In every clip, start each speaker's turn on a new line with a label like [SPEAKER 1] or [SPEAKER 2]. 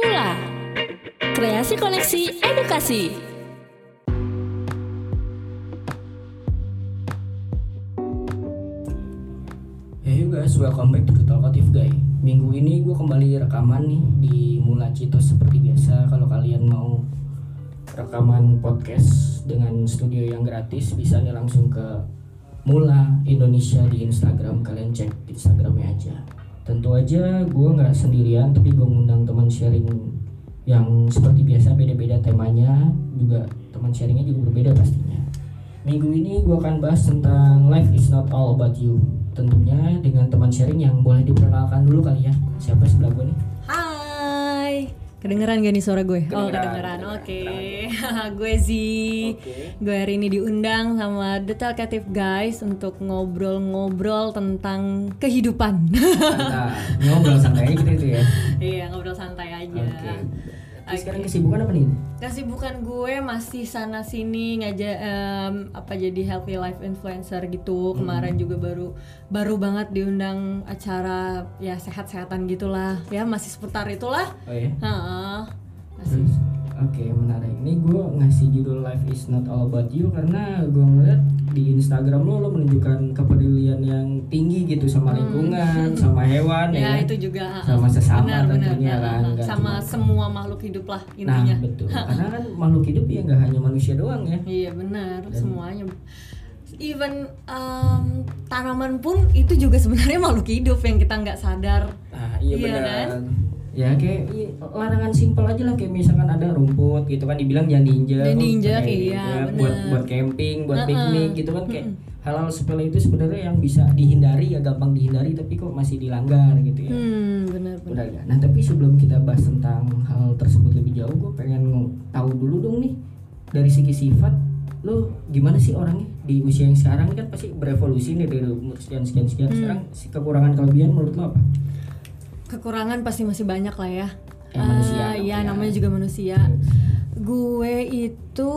[SPEAKER 1] Mula Kreasi Koneksi Edukasi.
[SPEAKER 2] Hey guys, welcome back to the Talkative Guy. Minggu ini gue kembali rekaman nih di Mula Citos seperti biasa. Kalau kalian mau rekaman podcast dengan studio yang gratis Bisa nih langsung ke Mula Indonesia di Instagram. Kalian cek Instagramnya aja Tentu aja gue nggak sendirian Tapi gue ngundang teman sharing yang seperti biasa beda-beda temanya Juga teman sharingnya juga berbeda pastinya Minggu ini gue akan bahas tentang life is not all about you. Tentunya dengan teman sharing yang boleh diperkenalkan dulu kali ya. Siapa sebelah gue nih?
[SPEAKER 3] Kedengeran gak nih suara gue? oh
[SPEAKER 2] Kedengeran,
[SPEAKER 3] kedengeran, oke.
[SPEAKER 2] kedengeran.
[SPEAKER 3] gue Zi.
[SPEAKER 2] Oke.
[SPEAKER 3] Gue hari ini diundang sama The Talkative Guys untuk ngobrol-ngobrol tentang kehidupan.
[SPEAKER 2] Ngobrol santai aja gitu itu ya.
[SPEAKER 3] iya, ngobrol santai aja.
[SPEAKER 2] Terus sekarang kesibukan apa nih?
[SPEAKER 3] Kesibukan gue masih sana sini ngajak em, apa jadi healthy life influencer gitu. Kemarin juga baru baru banget diundang acara ya sehat-sehatan gitulah. Ya masih seputar itulah.
[SPEAKER 2] Oh ya.
[SPEAKER 3] Heeh. Masih
[SPEAKER 2] Terus, oke menarik. Ini gue ngasih judul Life is not all about you karena gue ngeliat di Instagram lo lo menunjukkan kepedulian yang tinggi gitu sama lingkungan, sama hewan
[SPEAKER 3] ya,
[SPEAKER 2] ya.
[SPEAKER 3] itu juga
[SPEAKER 2] Sama sesama
[SPEAKER 3] benar, benar,
[SPEAKER 2] tentunya
[SPEAKER 3] ha,
[SPEAKER 2] kan, nggak
[SPEAKER 3] sama
[SPEAKER 2] cuma-
[SPEAKER 3] semua makhluk hidup lah
[SPEAKER 2] Nah
[SPEAKER 3] intinya
[SPEAKER 2] betul. Karena kan makhluk hidup ya nggak hanya manusia doang ya.
[SPEAKER 3] iya benar semuanya even em, tanaman pun itu juga sebenarnya makhluk hidup yang kita nggak sadar
[SPEAKER 2] Ah, iya,
[SPEAKER 3] Iya
[SPEAKER 2] benar.
[SPEAKER 3] kan?
[SPEAKER 2] Ya kayak larangan simpel aja lah kayak misalkan ada rumput gitu kan dibilang jangan diinjak.
[SPEAKER 3] Jangan diinjak,
[SPEAKER 2] kayak
[SPEAKER 3] iya,
[SPEAKER 2] ya, buat buat camping, buat
[SPEAKER 3] Heeh.
[SPEAKER 2] piknik gitu kan kayak hal-hal sepele itu sebenarnya yang bisa dihindari ya gampang dihindari tapi kok masih dilanggar gitu ya.
[SPEAKER 3] hmm benar benar
[SPEAKER 2] ya. Nah, tapi sebelum kita bahas tentang hal tersebut lebih jauh, gue pengen ng- tahu dulu dong nih dari segi sifat lo gimana sih orangnya di usia yang sekarang kan pasti berevolusi nih dari umur sekian sekian sekian
[SPEAKER 3] Hmm.
[SPEAKER 2] sekarang kekurangan kelebihan menurut lo apa?
[SPEAKER 3] Kekurangan pasti masih banyak lah ya
[SPEAKER 2] Ya, manusia
[SPEAKER 3] iya
[SPEAKER 2] ya.
[SPEAKER 3] namanya juga manusia gue itu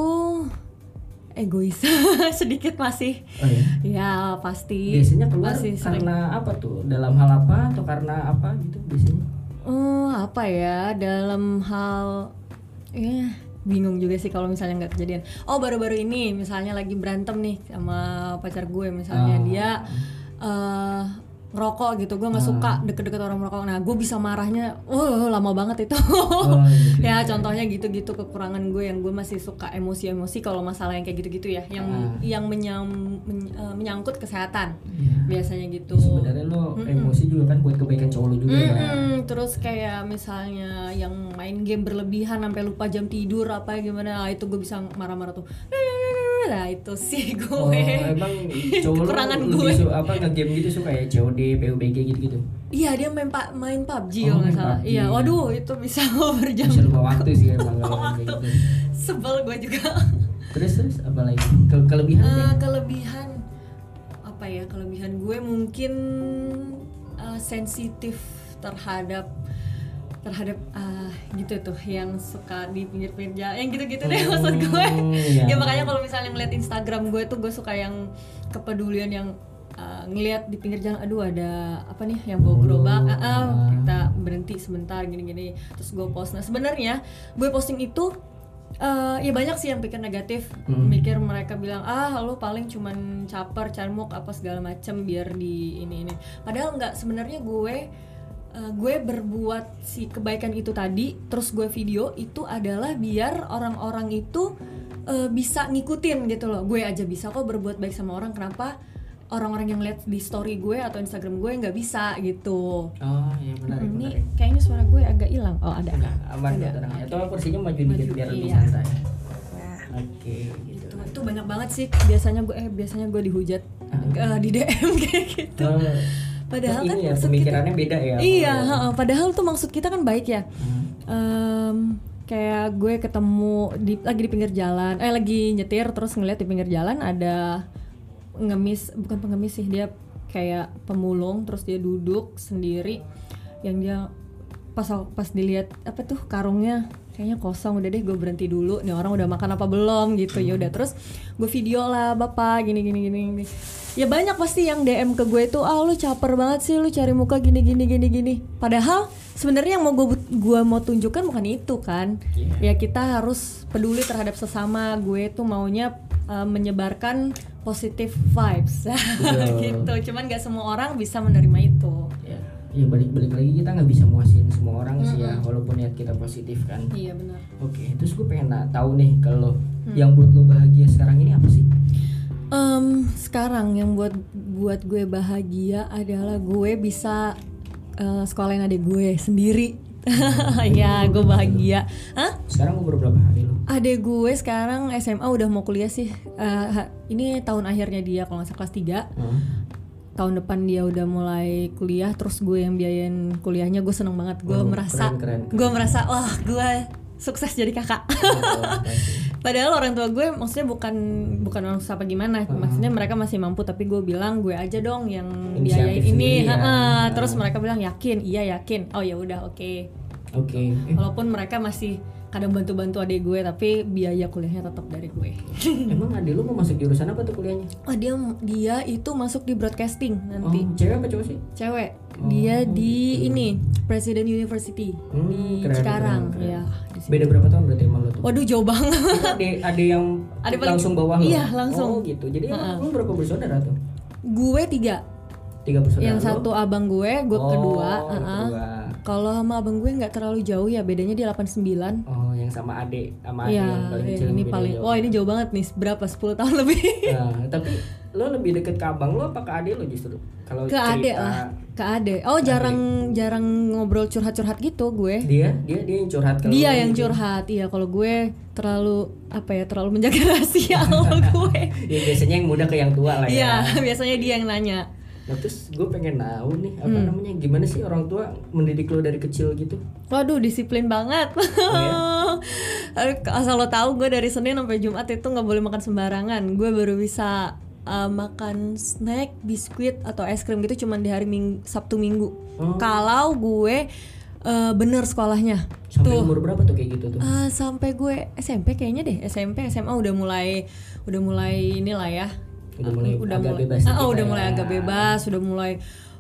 [SPEAKER 3] egois sedikit masih
[SPEAKER 2] Oh ya.
[SPEAKER 3] ya pasti
[SPEAKER 2] Biasanya keluar
[SPEAKER 3] masih sering
[SPEAKER 2] karena apa tuh? Dalam hal apa atau karena apa gitu biasanya?
[SPEAKER 3] Oh, apa ya dalam hal ya bingung juga sih kalau misalnya nggak kejadian. Oh, baru-baru ini misalnya lagi berantem nih sama pacar gue misalnya
[SPEAKER 2] Oh.
[SPEAKER 3] dia eh ngerokok gitu, gue nggak suka deket-deket orang merokok. Nah, gue bisa marahnya, oh lama banget itu.
[SPEAKER 2] Oh, gitu.
[SPEAKER 3] ya contohnya gitu-gitu kekurangan gue yang gue masih suka emosi-emosi kalau masalah yang kayak gitu-gitu ya, yang
[SPEAKER 2] Ah.
[SPEAKER 3] yang menyam, men- eh, menyangkut kesehatan
[SPEAKER 2] Iya.
[SPEAKER 3] biasanya gitu.
[SPEAKER 2] Sebenarnya lo emosi juga kan buat kebaikan cowok lo juga kan.
[SPEAKER 3] Mm-mm, terus kayak misalnya yang main game berlebihan sampai lupa jam tidur apa gimana ah, itu gue bisa marah-marah tuh nah itu sih gue
[SPEAKER 2] Oh, emang cowok
[SPEAKER 3] kekurangan gue
[SPEAKER 2] su- apa nge-game gitu suka ya COD, PUBG gitu-gitu.
[SPEAKER 3] iya dia main pa- main PUBG
[SPEAKER 2] Oh,
[SPEAKER 3] kalau nggak salah
[SPEAKER 2] PUBG.
[SPEAKER 3] iya waduh itu bisa berjam
[SPEAKER 2] Bisa lupa waktu sih emang kalau
[SPEAKER 3] waktu
[SPEAKER 2] gitu.
[SPEAKER 3] sebel gue juga
[SPEAKER 2] Terus terus apa lagi? Ke- kelebihan deh.
[SPEAKER 3] Eh, kelebihan apa ya kelebihan gue mungkin eh, sensitif terhadap terhadap ah, gitu tuh yang suka di pinggir-pinggir jalan yang gitu-gitu deh maksud gue.
[SPEAKER 2] iya.
[SPEAKER 3] ya makanya kalau misalnya ngeliat Instagram gue tuh gue suka yang kepedulian yang ah, ngeliat di pinggir jalan aduh ada apa nih yang bawa gerobak? Ah, ah, kita berhenti sebentar gini-gini. Terus gue post. Nah sebenarnya gue posting itu eh, ya banyak sih yang pikir negatif.
[SPEAKER 2] Hmm.
[SPEAKER 3] mikir mereka bilang ah lo paling cuman caper carmuk apa segala macem biar di ini ini. Padahal nggak sebenarnya gue eh, gue berbuat si kebaikan itu tadi terus gue video itu adalah biar orang-orang itu eh, bisa ngikutin gitu loh gue aja bisa kok berbuat baik sama orang kenapa orang-orang yang lihat di story gue atau Instagram gue nggak bisa gitu
[SPEAKER 2] Oh, iya benar
[SPEAKER 3] ini
[SPEAKER 2] benar.
[SPEAKER 3] kayaknya suara gue agak hilang oh ada
[SPEAKER 2] Enggak, aman
[SPEAKER 3] Ada.
[SPEAKER 2] tenang. Atau kursinya maju dikit biar lebih
[SPEAKER 3] iya.
[SPEAKER 2] santai.
[SPEAKER 3] Nah.
[SPEAKER 2] Oke, gitu.
[SPEAKER 3] itu, itu banyak banget sih biasanya gue eh biasanya gue dihujat eh, di DM kayak gitu
[SPEAKER 2] Oh,
[SPEAKER 3] padahal kan
[SPEAKER 2] ya
[SPEAKER 3] maksud kita
[SPEAKER 2] pemikirannya beda ya.
[SPEAKER 3] iya heeh, padahal tuh maksud kita kan baik ya
[SPEAKER 2] Hmm.
[SPEAKER 3] Em, kayak gue ketemu di lagi di pinggir jalan eh lagi nyetir terus ngeliat di pinggir jalan ada ngemis bukan pengemis sih dia kayak pemulung terus dia duduk sendiri yang dia pas pas dilihat apa tuh karungnya kayaknya kosong. Udah deh gue berhenti dulu. Nih orang udah makan apa belum? Gitu. Ya udah terus gue video lah bapak gini gini gini gini. Ya banyak pasti yang DM ke gue tuh ah lu caper banget sih lu cari muka gini gini gini gini. Padahal sebenarnya yang mau gue gua mau tunjukkan bukan itu kan.
[SPEAKER 2] Iya.
[SPEAKER 3] ya kita harus peduli terhadap sesama. Gue tuh maunya uh, menyebarkan positive vibes.
[SPEAKER 2] Betul.
[SPEAKER 3] gitu. Cuman gak semua orang bisa menerima itu.
[SPEAKER 2] Ya ya balik balik lagi kita nggak bisa muasin semua orang sih ya walaupun niat kita positif kan
[SPEAKER 3] iya benar
[SPEAKER 2] oke terus gue pengen tahu nih kalau yang buat lo bahagia sekarang ini apa sih
[SPEAKER 3] Em, sekarang yang buat buat gue bahagia adalah gue bisa eh, sekolahin adik gue sendiri. ya, gue bahagia. Hah?
[SPEAKER 2] sekarang umur berapa hari lo
[SPEAKER 3] Adik gue sekarang SMA udah mau kuliah sih. Eh, ha- ini tahun akhirnya dia kalau nggak salah kelas 3
[SPEAKER 2] Hah?
[SPEAKER 3] Tahun depan dia udah mulai kuliah, terus gue yang biayain kuliahnya. Gue seneng banget. Gue
[SPEAKER 2] Oh,
[SPEAKER 3] merasa,
[SPEAKER 2] keren, keren,
[SPEAKER 3] gue merasa, wah gue sukses jadi kakak.
[SPEAKER 2] Oh.
[SPEAKER 3] Padahal orang tua gue maksudnya bukan bukan orang susah apa gimana, maksudnya mereka masih mampu tapi gue bilang gue aja dong yang biayain ini,
[SPEAKER 2] ya.
[SPEAKER 3] Ha-ha. terus mereka bilang yakin, iya yakin, oh ya udah oke.
[SPEAKER 2] oke Eh,
[SPEAKER 3] Walaupun mereka masih kadang bantu-bantu adik gue tapi biaya kuliahnya tetap dari gue.
[SPEAKER 2] emang adik lo mau masuk jurusan apa tuh kuliahnya
[SPEAKER 3] Oh dia dia itu masuk di broadcasting
[SPEAKER 2] oh,
[SPEAKER 3] nanti,
[SPEAKER 2] cewek apa cowok sih
[SPEAKER 3] cewek. Dia di ini President University
[SPEAKER 2] Hmm,
[SPEAKER 3] di
[SPEAKER 2] keren,
[SPEAKER 3] Cikarang,
[SPEAKER 2] keren,
[SPEAKER 3] ya. sini.
[SPEAKER 2] beda berapa tahun berarti sama lo tuh
[SPEAKER 3] Waduh jauh banget.
[SPEAKER 2] Ada ada yang
[SPEAKER 3] Ada
[SPEAKER 2] langsung bawah lo
[SPEAKER 3] Iya, langsung.
[SPEAKER 2] oh gitu jadi emang lo berapa bersaudara tuh
[SPEAKER 3] gue tiga.
[SPEAKER 2] tiga bersaudara
[SPEAKER 3] yang
[SPEAKER 2] lo?
[SPEAKER 3] satu abang gue, gue
[SPEAKER 2] Oh,
[SPEAKER 3] kedua.
[SPEAKER 2] lo
[SPEAKER 3] uh-uh.
[SPEAKER 2] kedua.
[SPEAKER 3] Kalau sama abang gue nggak terlalu jauh ya, bedanya dia 89.
[SPEAKER 2] oh yang sama adik sama adik
[SPEAKER 3] Iya,
[SPEAKER 2] yang paling
[SPEAKER 3] iya,
[SPEAKER 2] kecil
[SPEAKER 3] ini paling.
[SPEAKER 2] jauh.
[SPEAKER 3] Wah, ini jauh banget nih. Berapa? 10 tahun lebih.
[SPEAKER 2] Nah, tapi lo lebih deket ke abang lo apa ke adik lo justru kalau
[SPEAKER 3] ke adek
[SPEAKER 2] cerita
[SPEAKER 3] lah, ke adek. Oh, jarang jarang ngobrol curhat-curhat gitu gue.
[SPEAKER 2] dia dia dia yang curhat ke
[SPEAKER 3] Dia
[SPEAKER 2] lo
[SPEAKER 3] yang
[SPEAKER 2] gitu.
[SPEAKER 3] curhat. Iya, kalau gue terlalu apa ya? Terlalu menjaga rahasia sama gue.
[SPEAKER 2] ya biasanya yang muda ke yang tua lah ya
[SPEAKER 3] Iya, biasanya dia yang nanya.
[SPEAKER 2] Nah terus gue pengen tahu nih apa
[SPEAKER 3] Hmm.
[SPEAKER 2] namanya gimana sih orang tua mendidik lo dari kecil gitu
[SPEAKER 3] Waduh, disiplin banget. Aduh, Asal lo tahu gue dari Senin sampai Jumat itu nggak boleh makan sembarangan. Gue baru bisa uh, makan snack, biskuit atau es krim gitu cuman di hari Ming- Sabtu Minggu.
[SPEAKER 2] Oh.
[SPEAKER 3] Kalau gue uh, bener sekolahnya.
[SPEAKER 2] sampai umur berapa tuh kayak gitu tuh
[SPEAKER 3] Uh, sampai gue SMP kayaknya deh SMP SMA udah mulai udah mulai inilah ya
[SPEAKER 2] Udah mulai
[SPEAKER 3] udah
[SPEAKER 2] agak
[SPEAKER 3] mulai
[SPEAKER 2] bebas
[SPEAKER 3] Ah,
[SPEAKER 2] dikit
[SPEAKER 3] udah
[SPEAKER 2] lah
[SPEAKER 3] mulai
[SPEAKER 2] ya.
[SPEAKER 3] agak bebas udah mulai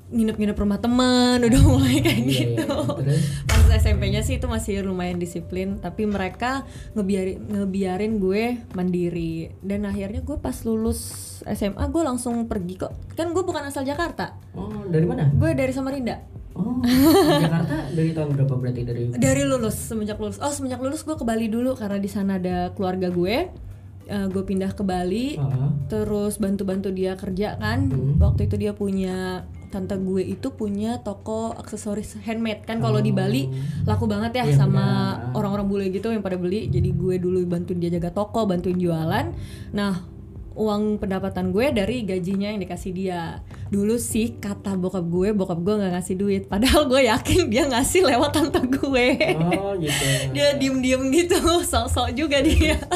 [SPEAKER 3] nginep-nginep rumah teman udah mulai kayak
[SPEAKER 2] Iya,
[SPEAKER 3] gitu.
[SPEAKER 2] Iya. Terus?
[SPEAKER 3] pas SMP-nya sih itu masih lumayan disiplin tapi mereka ngebiarin ngebiarin gue mandiri. Dan akhirnya gue pas lulus SMA gue langsung pergi kok. Kan gue bukan asal Jakarta.
[SPEAKER 2] Oh dari mana?
[SPEAKER 3] Gue dari Samarinda.
[SPEAKER 2] Oh Jakarta? Dari tahun berapa berarti? Dari
[SPEAKER 3] dari lulus semenjak lulus. Oh semenjak lulus gue ke Bali dulu karena di sana ada keluarga gue Eh, gue pindah ke Bali
[SPEAKER 2] Ah,
[SPEAKER 3] terus bantu-bantu dia kerja kan
[SPEAKER 2] Hmm.
[SPEAKER 3] waktu itu dia punya tante gue itu punya toko aksesoris handmade kan kalau di Bali laku banget ya
[SPEAKER 2] Oh. Iya,
[SPEAKER 3] sama
[SPEAKER 2] benar.
[SPEAKER 3] orang-orang bule gitu yang pada beli jadi gue dulu bantuin dia jaga toko bantuin jualan nah uang pendapatan gue dari gajinya yang dikasih dia. Dulu sih kata bokap gue bokap gue nggak ngasih duit. Padahal gue yakin dia ngasih lewat tante gue.
[SPEAKER 2] Oh gitu.
[SPEAKER 3] Dia diem diem gitu sok-sok juga dia.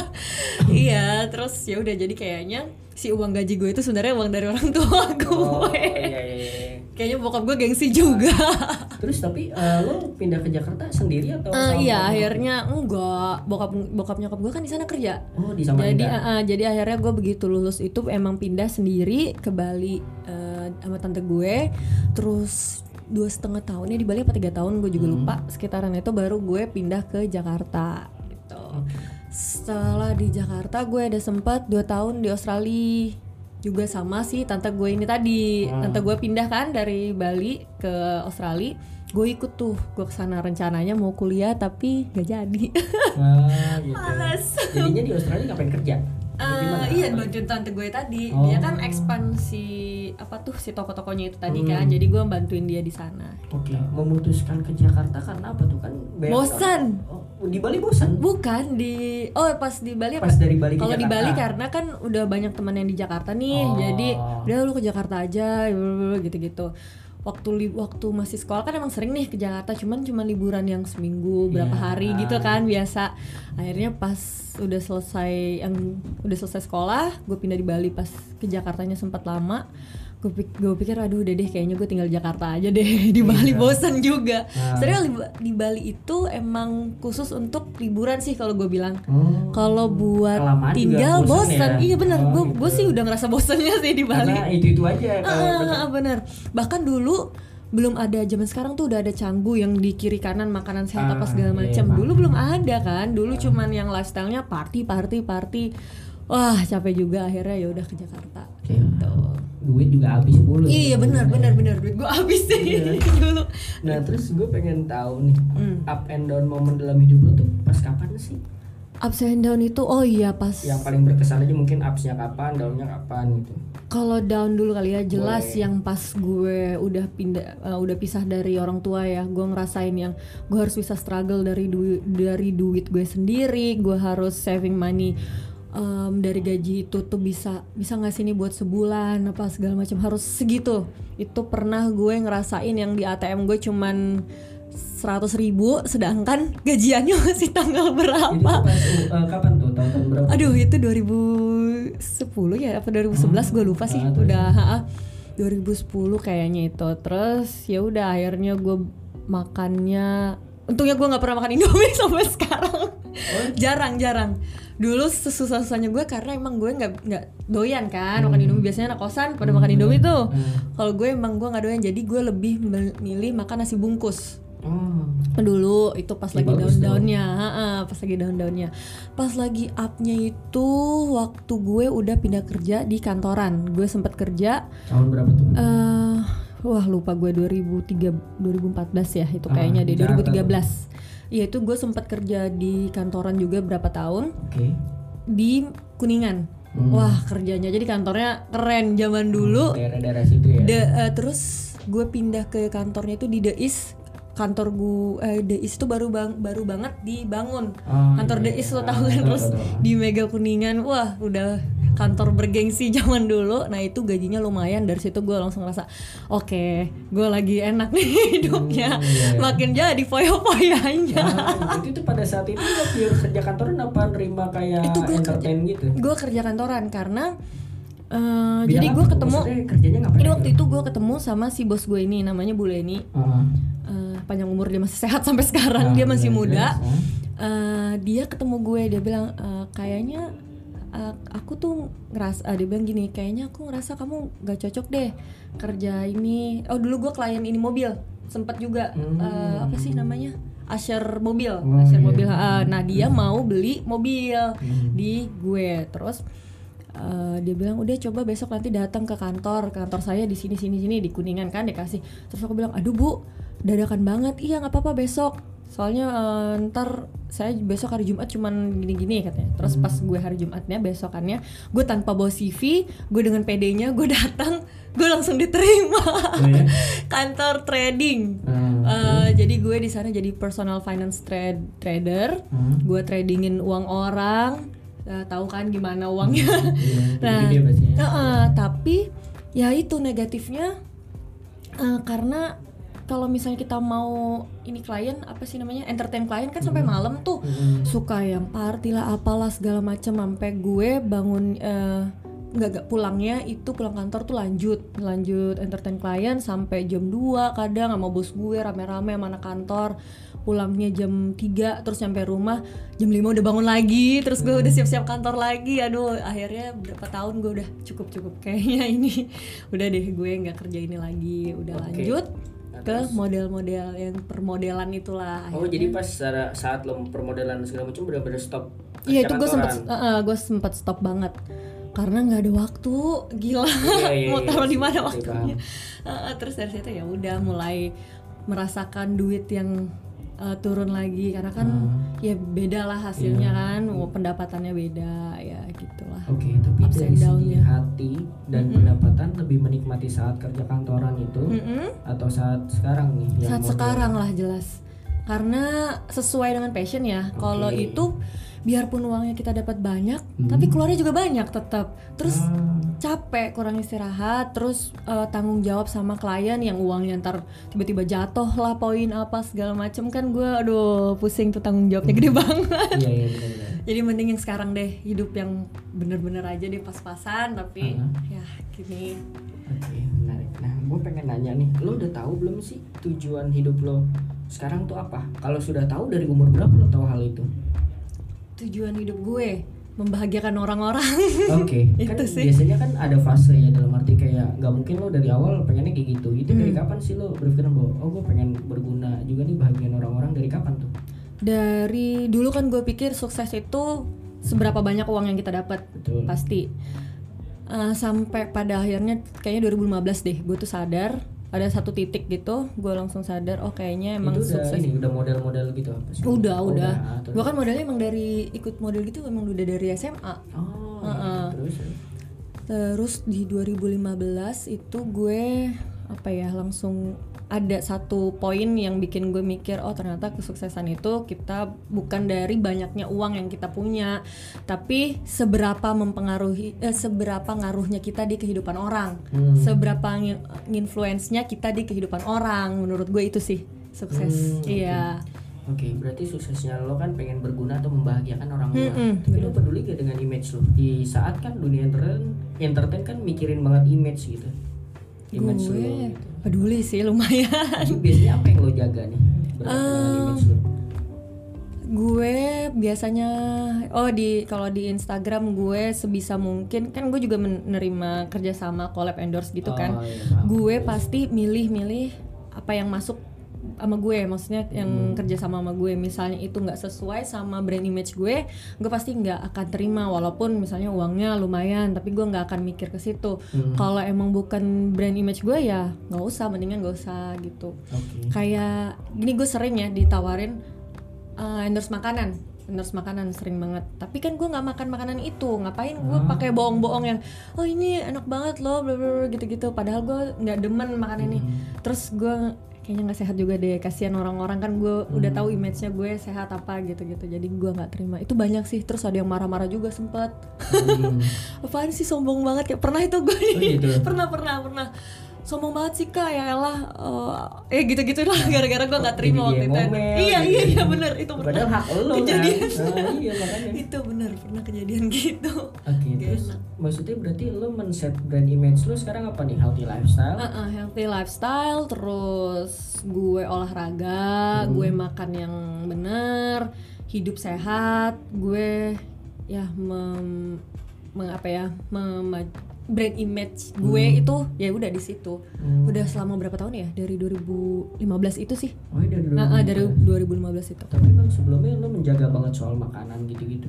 [SPEAKER 3] Iya terus ya udah jadi kayaknya si uang gaji gue itu sebenarnya uang dari orang tua gue.
[SPEAKER 2] oh iya iya iya.
[SPEAKER 3] Kayaknya bokap gue gengsi juga.
[SPEAKER 2] Terus tapi eh, lo pindah ke Jakarta sendiri atau sama
[SPEAKER 3] iya akhirnya enggak. Bokap bokap nyokap gue kan di sana kerja.
[SPEAKER 2] Oh di
[SPEAKER 3] jadi
[SPEAKER 2] Samarinda
[SPEAKER 3] eh, eh, jadi akhirnya gue begitu lulus itu emang pindah sendiri ke Bali eh, sama tante gue. Terus dua setengah tahunnya di Bali apa tiga tahun gue juga lupa. Sekitaran itu baru gue pindah ke Jakarta gitu. Setelah di Jakarta gue ada sempat dua tahun di Australia juga sama sih tante gue ini tadi. Tante gue pindah kan dari Bali ke Australia. Gue ikut tuh gue ke sana rencananya mau kuliah tapi gak jadi.
[SPEAKER 2] Ah gitu.
[SPEAKER 3] Males.
[SPEAKER 2] jadinya di Australia ngapain kerja?
[SPEAKER 3] Eh, iya bantuin tante gue tadi.
[SPEAKER 2] Oh.
[SPEAKER 3] dia kan ekspansi apa tuh si toko-tokonya itu tadi kan. Jadi gue bantuin dia di sana.
[SPEAKER 2] Oke, memutuskan ke Jakarta karena apa tuh? Kan?
[SPEAKER 3] Bosan.
[SPEAKER 2] Oh, di Bali bosan.
[SPEAKER 3] bukan di oh pas di Bali apa
[SPEAKER 2] Pas dari Bali
[SPEAKER 3] kalau di. Bali karena kan udah banyak teman yang di Jakarta nih
[SPEAKER 2] Oh.
[SPEAKER 3] jadi udah lu ke Jakarta aja gitu-gitu waktu li waktu masih sekolah kan emang sering nih ke Jakarta cuman cuma liburan yang seminggu berapa
[SPEAKER 2] Iya.
[SPEAKER 3] hari gitu kan biasa akhirnya pas udah selesai yang udah selesai sekolah gue pindah di Bali pas ke Jakartanya sempat lama gue pik gue pikir aduh udah deh kayaknya gue tinggal di Jakarta aja deh di Bali
[SPEAKER 2] Iya.
[SPEAKER 3] bosan juga.
[SPEAKER 2] Ah.
[SPEAKER 3] sebenarnya di Bali itu emang khusus untuk liburan sih kalau gue bilang.
[SPEAKER 2] Oh.
[SPEAKER 3] kalau buat
[SPEAKER 2] Kelamaan
[SPEAKER 3] tinggal
[SPEAKER 2] bosen
[SPEAKER 3] bosan
[SPEAKER 2] ya?
[SPEAKER 3] iya benar
[SPEAKER 2] Oh,
[SPEAKER 3] gue
[SPEAKER 2] gitu.
[SPEAKER 3] gue sih udah ngerasa bosannya sih di Bali.
[SPEAKER 2] Karena itu itu aja
[SPEAKER 3] Ah,
[SPEAKER 2] dekat.
[SPEAKER 3] ah, bener. Bahkan dulu belum ada zaman sekarang tuh udah ada canggu yang di kiri kanan makanan sehat
[SPEAKER 2] Ah,
[SPEAKER 3] apa segala
[SPEAKER 2] iya,
[SPEAKER 3] macam dulu belum ada kan. Dulu cuman yang lifestyle-nya party party party. Wah capek juga akhirnya ya udah ke Jakarta. Gitu
[SPEAKER 2] duit juga habis mulu ya.
[SPEAKER 3] iya benar benar benar duit gue habis sih
[SPEAKER 2] Iya.
[SPEAKER 3] dulu
[SPEAKER 2] Nah terus gue pengen tahu nih
[SPEAKER 3] Hmm.
[SPEAKER 2] up and down momen dalam hidup lo tuh pas kapan sih?
[SPEAKER 3] ups and down itu oh iya pas
[SPEAKER 2] Yang paling berkesan aja mungkin upsnya kapan, downnya kapan gitu.
[SPEAKER 3] Kalau down dulu kali ya jelas
[SPEAKER 2] Boleh.
[SPEAKER 3] yang pas gue udah pindah eh, udah pisah dari orang tua ya gue ngerasain yang gue harus bisa struggle dari duit dari duit gue sendiri gue harus saving money em, dari gaji itu tuh bisa bisa nggak sih ini buat sebulan apa segala macam. Harus segitu. Itu pernah gue ngerasain yang di ATM gue cuman 100 ribu sedangkan gajiannya masih tanggal
[SPEAKER 2] Itu
[SPEAKER 3] berapa?
[SPEAKER 2] tuh pas uh, kapan tuh? Tahun-tahun berapa?
[SPEAKER 3] Aduh itu 2010 ya apa 2011 gue lupa sih.
[SPEAKER 2] Ah,
[SPEAKER 3] udah ha, 2010 kayaknya itu. Terus ya udah akhirnya gue makannya untungnya gue nggak pernah makan Indomie sampai sekarang. Jarang jarang. Dulu sesusah susahnya gue karena emang gue nggak nggak doyan kan makan Indomie. Biasanya anak kosan pada makan Indomie tuh.
[SPEAKER 2] Hmm.
[SPEAKER 3] kalau gue emang gue nggak doyan jadi gue lebih milih makan nasi bungkus.
[SPEAKER 2] Oh.
[SPEAKER 3] dulu itu pas
[SPEAKER 2] Ya,
[SPEAKER 3] lagi daun-daunnya pas lagi daun-daunnya. Pas lagi upnya itu waktu gue udah pindah kerja di kantoran. Gue sempat kerja
[SPEAKER 2] Tahun berapa tuh?
[SPEAKER 3] eh wah lupa gue 2003 2014 ya itu
[SPEAKER 2] Ah,
[SPEAKER 3] kayaknya
[SPEAKER 2] di
[SPEAKER 3] deh
[SPEAKER 2] Jakarta
[SPEAKER 3] 2013 Iya itu gue sempat kerja di kantoran juga berapa tahun.
[SPEAKER 2] Oke.
[SPEAKER 3] di Kuningan.
[SPEAKER 2] Hmm.
[SPEAKER 3] wah kerjanya. Jadi kantornya keren zaman dulu.
[SPEAKER 2] Daerah-daerah situ ya.
[SPEAKER 3] The, eh, terus gue pindah ke kantornya itu di The East. Kantor gue eh, The East tuh baru bang baru banget dibangun.
[SPEAKER 2] Oh,
[SPEAKER 3] kantor The
[SPEAKER 2] iya.
[SPEAKER 3] East lo
[SPEAKER 2] Ah,
[SPEAKER 3] tahu kan
[SPEAKER 2] tahu,
[SPEAKER 3] terus di Mega Kuningan. Wah udah kantor bergengsi zaman dulu. Nah itu gajinya lumayan. Dari situ gue langsung ngerasa oke gue lagi enak nih hidupnya.
[SPEAKER 2] Hmm, iya, iya.
[SPEAKER 3] makin jadi foya-foyanya.
[SPEAKER 2] Ah, itu tuh pada saat itu lo pure kerja kantoran apa nerima kayak
[SPEAKER 3] Itu gua
[SPEAKER 2] entertain gitu?
[SPEAKER 3] gue kerja kantoran karena
[SPEAKER 2] Bidang
[SPEAKER 3] jadi gue ketemu jadi waktu itu gue ketemu sama si bos gue ini namanya Bu Leni
[SPEAKER 2] Ah.
[SPEAKER 3] Eh, panjang umur dia masih sehat sampai sekarang.
[SPEAKER 2] Ah,
[SPEAKER 3] dia masih
[SPEAKER 2] iya,
[SPEAKER 3] muda. Eh, dia ketemu gue dia bilang "Eh, kayaknya eh, aku tuh ngerasa ah, dia bilang gini kayaknya aku ngerasa kamu gak cocok deh kerja ini. Oh dulu gue klien ini mobil sempat juga
[SPEAKER 2] Hmm.
[SPEAKER 3] eh, apa sih namanya? Asher mobil
[SPEAKER 2] Oh,
[SPEAKER 3] Asher
[SPEAKER 2] iya.
[SPEAKER 3] mobil ah, nah dia mau beli mobil
[SPEAKER 2] Hmm.
[SPEAKER 3] di gue. Terus eh, dia bilang udah coba besok nanti datang ke kantor. Kantor saya di sini sini sini di kuningan kan dikasih. Terus aku bilang aduh bu dadakan banget. Iya nggak apa-apa besok soalnya eh, ntar saya besok hari Jumat cuman gini-gini katanya. Terus pas gue hari Jumatnya besokannya gue tanpa bawa CV gue dengan PD-nya gue datang gue langsung diterima.
[SPEAKER 2] Oh, ya?
[SPEAKER 3] kantor trading.
[SPEAKER 2] Ah,
[SPEAKER 3] Eh, jadi gue di sana jadi personal finance trade trader.
[SPEAKER 2] Hmm.
[SPEAKER 3] gue tradingin uang orang. Eh, tahu kan gimana uangnya?
[SPEAKER 2] Iya,
[SPEAKER 3] Nah. Heeh, tapi ya itu negatifnya eh, karena kalau misalnya kita mau ini klien apa sih namanya entertain klien kan sampai malam tuh.
[SPEAKER 2] Hmm.
[SPEAKER 3] suka yang party lah apalah segala macam sampai gue bangun eh, nggak nggak pulangnya itu pulang kantor tuh lanjut lanjut entertain klien sampai jam 2 kadang sama bos gue rame-rame sama anak kantor. Pulangnya jam 3 terus sampai rumah jam 5 udah bangun lagi terus gue udah siap-siap kantor lagi. Aduh akhirnya berapa tahun gue udah cukup-cukup kayaknya ini. Udah deh gue nggak kerja ini lagi udah
[SPEAKER 2] Oke.
[SPEAKER 3] lanjut ke model-model yang permodelan itulah
[SPEAKER 2] Oh
[SPEAKER 3] akhirnya.
[SPEAKER 2] jadi pas saat, lo permodelan segala macam benar-benar stop
[SPEAKER 3] Iya itu gue sempet,
[SPEAKER 2] kantoran.
[SPEAKER 3] gue sempet stop banget. Karena nggak ada waktu gila.
[SPEAKER 2] Iya, iya,
[SPEAKER 3] mau
[SPEAKER 2] iya,
[SPEAKER 3] taruh di
[SPEAKER 2] sih,
[SPEAKER 3] mana
[SPEAKER 2] pasti
[SPEAKER 3] waktunya. Heeh, terus dari situ ya udah mulai merasakan duit yang eh, turun lagi karena kan
[SPEAKER 2] Hmm.
[SPEAKER 3] ya beda lah hasilnya
[SPEAKER 2] Iya.
[SPEAKER 3] kan mau pendapatannya beda ya gitulah
[SPEAKER 2] Oke, tapi
[SPEAKER 3] Ups
[SPEAKER 2] dari segi hati dan pendapatan lebih menikmati saat kerja kantoran itu
[SPEAKER 3] Mm-mm.
[SPEAKER 2] atau saat sekarang nih? yang
[SPEAKER 3] saat sekarang lah jelas karena sesuai dengan passion ya kalau
[SPEAKER 2] Oke.
[SPEAKER 3] itu biarpun uangnya kita dapat banyak
[SPEAKER 2] Hmm.
[SPEAKER 3] tapi keluarnya juga banyak tetap terus
[SPEAKER 2] Ah,
[SPEAKER 3] capek kurang istirahat terus eh, tanggung jawab sama klien yang uangnya ntar tiba-tiba jatuh lah poin apa segala macem kan gue aduh pusing tuh tanggung jawabnya gede banget
[SPEAKER 2] iya iya
[SPEAKER 3] jadi mending yang sekarang deh hidup yang bener-bener aja deh pas-pasan tapi
[SPEAKER 2] Uh-huh.
[SPEAKER 3] ya gini
[SPEAKER 2] Oke, menarik. Nah, gue pengen nanya nih, lo udah tahu belum sih tujuan hidup lo sekarang tuh apa? Kalau sudah tahu dari umur berapa lo tahu hal itu?
[SPEAKER 3] Tujuan hidup gue membahagiakan orang-orang
[SPEAKER 2] Oke,
[SPEAKER 3] Itu
[SPEAKER 2] kan
[SPEAKER 3] sih.
[SPEAKER 2] biasanya kan ada fase ya dalam arti kayak nggak mungkin lo dari awal pengennya kayak gitu. Itu dari
[SPEAKER 3] Hmm.
[SPEAKER 2] kapan sih lo berpikiran bahwa oh gue pengen berguna juga nih bahagian orang-orang dari kapan tuh?
[SPEAKER 3] dari dulu kan gue pikir sukses itu seberapa banyak uang yang kita dapat pasti Eh, sampai pada akhirnya kayaknya 2015 deh gue tuh sadar ada satu titik gitu gue langsung sadar oh kayaknya emang
[SPEAKER 2] itu udah
[SPEAKER 3] sukses.
[SPEAKER 2] ini udah model-model gitu apa sih?
[SPEAKER 3] udah
[SPEAKER 2] Oh,
[SPEAKER 3] udah.
[SPEAKER 2] terus-
[SPEAKER 3] gue kan modelnya emang dari ikut model gitu emang udah dari SMA
[SPEAKER 2] Oh,
[SPEAKER 3] Heeh.
[SPEAKER 2] terus
[SPEAKER 3] terus? Di 2015 itu gue apa ya langsung ada satu poin yang bikin gue mikir oh ternyata kesuksesan itu kita bukan dari banyaknya uang yang kita punya tapi seberapa mempengaruhi eh, seberapa ngaruhnya kita di kehidupan orang
[SPEAKER 2] Hmm.
[SPEAKER 3] seberapa ngin- nginfluence-nya kita di kehidupan orang menurut gue itu sih sukses
[SPEAKER 2] Hmm,
[SPEAKER 3] iya
[SPEAKER 2] Oke, berarti suksesnya lo kan pengen berguna atau membahagiakan orang luar.
[SPEAKER 3] Mm-mm,
[SPEAKER 2] Tapi lo peduli gak dengan image lo? Di saat kan dunia entertain, entertain kan mikirin banget image gitu. Image
[SPEAKER 3] gue
[SPEAKER 2] gitu.
[SPEAKER 3] peduli sih lumayan
[SPEAKER 2] Jadi biasanya apa yang lo jaga nih? Lo.
[SPEAKER 3] gue biasanya oh di kalau di Instagram gue sebisa mungkin kan gue juga menerima kerjasama collab endorse gitu kan
[SPEAKER 2] Oh, iya, paham.
[SPEAKER 3] gue pasti milih-milih apa yang masuk sama gue maksudnya yang kerja sama sama gue misalnya itu nggak sesuai sama brand image gue gue pasti nggak akan terima walaupun misalnya uangnya lumayan tapi gue nggak akan mikir ke situ
[SPEAKER 2] Hmm.
[SPEAKER 3] kalau emang bukan brand image gue ya nggak usah mendingan nggak usah gitu
[SPEAKER 2] Oke.
[SPEAKER 3] kayak gini gue sering ya ditawarin uh, endorse makanan endorse makanan sering banget tapi kan gue nggak makan makanan itu ngapain gue
[SPEAKER 2] Ah.
[SPEAKER 3] pakai bohong-bohong yang oh ini enak banget loh bla bla bla, gitu-gitu padahal gue nggak demen makan ini
[SPEAKER 2] Hmm.
[SPEAKER 3] terus gue kayaknya nggak sehat juga deh kasihan orang-orang. Kan gue udah
[SPEAKER 2] Hmm.
[SPEAKER 3] tahu image-nya gue sehat apa gitu-gitu jadi gue nggak terima. Itu banyak sih. Terus ada yang marah-marah juga sempet
[SPEAKER 2] Hmm.
[SPEAKER 3] apaan sih sombong banget kayak pernah itu gue
[SPEAKER 2] Oh, gitu?
[SPEAKER 3] pernah pernah pernah sombong banget sih kak ya eh, eh gitu gitu lah gara-gara gue nggak terima
[SPEAKER 2] Jadi
[SPEAKER 3] waktu itu
[SPEAKER 2] ngomel,
[SPEAKER 3] iya
[SPEAKER 2] gitu.
[SPEAKER 3] iya iya bener itu pernah
[SPEAKER 2] Padahal hak lo
[SPEAKER 3] kejadian
[SPEAKER 2] kan. Nah, iya makanya.
[SPEAKER 3] itu bener pernah kejadian gitu
[SPEAKER 2] Oke,
[SPEAKER 3] Gak
[SPEAKER 2] terus
[SPEAKER 3] enak.
[SPEAKER 2] maksudnya berarti lo men-set brand image lo sekarang apa nih? Healthy lifestyle?
[SPEAKER 3] Uh-uh, healthy lifestyle terus gue olahraga
[SPEAKER 2] Hmm.
[SPEAKER 3] gue makan yang bener hidup sehat gue ya mem, meng- apa ya mem- brand image gue
[SPEAKER 2] Hmm.
[SPEAKER 3] itu ya udah di situ
[SPEAKER 2] Hmm.
[SPEAKER 3] udah selama berapa tahun ya dari 2015 itu sih
[SPEAKER 2] Oh, iya, dari dulu.
[SPEAKER 3] Nah, ah, dari 2015 itu
[SPEAKER 2] Tapi memang sebelumnya lo menjaga banget soal makanan gitu-gitu.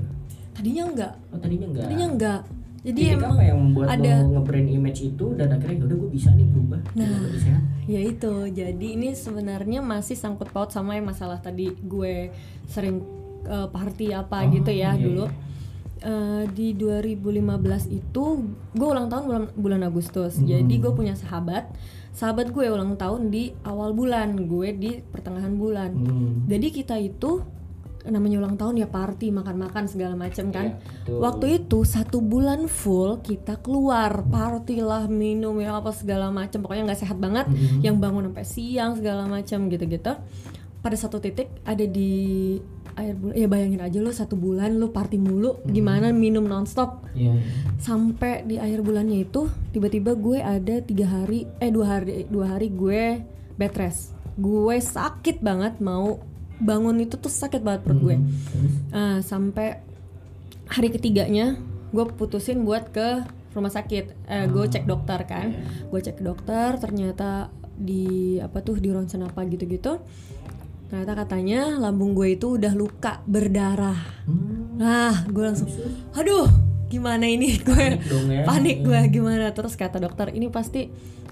[SPEAKER 3] tadinya enggak
[SPEAKER 2] Oh tadinya enggak.
[SPEAKER 3] tadinya enggak jadi
[SPEAKER 2] Titik
[SPEAKER 3] emang
[SPEAKER 2] apa yang membuat
[SPEAKER 3] ada
[SPEAKER 2] lo nge-brand image itu dan akhirnya udah gue bisa nih berubah
[SPEAKER 3] Nah.
[SPEAKER 2] jadi sehat.
[SPEAKER 3] ya itu jadi ini sebenarnya masih sangkut paut sama yang masalah tadi gue sering uh, party apa
[SPEAKER 2] Oh,
[SPEAKER 3] gitu ya
[SPEAKER 2] iya,
[SPEAKER 3] dulu
[SPEAKER 2] iya.
[SPEAKER 3] Uh, di 2015 itu gue ulang tahun bulan bulan Agustus
[SPEAKER 2] Hmm.
[SPEAKER 3] jadi gue punya sahabat sahabat gue ulang tahun di awal bulan gue di pertengahan bulan
[SPEAKER 2] Hmm.
[SPEAKER 3] jadi kita itu namanya ulang tahun ya party makan-makan segala macem kan
[SPEAKER 2] Iya, betul.
[SPEAKER 3] waktu itu satu bulan full kita keluar party lah minum ya apa segala macem pokoknya nggak sehat banget
[SPEAKER 2] Mhm.
[SPEAKER 3] yang bangun sampai siang segala macam gitu-gitu pada satu titik ada di akhir bulan ya bayangin aja lo satu bulan lo party mulu gimana minum nonstop
[SPEAKER 2] Iya. iya.
[SPEAKER 3] sampai di akhir bulannya itu tiba-tiba gue ada tiga hari eh dua hari dua hari gue bed rest gue sakit banget mau bangun itu tuh sakit banget perut gue
[SPEAKER 2] Hmm.
[SPEAKER 3] Ah, sampai hari ketiganya gue putusin buat ke rumah sakit eh, gue cek dokter kan
[SPEAKER 2] Iya.
[SPEAKER 3] gue cek dokter ternyata di apa tuh di ronsen apa gitu-gitu ternyata katanya lambung gue itu udah luka berdarah.
[SPEAKER 2] Hmm.
[SPEAKER 3] nah gue langsung aduh gimana ini? Gue
[SPEAKER 2] Panik dong ya.
[SPEAKER 3] panik gue gimana? Terus kata dokter ini pasti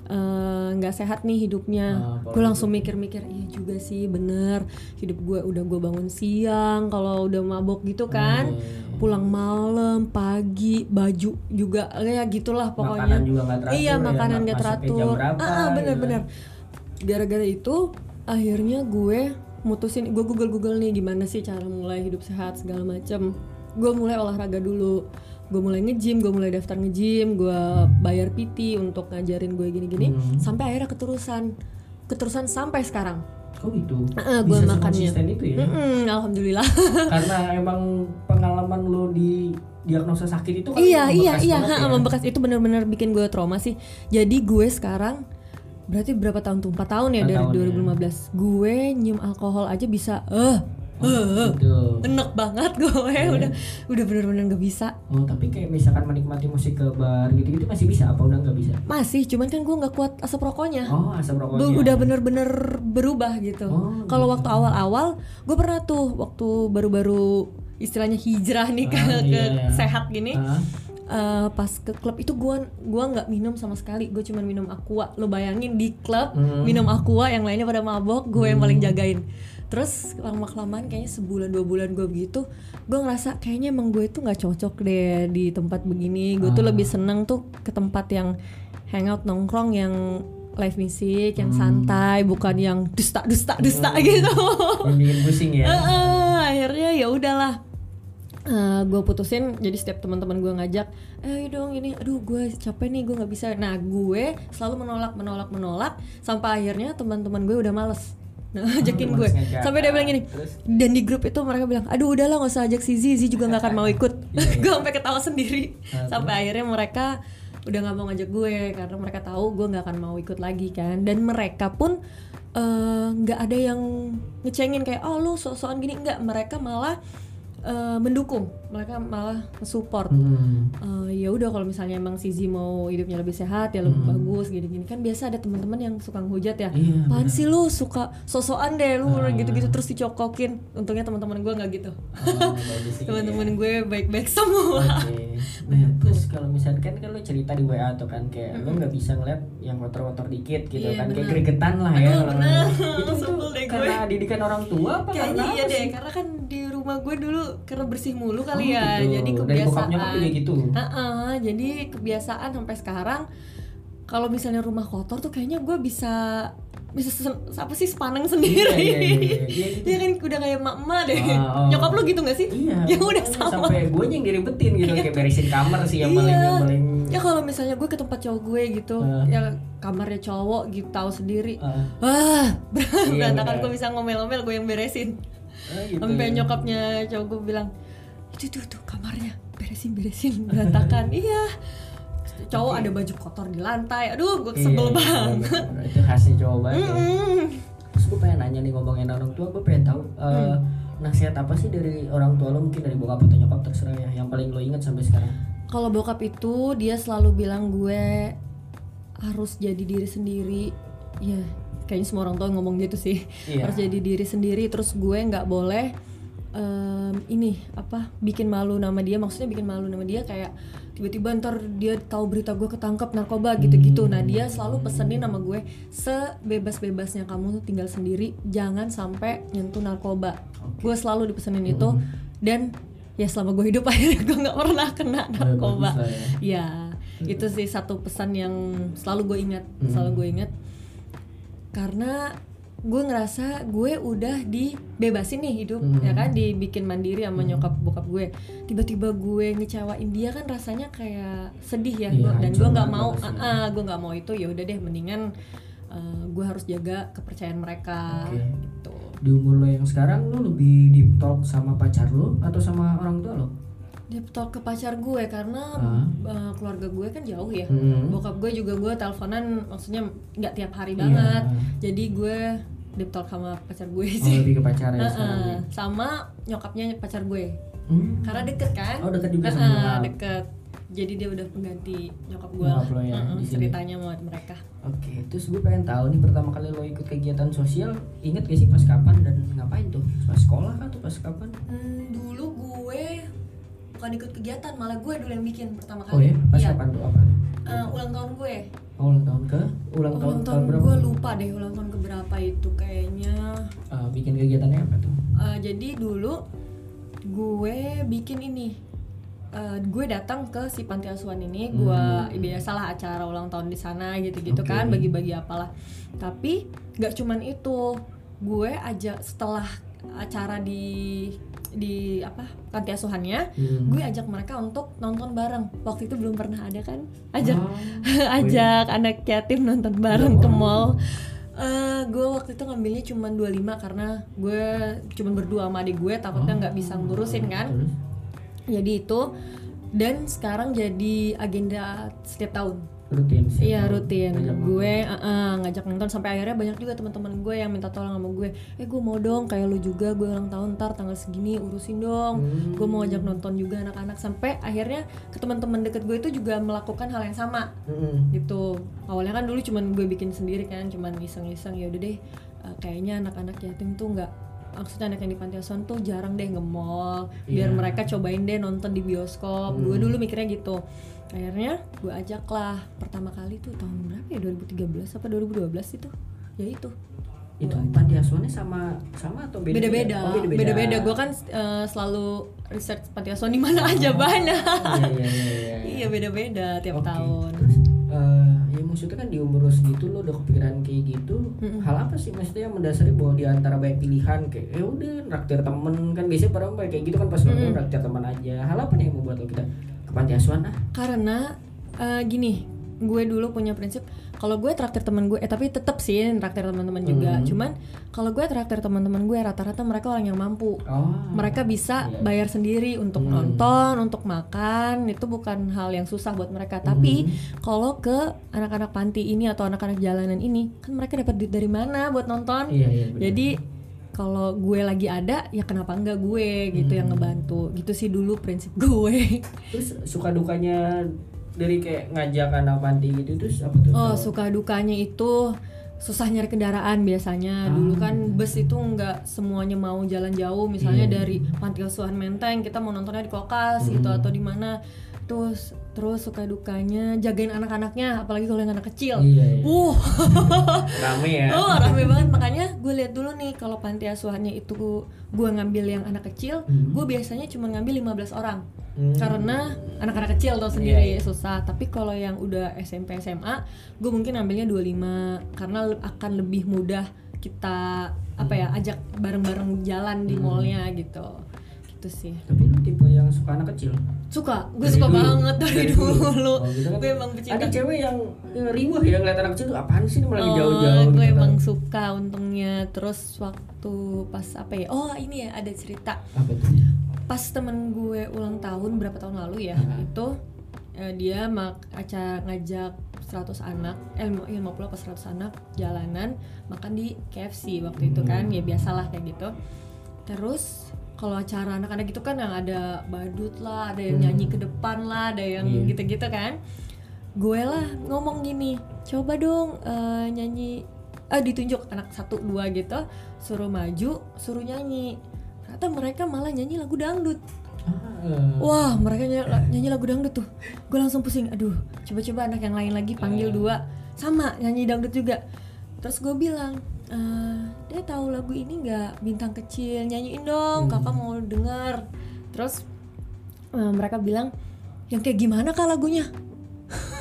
[SPEAKER 3] eh, nggak sehat nih hidupnya.
[SPEAKER 2] Ah,
[SPEAKER 3] gue langsung mikir-mikir iya juga sih bener. Hidup gue udah gue bangun siang kalau udah mabok gitu kan.
[SPEAKER 2] Iya.
[SPEAKER 3] pulang malam pagi baju juga ya gitulah pokoknya.
[SPEAKER 2] Makanan juga teratur
[SPEAKER 3] iya
[SPEAKER 2] ya,
[SPEAKER 3] makanan nggak
[SPEAKER 2] jam
[SPEAKER 3] teratur. ah ah,
[SPEAKER 2] gitu.
[SPEAKER 3] bener-bener gara-gara itu akhirnya gue mutusin gue google google nih gimana sih cara mulai hidup sehat segala macem gue mulai olahraga dulu gue mulai nge-gym gue mulai daftar nge-gym gue bayar PT untuk ngajarin gue gini-gini
[SPEAKER 2] Hmm.
[SPEAKER 3] sampai akhirnya keterusan keterusan sampai sekarang
[SPEAKER 2] Oh gitu.
[SPEAKER 3] Gua
[SPEAKER 2] Bisa
[SPEAKER 3] makannya.
[SPEAKER 2] itu ya.
[SPEAKER 3] Mm-mm, alhamdulillah
[SPEAKER 2] Karena emang pengalaman lo di diagnosa sakit itu kan
[SPEAKER 3] iya iya
[SPEAKER 2] membekas
[SPEAKER 3] iya
[SPEAKER 2] ya.
[SPEAKER 3] membekas itu bener-bener bikin gue trauma sih jadi gue sekarang berarti berapa tahun tuh 4 tahun ya
[SPEAKER 2] Empat
[SPEAKER 3] dari
[SPEAKER 2] tahun, ya.
[SPEAKER 3] 2015 gue nyium alkohol aja bisa eh eh
[SPEAKER 2] Gitu.
[SPEAKER 3] enak banget gue udah udah bener-bener nggak bisa
[SPEAKER 2] Oh tapi kayak misalkan menikmati musik ke bar gitu-gitu masih bisa apa udah nggak bisa?
[SPEAKER 3] masih cuman kan gue nggak kuat asap rokoknya
[SPEAKER 2] Oh
[SPEAKER 3] Gue
[SPEAKER 2] rokoknya.
[SPEAKER 3] udah bener-bener berubah gitu.
[SPEAKER 2] Oh,
[SPEAKER 3] Kalau waktu awal-awal, gue pernah tuh waktu baru-baru istilahnya hijrah nih ke,
[SPEAKER 2] Ah,
[SPEAKER 3] ke
[SPEAKER 2] iya, iya.
[SPEAKER 3] sehat gini.
[SPEAKER 2] Ah,
[SPEAKER 3] eh, pas ke klub itu gua gua nggak minum sama sekali. Gue cuma minum aqua. Lo bayangin di klub
[SPEAKER 2] Hmm.
[SPEAKER 3] minum aqua, yang lainnya pada mabok, gue yang paling jagain. Terus lama kelamaan kayaknya sebulan dua bulan gue begitu, gue ngerasa kayaknya emang gue tuh nggak cocok deh di tempat begini. Gue tuh
[SPEAKER 2] Ah.
[SPEAKER 3] lebih seneng tuh ke tempat yang hangout nongkrong yang live music yang
[SPEAKER 2] Hmm.
[SPEAKER 3] santai bukan yang dusta dusta dusta gitu
[SPEAKER 2] yang bikin pusing ya.
[SPEAKER 3] Heeh, akhirnya ya udahlah gue putusin jadi setiap teman-teman gue ngajak eh dong ini aduh gue capek nih gue nggak bisa. Nah gue selalu menolak menolak menolak sampai akhirnya teman-teman gue udah males. Nah, ajakin gue. sampai dia bilang gini
[SPEAKER 2] Terus?
[SPEAKER 3] dan di grup itu mereka bilang aduh udahlah nggak usah ajak si Zizi juga nggak akan mau ikut.
[SPEAKER 2] Iya, iya.
[SPEAKER 3] gue sampai ketawa sendiri. Sampai akhirnya mereka udah nggak mau ngajak gue karena mereka tahu gue nggak akan mau ikut lagi kan. Dan mereka pun eh, nggak ada yang ngecengin kayak oh lu sok-sokan gini. Nggak mereka malah eh, mendukung mereka malah support
[SPEAKER 2] Hmm.
[SPEAKER 3] Eh, ya udah kalau misalnya emang Sizi mau hidupnya lebih sehat ya lebih bagus gini-gini kan biasa ada teman-teman yang suka ngehujat ya
[SPEAKER 2] Iya, benar.
[SPEAKER 3] sih lu suka sosokan deh lu
[SPEAKER 2] Ah.
[SPEAKER 3] gitu-gitu terus dicokokin untungnya teman-teman gue nggak gitu
[SPEAKER 2] Oh,
[SPEAKER 3] teman-teman
[SPEAKER 2] ya.
[SPEAKER 3] gue baik-baik semua
[SPEAKER 2] Oke. Nah, terus kalau misalkan kan lo cerita di WA tuh kan kayak lo nggak bisa ngeliat yang kotor-kotor dikit gitu
[SPEAKER 3] Iya,
[SPEAKER 2] kan kayak
[SPEAKER 3] benar.
[SPEAKER 2] gregetan lah ya.
[SPEAKER 3] Aduh.
[SPEAKER 2] Itu, itu karena didikan orang tua apa
[SPEAKER 3] Kayaknya
[SPEAKER 2] karena
[SPEAKER 3] iya deh, karena kan di rumah gue dulu karena bersih mulu kali
[SPEAKER 2] Oh,
[SPEAKER 3] ya,
[SPEAKER 2] gitu.
[SPEAKER 3] jadi
[SPEAKER 2] Dari
[SPEAKER 3] kebiasaan.
[SPEAKER 2] juga gitu?
[SPEAKER 3] Heeh, jadi kebiasaan sampai sekarang kalau misalnya rumah kotor tuh kayaknya gue bisa bisa apa sih sepaneng sendiri.
[SPEAKER 2] Iya, iya, iya, iya, iya, gitu.
[SPEAKER 3] Iya kan udah kayak emak-emak deh.
[SPEAKER 2] Ah, oh.
[SPEAKER 3] Nyokap lu gitu gak sih?
[SPEAKER 2] Iya.
[SPEAKER 3] Ya udah sama.
[SPEAKER 2] Sampai gue yang diribetin gitu kayak beresin kamar sih yang
[SPEAKER 3] Iya.
[SPEAKER 2] paling yang paling.
[SPEAKER 3] Ya kalau misalnya gue ke tempat cowok gue gitu,
[SPEAKER 2] Ah.
[SPEAKER 3] ya kamarnya cowok gitu tahu sendiri.
[SPEAKER 2] Ah.
[SPEAKER 3] Wah, berantakan
[SPEAKER 2] benar.
[SPEAKER 3] gue bisa ngomel-ngomel gue yang beresin.
[SPEAKER 2] Ah, gitu.
[SPEAKER 3] sampai nyokapnya cowok gue bilang itu tuh tuh kamarnya beresin beresin berantakan iya cowok
[SPEAKER 2] Oke.
[SPEAKER 3] ada baju kotor di lantai aduh gue sebel
[SPEAKER 2] iya,
[SPEAKER 3] banget.
[SPEAKER 2] Itu khasnya cowok banget. ya.
[SPEAKER 3] Mm-mm.
[SPEAKER 2] Terus gue pengen nanya nih ngomongin orang tua, gue pengen tahu eh, nasihat apa sih dari orang tua lo mungkin dari bokap atau nyokap terserah ya, yang paling lo ingat sampai sekarang.
[SPEAKER 3] kalau bokap itu dia selalu bilang gue harus jadi diri sendiri ya kayaknya semua orang tua ngomong gitu sih.
[SPEAKER 2] Iya.
[SPEAKER 3] harus jadi diri sendiri terus gue nggak boleh em, ini apa bikin malu nama dia. Maksudnya bikin malu nama dia kayak tiba-tiba ntar dia tahu berita gue ketangkep narkoba gitu-gitu. Nah dia selalu pesenin nama gue sebebas-bebasnya kamu tinggal sendiri jangan sampai nyentuh narkoba. Gue selalu dipesenin itu. Dan ya selama gue hidup akhirnya gue nggak pernah kena narkoba.
[SPEAKER 2] lah
[SPEAKER 3] ya. Itu sih satu pesan yang selalu gue ingat selalu gue ingat karena gue ngerasa gue udah dibebasin nih hidup
[SPEAKER 2] Hmm.
[SPEAKER 3] ya kan dibikin mandiri sama nyokap bokap gue tiba-tiba gue ngecewain dia kan rasanya kayak sedih ya Gua- dan gue nggak mau ah, ah, gue nggak mau itu ya udah deh mendingan eh, gue harus jaga kepercayaan mereka
[SPEAKER 2] Oke.
[SPEAKER 3] gitu
[SPEAKER 2] Di umur lo yang sekarang lo lebih deep talk sama pacar lo atau sama orang tua lo?
[SPEAKER 3] Dia talk ke pacar gue karena
[SPEAKER 2] Ah.
[SPEAKER 3] eh, keluarga gue kan jauh ya
[SPEAKER 2] Hmm.
[SPEAKER 3] bokap gue juga gue teleponan maksudnya nggak tiap hari
[SPEAKER 2] Iya.
[SPEAKER 3] banget jadi gue deep talk sama pacar gue
[SPEAKER 2] Oh,
[SPEAKER 3] sih
[SPEAKER 2] lebih ke pacar ya sekarang. ya?
[SPEAKER 3] sama nyokapnya pacar gue
[SPEAKER 2] Hmm.
[SPEAKER 3] karena deket kan
[SPEAKER 2] Oh, deket juga sama
[SPEAKER 3] Heeh,
[SPEAKER 2] nyokap.
[SPEAKER 3] deket jadi dia udah pengganti nyokap gue
[SPEAKER 2] lo ya, sini.
[SPEAKER 3] ceritanya sama mereka
[SPEAKER 2] Oke, terus gue pengen tahu nih pertama kali lo ikut kegiatan sosial, inget gak sih pas kapan dan ngapain tuh? Pas sekolah atau pas kapan?
[SPEAKER 3] Hmm, dulu gue bukan ikut kegiatan malah gue dulu yang bikin pertama
[SPEAKER 2] Oh
[SPEAKER 3] kali
[SPEAKER 2] ya, pas
[SPEAKER 3] Iya.
[SPEAKER 2] kapan tuh apa?
[SPEAKER 3] Eh, ulang tahun gue
[SPEAKER 2] Oh, ulang tahun ke? Ulang, tahun,
[SPEAKER 3] ulang tahun
[SPEAKER 2] berapa?
[SPEAKER 3] gue lupa deh ulang tahun keberapa itu kayaknya
[SPEAKER 2] Eh, bikin kegiatannya apa tuh?
[SPEAKER 3] Uh, jadi dulu gue bikin ini Uh, gue datang ke si panti asuhan ini gue biasalah acara ulang tahun di sana gitu-gitu
[SPEAKER 2] Oke.
[SPEAKER 3] kan bagi-bagi apalah tapi nggak cuman itu gue aja setelah acara di di apa panti asuhannya
[SPEAKER 2] Hmm.
[SPEAKER 3] gue ajak mereka untuk nonton bareng. Waktu itu belum pernah ada kan? Ajak
[SPEAKER 2] Oh,
[SPEAKER 3] ajak anak yatim nonton bareng ke mall. Eh, gue waktu itu ngambilnya cuma 25 karena gue cuma berdua sama adik gue takutnya nggak bisa ngurusin kan?
[SPEAKER 2] Terus?
[SPEAKER 3] jadi itu dan sekarang jadi agenda setiap tahun
[SPEAKER 2] rutin sih
[SPEAKER 3] Iya rutin.
[SPEAKER 2] Ngajak
[SPEAKER 3] Gue uh, uh, ngajak nonton sampai akhirnya banyak juga teman-teman gue yang minta tolong sama gue. Eh gue mau dong kayak lu juga gue ulang tahun ntar tanggal segini urusin dong.
[SPEAKER 2] Hmm.
[SPEAKER 3] Gue mau ngajak nonton juga anak-anak sampai akhirnya ke teman-teman deket gue itu juga melakukan hal yang sama
[SPEAKER 2] Mm-mm.
[SPEAKER 3] gitu. Awalnya kan dulu cuman gue bikin sendiri kan, cuman iseng-iseng ya udah deh. uh, kayaknya anak-anak yatim tuh nggak maksudnya anak yang di panti asuhan tuh jarang deh nge-mall biar
[SPEAKER 2] Iya.
[SPEAKER 3] mereka cobain deh nonton di bioskop gue dulu mikirnya gitu akhirnya gue ajak lah pertama kali tuh tahun berapa ya? 2013 apa 2012 itu? Ya itu.
[SPEAKER 2] Itu panti asuhannya sama sama atau beda
[SPEAKER 3] beda-beda.
[SPEAKER 2] Oh, beda-beda.
[SPEAKER 3] Beda-beda. Gue kan uh, selalu research panti asuhan di mana aja banyak.
[SPEAKER 2] Iya iya iya, iya.
[SPEAKER 3] iya. Beda-beda tiap
[SPEAKER 2] Oke,
[SPEAKER 3] tahun.
[SPEAKER 2] Terus eh, ya maksudnya kan di umur segitu lo udah kepikiran kayak gitu hal apa sih maksudnya yang mendasari bahwa di antara banyak pilihan kayak ya udah naktir temen. Kan biasanya pada orang kayak gitu kan pas nonton naktir teman aja. Hal apa nih yang membuat lo kita panti asuhan ah
[SPEAKER 3] karena eh, gini gue dulu punya prinsip kalau gue traktir teman gue eh tapi tetap sih traktir teman-teman juga cuman kalau gue traktir teman-teman gue rata-rata mereka orang yang mampu
[SPEAKER 2] oh
[SPEAKER 3] mereka bisa
[SPEAKER 2] Iya.
[SPEAKER 3] bayar sendiri untuk nonton, untuk makan, itu bukan hal yang susah buat mereka. Tapi kalau ke anak-anak panti ini atau anak-anak jalanan ini, kan mereka dapat duit dari mana buat nonton?
[SPEAKER 2] iya iya bener.
[SPEAKER 3] Jadi kalau gue lagi ada, ya kenapa enggak gue gitu yang ngebantu. Gitu sih dulu prinsip gue.
[SPEAKER 2] terus suka dukanya dari kayak ngajak anak panti gitu terus apa tuh
[SPEAKER 3] Oh, suka dukanya itu susah nyari kendaraan biasanya. Dulu kan bus itu nggak semuanya mau jalan jauh. Misalnya dari Panti Asuhan Menteng kita mau nontonnya di Kokas gitu atau di mana. Terus terus suka dukanya jagain anak-anaknya, apalagi kalau yang anak kecil.
[SPEAKER 2] iya iya
[SPEAKER 3] Uh,
[SPEAKER 2] rame ya
[SPEAKER 3] oh rame banget makanya gue lihat dulu nih kalau panti asuhannya itu gue ngambil yang anak kecil, gue biasanya cuma ngambil 15 orang.
[SPEAKER 2] Hmm.
[SPEAKER 3] Karena anak-anak kecil tau sendiri susah. Tapi kalau yang udah SMP SMA, gue mungkin ambilnya 25 karena akan lebih mudah kita apa ya ajak bareng-bareng jalan di mallnya gitu. Gitu sih.
[SPEAKER 2] tapi lu tipe yang suka anak kecil
[SPEAKER 3] Suka, gue suka
[SPEAKER 2] dulu?
[SPEAKER 3] banget dari,
[SPEAKER 2] Dari
[SPEAKER 3] dulu.
[SPEAKER 2] dulu. Oh, gitu kan.
[SPEAKER 3] Gue emang pecinta.
[SPEAKER 2] ada cewek yang riwah ya ngeliat anak kecil tuh apaan sih ini malah
[SPEAKER 3] Oh,
[SPEAKER 2] jauh-jauh
[SPEAKER 3] gue
[SPEAKER 2] gitu
[SPEAKER 3] emang
[SPEAKER 2] kan.
[SPEAKER 3] suka untungnya. Terus waktu pas apa ya? Oh ini ya ada cerita.
[SPEAKER 2] apa tuh
[SPEAKER 3] Pas temen gue ulang tahun berapa tahun lalu ya,
[SPEAKER 2] Hmm.
[SPEAKER 3] itu eh, dia mak acara ngajak 100 anak, eh lima- iya, 50 apa 100 anak jalanan makan di KFC waktu itu kan, ya biasalah kayak gitu. Terus kalau acara anak-anak gitu kan yang ada badut lah, ada yang nyanyi ke depan lah, ada yang
[SPEAKER 2] Iya.
[SPEAKER 3] gitu-gitu kan. Gue lah ngomong gini, coba dong eh, nyanyi, eh ditunjuk anak satu dua gitu, suruh maju, suruh nyanyi. Ternyata mereka malah nyanyi lagu dangdut.
[SPEAKER 2] Ah,
[SPEAKER 3] Wah, mereka nyanyi, nyanyi lagu dangdut tuh. Gue langsung pusing. Aduh, coba-coba anak yang lain lagi panggil dua. Sama, nyanyi dangdut juga. Terus gue bilang, "Eh, dia tahu lagu ini nggak bintang kecil nyanyiin dong kakak mau denger. Terus eh, mereka bilang yang kayak gimana kak lagunya?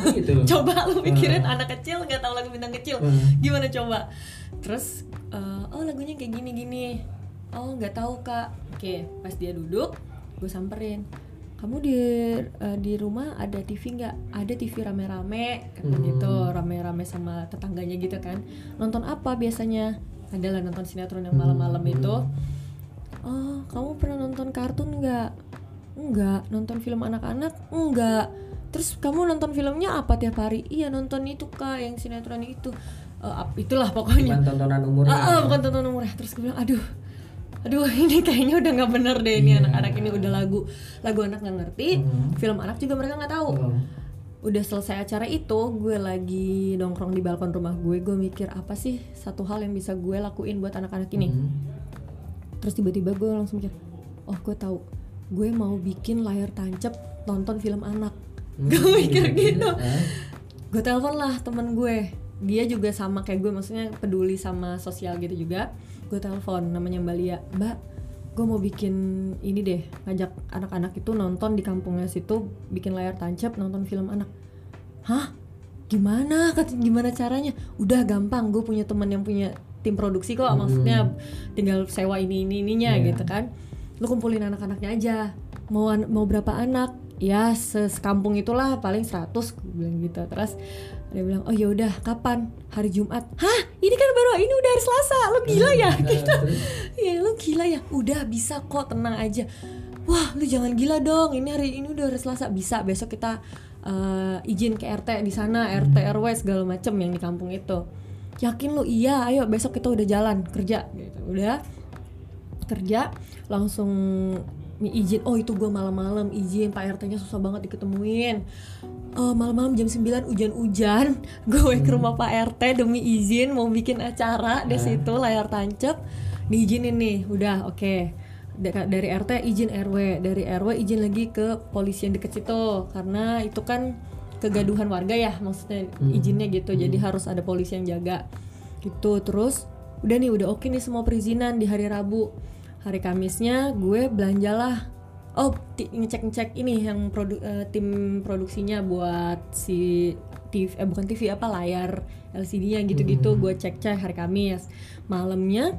[SPEAKER 2] Gitu.
[SPEAKER 3] Coba lu pikirin anak kecil nggak tahu lagu bintang kecil.
[SPEAKER 2] Hmm.
[SPEAKER 3] gimana coba? Terus eh, oh lagunya kayak gini gini. Oh nggak tahu kak. Oke pas dia duduk gue samperin kamu di eh, di rumah ada TV nggak ada TV rame-rame kata gitu rame-rame sama tetangganya gitu kan nonton apa biasanya adalah nonton sinetron yang malam-malam itu oh kamu pernah nonton kartun nggak Enggak, nonton film anak-anak? Enggak. Terus kamu nonton filmnya apa tiap hari? Iya, nonton itu Kak, yang sinetron itu. Ap- itulah pokoknya.
[SPEAKER 2] bukan tontonan umurnya
[SPEAKER 3] Ah, ah, bukan tonton umurnya. Terus gue bilang, aduh, aduh ini kayaknya udah nggak bener deh ini anak-anak ini udah lagu lagu anak nggak ngerti, film anak juga mereka nggak tahu.
[SPEAKER 2] Oh.
[SPEAKER 3] Udah selesai acara itu, gue lagi nongkrong di balkon rumah gue, gue mikir apa sih satu hal yang bisa gue lakuin buat anak-anak ini.
[SPEAKER 2] Hmm.
[SPEAKER 3] Terus tiba-tiba gue langsung mikir, oh gue tahu, gue mau bikin layar tancap nonton film anak. gue mikir gitu.
[SPEAKER 2] Ah.
[SPEAKER 3] Gue telepon lah temen gue, dia juga sama kayak gue, maksudnya peduli sama sosial gitu juga. Gue telepon, namanya Mbak Lia, Mbak, gue mau bikin ini deh, ngajak anak-anak itu nonton di kampungnya situ, bikin layar tancap nonton film anak. Hah? Gimana? Gimana caranya? Udah gampang, gue punya teman yang punya tim produksi kok, maksudnya tinggal sewa ini ini ininya
[SPEAKER 2] Iya.
[SPEAKER 3] gitu kan. Lu kumpulin anak-anaknya aja. Mau an- mau berapa anak? Ya sekampung itulah paling 100 gue bilang gitu. Terus dia bilang, "Oh ya udah, kapan? Hari Jumat." Hah? Ini kan baru ini udah hari Selasa. Lu gila ya?
[SPEAKER 2] Nah,
[SPEAKER 3] Gitu. Iya lu gila ya Udah bisa kok tenang aja wah lu jangan gila dong ini hari ini udah hari Selasa bisa besok kita eh, izin ke RT di sana RT RW segala macem yang di kampung itu yakin lu iya ayo besok kita udah jalan kerja gitu udah kerja langsung izin oh itu gue malam-malam izin Pak RT-nya susah banget diketemuin Eh, malam-malam jam 9 hujan-hujan. Gue ke rumah Pak RT demi izin mau bikin acara di situ layar tancap. Diizinin nih udah oke. Da- dari RT izin RW dari RW izin lagi ke polisi yang deket situ. Karena itu kan kegaduhan warga ya maksudnya izinnya gitu. Jadi harus ada polisi yang jaga. Gitu terus udah nih udah oke nih semua perizinan di hari Rabu. Hari Kamisnya gue belanjalah oh ngecek-ngecek ini yang produ- eh, tim produksinya buat si TV eh bukan TV apa layar LCD-nya gitu-gitu. Gue cek-cek hari Kamis. Malamnya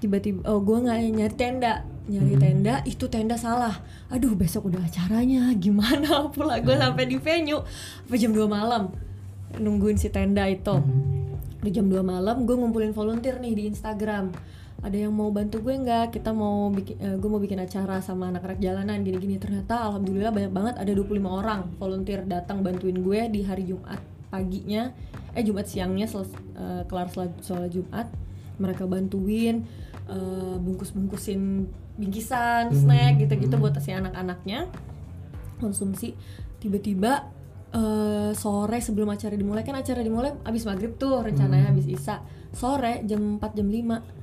[SPEAKER 3] tiba-tiba oh gue nggak nyari tenda. Nyari tenda itu tenda salah. Aduh besok udah acaranya. Gimana pula gue sampai di venue? Sampai jam 2 malam. Nungguin si tenda itu. Di jam 2 malam gue ngumpulin volunteer nih di Instagram ada yang mau bantu gue nggak? Kita mau bikin eh, gue mau bikin acara sama anak-anak jalanan gini-gini. Ternyata alhamdulillah banyak banget ada 25 orang volunteer datang bantuin gue di hari Jumat paginya. Eh Jumat siangnya seles- eh, kelar sholat, Jumat. Mereka bantuin eh, bungkus-bungkusin bingkisan snack gitu-gitu buat si anak-anaknya. Konsumsi tiba-tiba eh, sore sebelum acara dimulai kan acara dimulai abis maghrib tuh rencananya abis isa sore jam 4 jam 5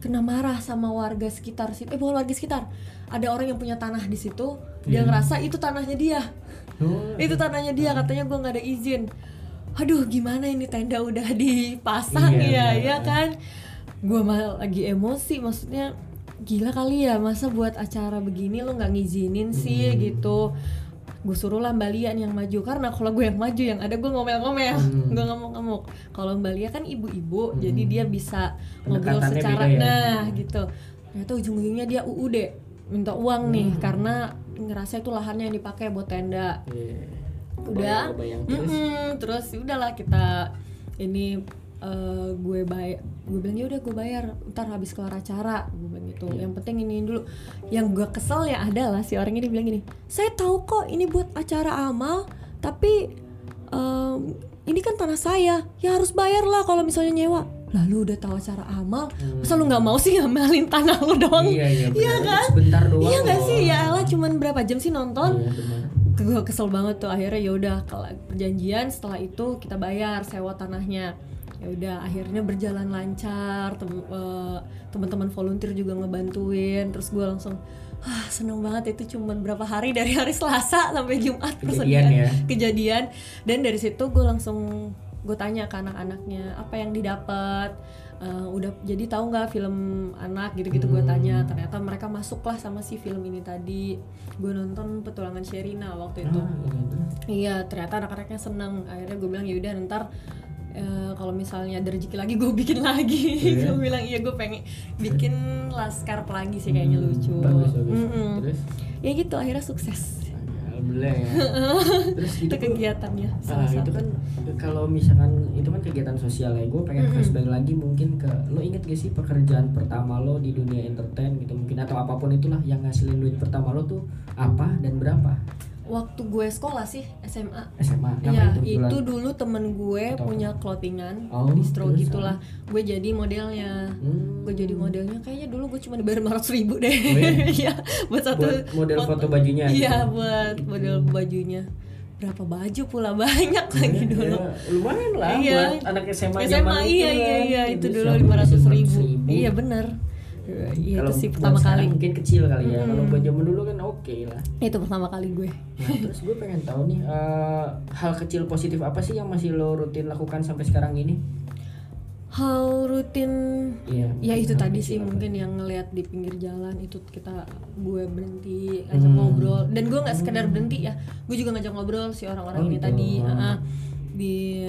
[SPEAKER 3] kena marah sama warga sekitar situ eh bukan warga sekitar. Ada orang yang punya tanah di situ dia ngerasa itu tanahnya dia.
[SPEAKER 2] Oh,
[SPEAKER 3] itu tanahnya dia katanya gue nggak ada izin. Aduh gimana ini tenda udah dipasang
[SPEAKER 2] Iya,
[SPEAKER 3] ya ya kan? Gue malah lagi emosi maksudnya gila kali ya masa buat acara begini lo nggak ngizinin sih? Gitu gue suruh lah Mbak yang maju karena kalau gue yang maju yang ada gue ngomel-ngomel gue ngamuk-ngamuk. Kalau Mbak Lia kan ibu-ibu jadi dia bisa ngobrol secara
[SPEAKER 2] ya?
[SPEAKER 3] nah gitu. Ternyata ujung-ujungnya dia UUD minta uang nih karena ngerasa itu lahannya yang dipakai buat tenda.
[SPEAKER 2] Iya.
[SPEAKER 3] udah.
[SPEAKER 2] Kebayang, kebayang. terus.
[SPEAKER 3] Mm-mm, terus ya udahlah kita ini eh, gue bayar gue bilang ya udah gue bayar ntar habis kelar acara. Gue bilang gitu.
[SPEAKER 2] Iya.
[SPEAKER 3] yang penting ini dulu. Yang gue kesel ya adalah si orang ini bilang gini saya tahu kok ini buat acara amal tapi em, ini kan tanah saya. Ya harus bayar lah kalau misalnya nyewa. Lalu udah tahu acara amal? Masa lu nggak mau sih ngamalin tanah lu doang?
[SPEAKER 2] Hmm. iya iya
[SPEAKER 3] Iya kan?
[SPEAKER 2] Sebentar doang
[SPEAKER 3] iya nggak sih? Ya Allah cuman berapa jam sih nonton?
[SPEAKER 2] Iya
[SPEAKER 3] gue kesel banget tuh. Akhirnya ya udah kalau perjanjian setelah itu kita bayar sewa tanahnya ya udah akhirnya berjalan lancar tem- eh, teman-teman volunteer juga ngebantuin. Terus gue langsung ah seneng banget itu cuman berapa hari dari hari Selasa sampai Jumat.
[SPEAKER 2] Kejadian ya.
[SPEAKER 3] kejadian. Dan dari situ gue langsung gue tanya ke anak-anaknya apa yang didapat? Eh, udah jadi tahu nggak film anak? Gitu-gitu gue tanya. Ternyata mereka masuklah sama si film ini tadi. Gue nonton petualangan Sherina waktu itu.
[SPEAKER 2] Ah, iya,
[SPEAKER 3] iya ternyata anak-anaknya seneng. Akhirnya gue bilang yaudah ntar eh, kalau misalnya ada rezeki lagi gue bikin lagi.
[SPEAKER 2] Iya.
[SPEAKER 3] gue bilang iya gue pengen bikin laskar lagi sih kayaknya lucu.
[SPEAKER 2] Hmm, bagus bagus.
[SPEAKER 3] Mm-mm.
[SPEAKER 2] terus?
[SPEAKER 3] Ya gitu akhirnya sukses.
[SPEAKER 2] Alhamdulillah ya. Terus
[SPEAKER 3] itu
[SPEAKER 2] itu
[SPEAKER 3] kegiatannya
[SPEAKER 2] Ah,
[SPEAKER 3] salah
[SPEAKER 2] itu
[SPEAKER 3] satu.
[SPEAKER 2] kan kalau misalkan itu kan kegiatan sosial ya gue pengen
[SPEAKER 3] Mm-mm.
[SPEAKER 2] flashback lagi mungkin ke lo inget gak sih pekerjaan pertama lo di dunia entertain gitu mungkin atau apa pun itulah yang ngasilin duit pertama lo tuh apa dan berapa
[SPEAKER 3] waktu gue sekolah sih SMA
[SPEAKER 2] SMA
[SPEAKER 3] Ya,
[SPEAKER 2] Apa
[SPEAKER 3] itu
[SPEAKER 2] bulan?
[SPEAKER 3] dulu temen gue
[SPEAKER 2] Atau
[SPEAKER 3] punya clothingan,
[SPEAKER 2] Oh,
[SPEAKER 3] distro
[SPEAKER 2] terus,
[SPEAKER 3] gitulah. Gue jadi modelnya.
[SPEAKER 2] Hmm.
[SPEAKER 3] Gue jadi modelnya kayaknya dulu gue cuma dibayar 500 ribu deh.
[SPEAKER 2] Oh, iya?
[SPEAKER 3] Iya, buat satu
[SPEAKER 2] buat model foto bajunya
[SPEAKER 3] Iya,
[SPEAKER 2] gitu.
[SPEAKER 3] buat model bajunya. Berapa baju pula banyak lagi
[SPEAKER 2] Ya,
[SPEAKER 3] dulu.
[SPEAKER 2] ya, lumayan lah
[SPEAKER 3] Iya.
[SPEAKER 2] buat anak SMA
[SPEAKER 3] SMA iya
[SPEAKER 2] itu
[SPEAKER 3] iya
[SPEAKER 2] kan.
[SPEAKER 3] iya itu
[SPEAKER 2] Gitu,
[SPEAKER 3] dulu 500
[SPEAKER 2] bisa
[SPEAKER 3] ribu.
[SPEAKER 2] 500.000.
[SPEAKER 3] Iya bener. Iya
[SPEAKER 2] Kalau
[SPEAKER 3] itu sih pertama kali.
[SPEAKER 2] mungkin kecil kali ya kalau
[SPEAKER 3] Mm-mm.
[SPEAKER 2] buat zaman dulu kan oke lah
[SPEAKER 3] Itu pertama kali gue.
[SPEAKER 2] Nah, terus gue pengen tahu nih eh, hal kecil positif apa sih yang masih lo rutin lakukan sampai sekarang ini?
[SPEAKER 3] Hal rutin
[SPEAKER 2] Iya.
[SPEAKER 3] ya itu
[SPEAKER 2] hal
[SPEAKER 3] tadi sih
[SPEAKER 2] apa?
[SPEAKER 3] mungkin yang ngeliat di pinggir jalan itu kita gue berhenti ngajak
[SPEAKER 2] Hmm.
[SPEAKER 3] ngobrol dan gue nggak sekedar berhenti ya gue juga ngajak ngobrol si orang-orang
[SPEAKER 2] Oh,
[SPEAKER 3] ini
[SPEAKER 2] gitu.
[SPEAKER 3] tadi
[SPEAKER 2] Hmm.
[SPEAKER 3] ah, di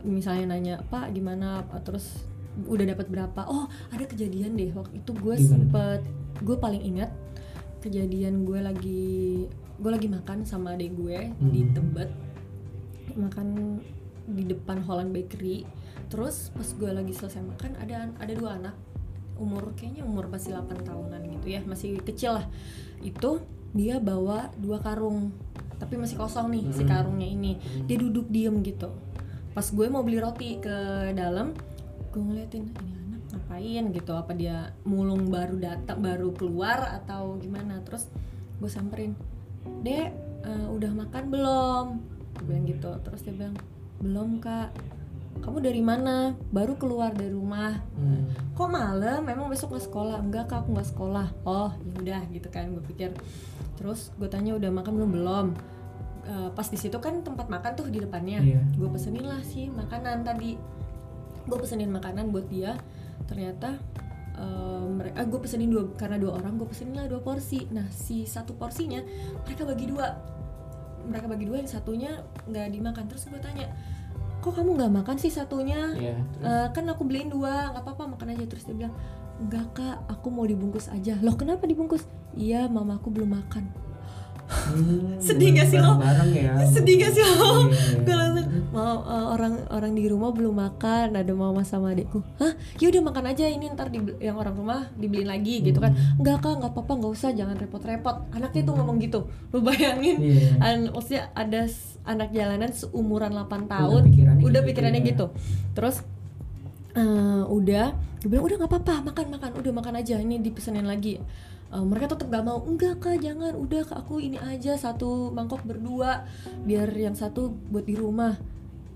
[SPEAKER 3] misalnya nanya pak gimana terus udah dapat berapa. Oh ada kejadian deh waktu itu gue sempet gue paling ingat kejadian gue lagi gue lagi makan sama adik gue di
[SPEAKER 2] Hmm.
[SPEAKER 3] Tebet. Makan di depan Holland Bakery. Terus pas gue lagi selesai makan ada ada dua anak. Umur kayaknya umur masih 8 tahunan gitu ya masih kecil lah. Itu dia bawa dua karung tapi masih kosong nih si
[SPEAKER 2] Hmm.
[SPEAKER 3] karungnya ini. Dia duduk diem gitu. Pas gue mau beli roti ke dalam gue ngeliatin ini anak ngapain? Gitu apa dia mulung baru datang baru keluar atau gimana? Terus gue samperin dek eh, udah makan belum? Gue bilang gitu. Terus dia bilang belum kak. Kamu dari mana? Baru keluar dari rumah.
[SPEAKER 2] Hmm.
[SPEAKER 3] kok malam? Memang besok nggak sekolah? Enggak kak aku nggak sekolah. Oh ya udah gitu kan gue pikir. Terus gue tanya udah makan belum? Belum. Eh, pas di situ kan tempat makan tuh di depannya.
[SPEAKER 2] Iya.
[SPEAKER 3] gue pesenin lah sih makanan tadi gue pesenin makanan buat dia. Ternyata mereka gue pesenin dua karena dua orang gue pesenin lah dua porsi. Nah si satu porsinya mereka bagi dua. Mereka bagi dua yang satunya nggak dimakan. Terus gue tanya kok kamu nggak makan sih satunya?
[SPEAKER 2] Iya. terus?
[SPEAKER 3] Eh, kan aku beliin dua nggak apa-apa makan aja. Terus dia bilang enggak kak aku mau dibungkus aja. Loh kenapa dibungkus? Iya mamaku belum makan
[SPEAKER 2] Hmm,
[SPEAKER 3] sedih gak sih lo?
[SPEAKER 2] ya
[SPEAKER 3] sedih gak sih lo
[SPEAKER 2] Iya.
[SPEAKER 3] gue langsung mau eh, orang orang di rumah belum makan ada mama sama adikku hah ya udah makan aja ini ntar di, yang orang rumah dibeliin lagi gitu kan enggak kak nggak apa-apa nggak usah jangan repot-repot anaknya tuh ngomong gitu lu bayangin
[SPEAKER 2] Iya.
[SPEAKER 3] An- maksudnya ada anak jalanan seumuran 8 tahun
[SPEAKER 2] pikirannya
[SPEAKER 3] udah
[SPEAKER 2] gitu
[SPEAKER 3] pikirannya
[SPEAKER 2] ya.
[SPEAKER 3] gitu terus eh, udah gue bilang udah nggak apa-apa makan makan udah makan aja ini dipesenin lagi Eh, mereka tetap gak mau enggak kak jangan udah kak aku ini aja satu mangkok berdua biar yang satu buat di rumah.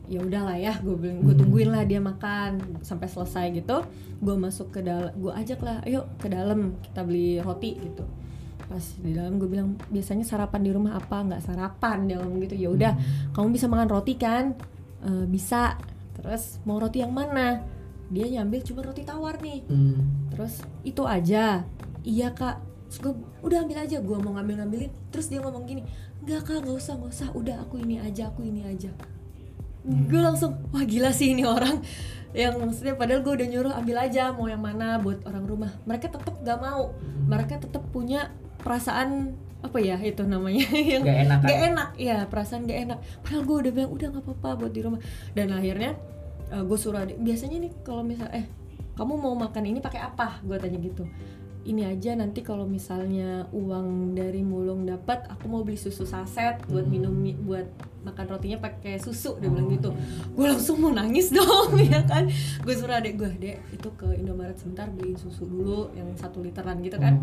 [SPEAKER 3] Ya udahlah ya gue bilang gue
[SPEAKER 2] Hmm.
[SPEAKER 3] tungguin lah dia makan sampai selesai gitu. Gue masuk ke dalam gue ajak lah ayo ke dalam kita beli roti gitu. Pas di dalam gue bilang biasanya sarapan di rumah apa? Nggak sarapan dia ngomong gitu. Ya udah kamu bisa makan roti kan? "Eh, bisa. Terus mau roti yang mana? Dia nyambil cuma roti tawar nih.
[SPEAKER 2] Hmm.
[SPEAKER 3] terus itu aja iya kak. Terus gue udah ambil aja. Gue mau ngambil ngambilin terus dia ngomong gini nggak kak nggak usah nggak usah. Udah aku ini aja aku ini aja. Gue langsung wah gila sih ini orang. Yang maksudnya padahal gue udah nyuruh ambil aja mau yang mana buat orang rumah. Mereka tetap gak mau. Mereka tetap punya perasaan apa ya itu namanya yang
[SPEAKER 2] Gak enak kan?
[SPEAKER 3] gak enak. Ya perasaan gak enak. Padahal gue udah bilang udah nggak apa-apa buat di rumah. Dan akhirnya gue suruh adik biasanya nih kalau misal eh kamu mau makan ini pakai apa? Gue tanya gitu ini aja nanti kalau misalnya uang dari mulung dapat aku mau beli susu saset buat minum mi- buat makan rotinya pakai susu dia bilang gitu. gue langsung mau nangis dong ya kan. Gue suruh adek gue dek itu ke Indomaret sebentar beliin susu dulu yang satu literan gitu kan.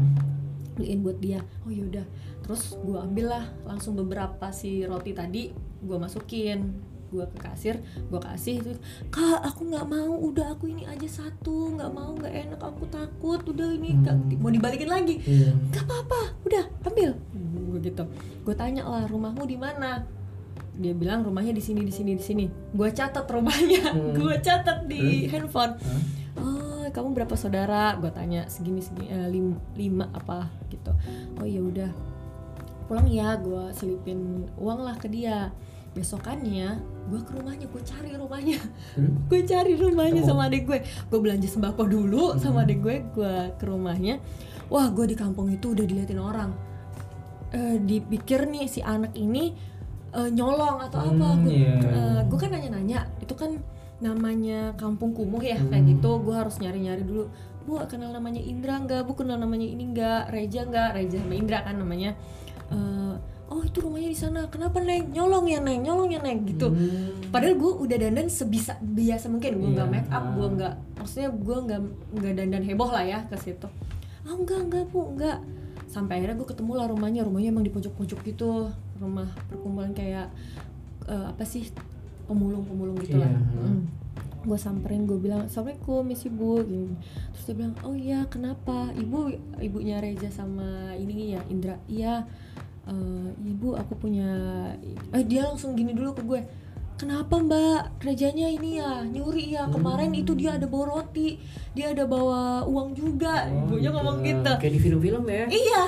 [SPEAKER 3] Beliin buat dia. Oh yaudah terus gue ambil lah langsung beberapa si roti tadi gue masukin gue ke kasir gue kasih itu kak aku nggak mau udah aku ini aja satu nggak mau nggak enak aku takut udah ini Kak, mau dibalikin lagi.
[SPEAKER 2] Iya.
[SPEAKER 3] nggak apa-apa udah ambil. Gue gitu. Gue tanya lah rumahmu di mana? Dia bilang rumahnya di sini di sini di sini. Gue catat rumahnya
[SPEAKER 2] Hmm.
[SPEAKER 3] gue catat di
[SPEAKER 2] Terus?
[SPEAKER 3] handphone.
[SPEAKER 2] Hah?
[SPEAKER 3] oh kamu berapa saudara? Gue tanya segini segini eh, lim- lima apa gitu. Oh ya udah. Pulang ya gue selipin uang lah ke dia besokannya gue ke rumahnya gue cari rumahnya.
[SPEAKER 2] Hmm?
[SPEAKER 3] gue cari rumahnya
[SPEAKER 2] Ketemu?
[SPEAKER 3] sama adik gue. Gue belanja sembako dulu
[SPEAKER 2] Hmm.
[SPEAKER 3] sama adik gue gue ke rumahnya. Wah gue di kampung itu udah diliatin orang. Eh, dipikir nih si anak ini eh, nyolong atau apa.
[SPEAKER 2] Hmm,
[SPEAKER 3] gue
[SPEAKER 2] iya.
[SPEAKER 3] gue kan nanya-nanya. Itu kan namanya kampung kumuh ya kayak
[SPEAKER 2] Hmm.
[SPEAKER 3] gitu. Gue harus nyari-nyari dulu. Bu kenal namanya Indra nggak? Bu kenal namanya ini nggak? Reja nggak? Reja sama Indra kan namanya. Eh, oh itu rumahnya di sana. Kenapa neng? Nyolong ya neng. Nyolong ya neng. Gitu.
[SPEAKER 2] Hmm.
[SPEAKER 3] padahal gue udah dandan sebisa biasa mungkin. Gue nggak
[SPEAKER 2] Iya.
[SPEAKER 3] make up gue nggak maksudnya gue nggak nggak dandan heboh lah ya ke situ. Ah enggak enggak bu. Enggak sampai akhirnya gue ketemu lah rumahnya. Rumahnya emang di pojok-pojok gitu. Rumah perkumpulan kayak eh, apa sih? Pemulung-pemulung gitu lah.
[SPEAKER 2] Iya.
[SPEAKER 3] gue samperin gue bilang assalamualaikum miss ibu. Gini. terus dia bilang oh iya. Kenapa? Ibu ibunya Reza sama ini ya Indra. Iya eh, ibu aku punya eh dia langsung gini dulu ke gue kenapa mbak Rejanya ini ya nyuri ya kemarin itu dia ada bawa roti dia ada bawa uang juga
[SPEAKER 2] Oh,
[SPEAKER 3] ibunya
[SPEAKER 2] gitu.
[SPEAKER 3] ngomong gitu
[SPEAKER 2] Kayak di film-film ya.
[SPEAKER 3] Iya,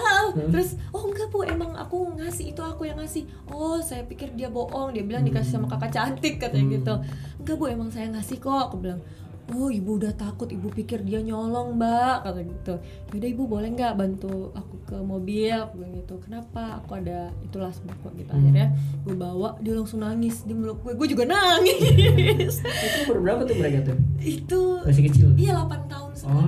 [SPEAKER 3] terus oh enggak bu, emang aku ngasih itu aku yang ngasih. Oh saya pikir dia bohong, dia bilang dikasih sama kakak cantik katanya
[SPEAKER 2] Hmm.
[SPEAKER 3] gitu. Enggak bu, emang saya ngasih kok. Aku bilang, oh ibu udah takut, ibu pikir dia nyolong mbak, kata gitu. Yaudah ibu boleh nggak bantu aku ke mobil, aku bilang gitu. Kenapa? Aku ada itulah sembako gitu.
[SPEAKER 2] Hmm.
[SPEAKER 3] Akhirnya gue bawa, dia langsung nangis, dia meluk gue, gue juga nangis.
[SPEAKER 2] Itu umur berapa tuh mereka tuh?
[SPEAKER 3] itu
[SPEAKER 2] Masih kecil.
[SPEAKER 3] Iya 8 tahun
[SPEAKER 2] Oh,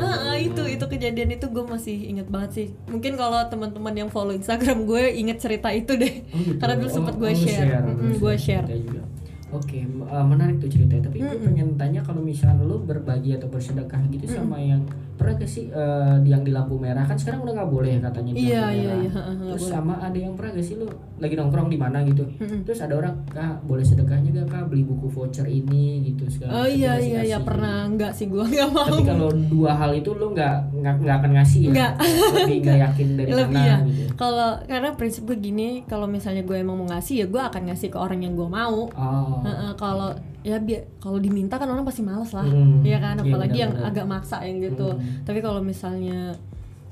[SPEAKER 3] Ah, ah, itu itu kejadian itu gue masih inget banget sih mungkin kalau teman-teman yang follow Instagram gue inget cerita itu deh
[SPEAKER 2] Oh, gitu.
[SPEAKER 3] karena dulu sempat
[SPEAKER 2] Oh,
[SPEAKER 3] gue
[SPEAKER 2] oh,
[SPEAKER 3] share,
[SPEAKER 2] lu
[SPEAKER 3] Mm-mm, gue share
[SPEAKER 2] cerita juga. Oke, m- uh, menarik tuh ceritanya. Tapi gue
[SPEAKER 3] Mm-mm.
[SPEAKER 2] pengen tanya kalau misalnya lu berbagi atau bersedekah gitu sama yang pernah gak sih uh, yang di lampu merah kan sekarang udah nggak boleh ya katanya di
[SPEAKER 3] Iya,
[SPEAKER 2] lampu
[SPEAKER 3] iya,
[SPEAKER 2] merah.
[SPEAKER 3] iya, nggak
[SPEAKER 2] Terus
[SPEAKER 3] boleh.
[SPEAKER 2] sama ada yang pernah gak sih lu lagi nongkrong di mana gitu. Terus ada orang kak boleh sedekahnya gak kak beli buku voucher ini gitu segala
[SPEAKER 3] oh iya iya iya
[SPEAKER 2] kasih.
[SPEAKER 3] pernah enggak sih gue nggak mau
[SPEAKER 2] Tapi kalau dua hal itu lu nggak nggak nggak akan ngasih ya?
[SPEAKER 3] Nggak.
[SPEAKER 2] Lebih nggak yakin dari
[SPEAKER 3] lebih
[SPEAKER 2] mana
[SPEAKER 3] ya
[SPEAKER 2] gitu.
[SPEAKER 3] kalau karena prinsip gue gini kalau misalnya gue emang mau ngasih ya gue akan ngasih ke orang yang gue mau
[SPEAKER 2] Oh.
[SPEAKER 3] Heeh, kalau ya biar kalau diminta kan orang pasti males lah
[SPEAKER 2] Hmm,
[SPEAKER 3] ya kan
[SPEAKER 2] iya,
[SPEAKER 3] apalagi yang
[SPEAKER 2] benar-benar.
[SPEAKER 3] agak maksa yang gitu
[SPEAKER 2] Hmm.
[SPEAKER 3] tapi kalau misalnya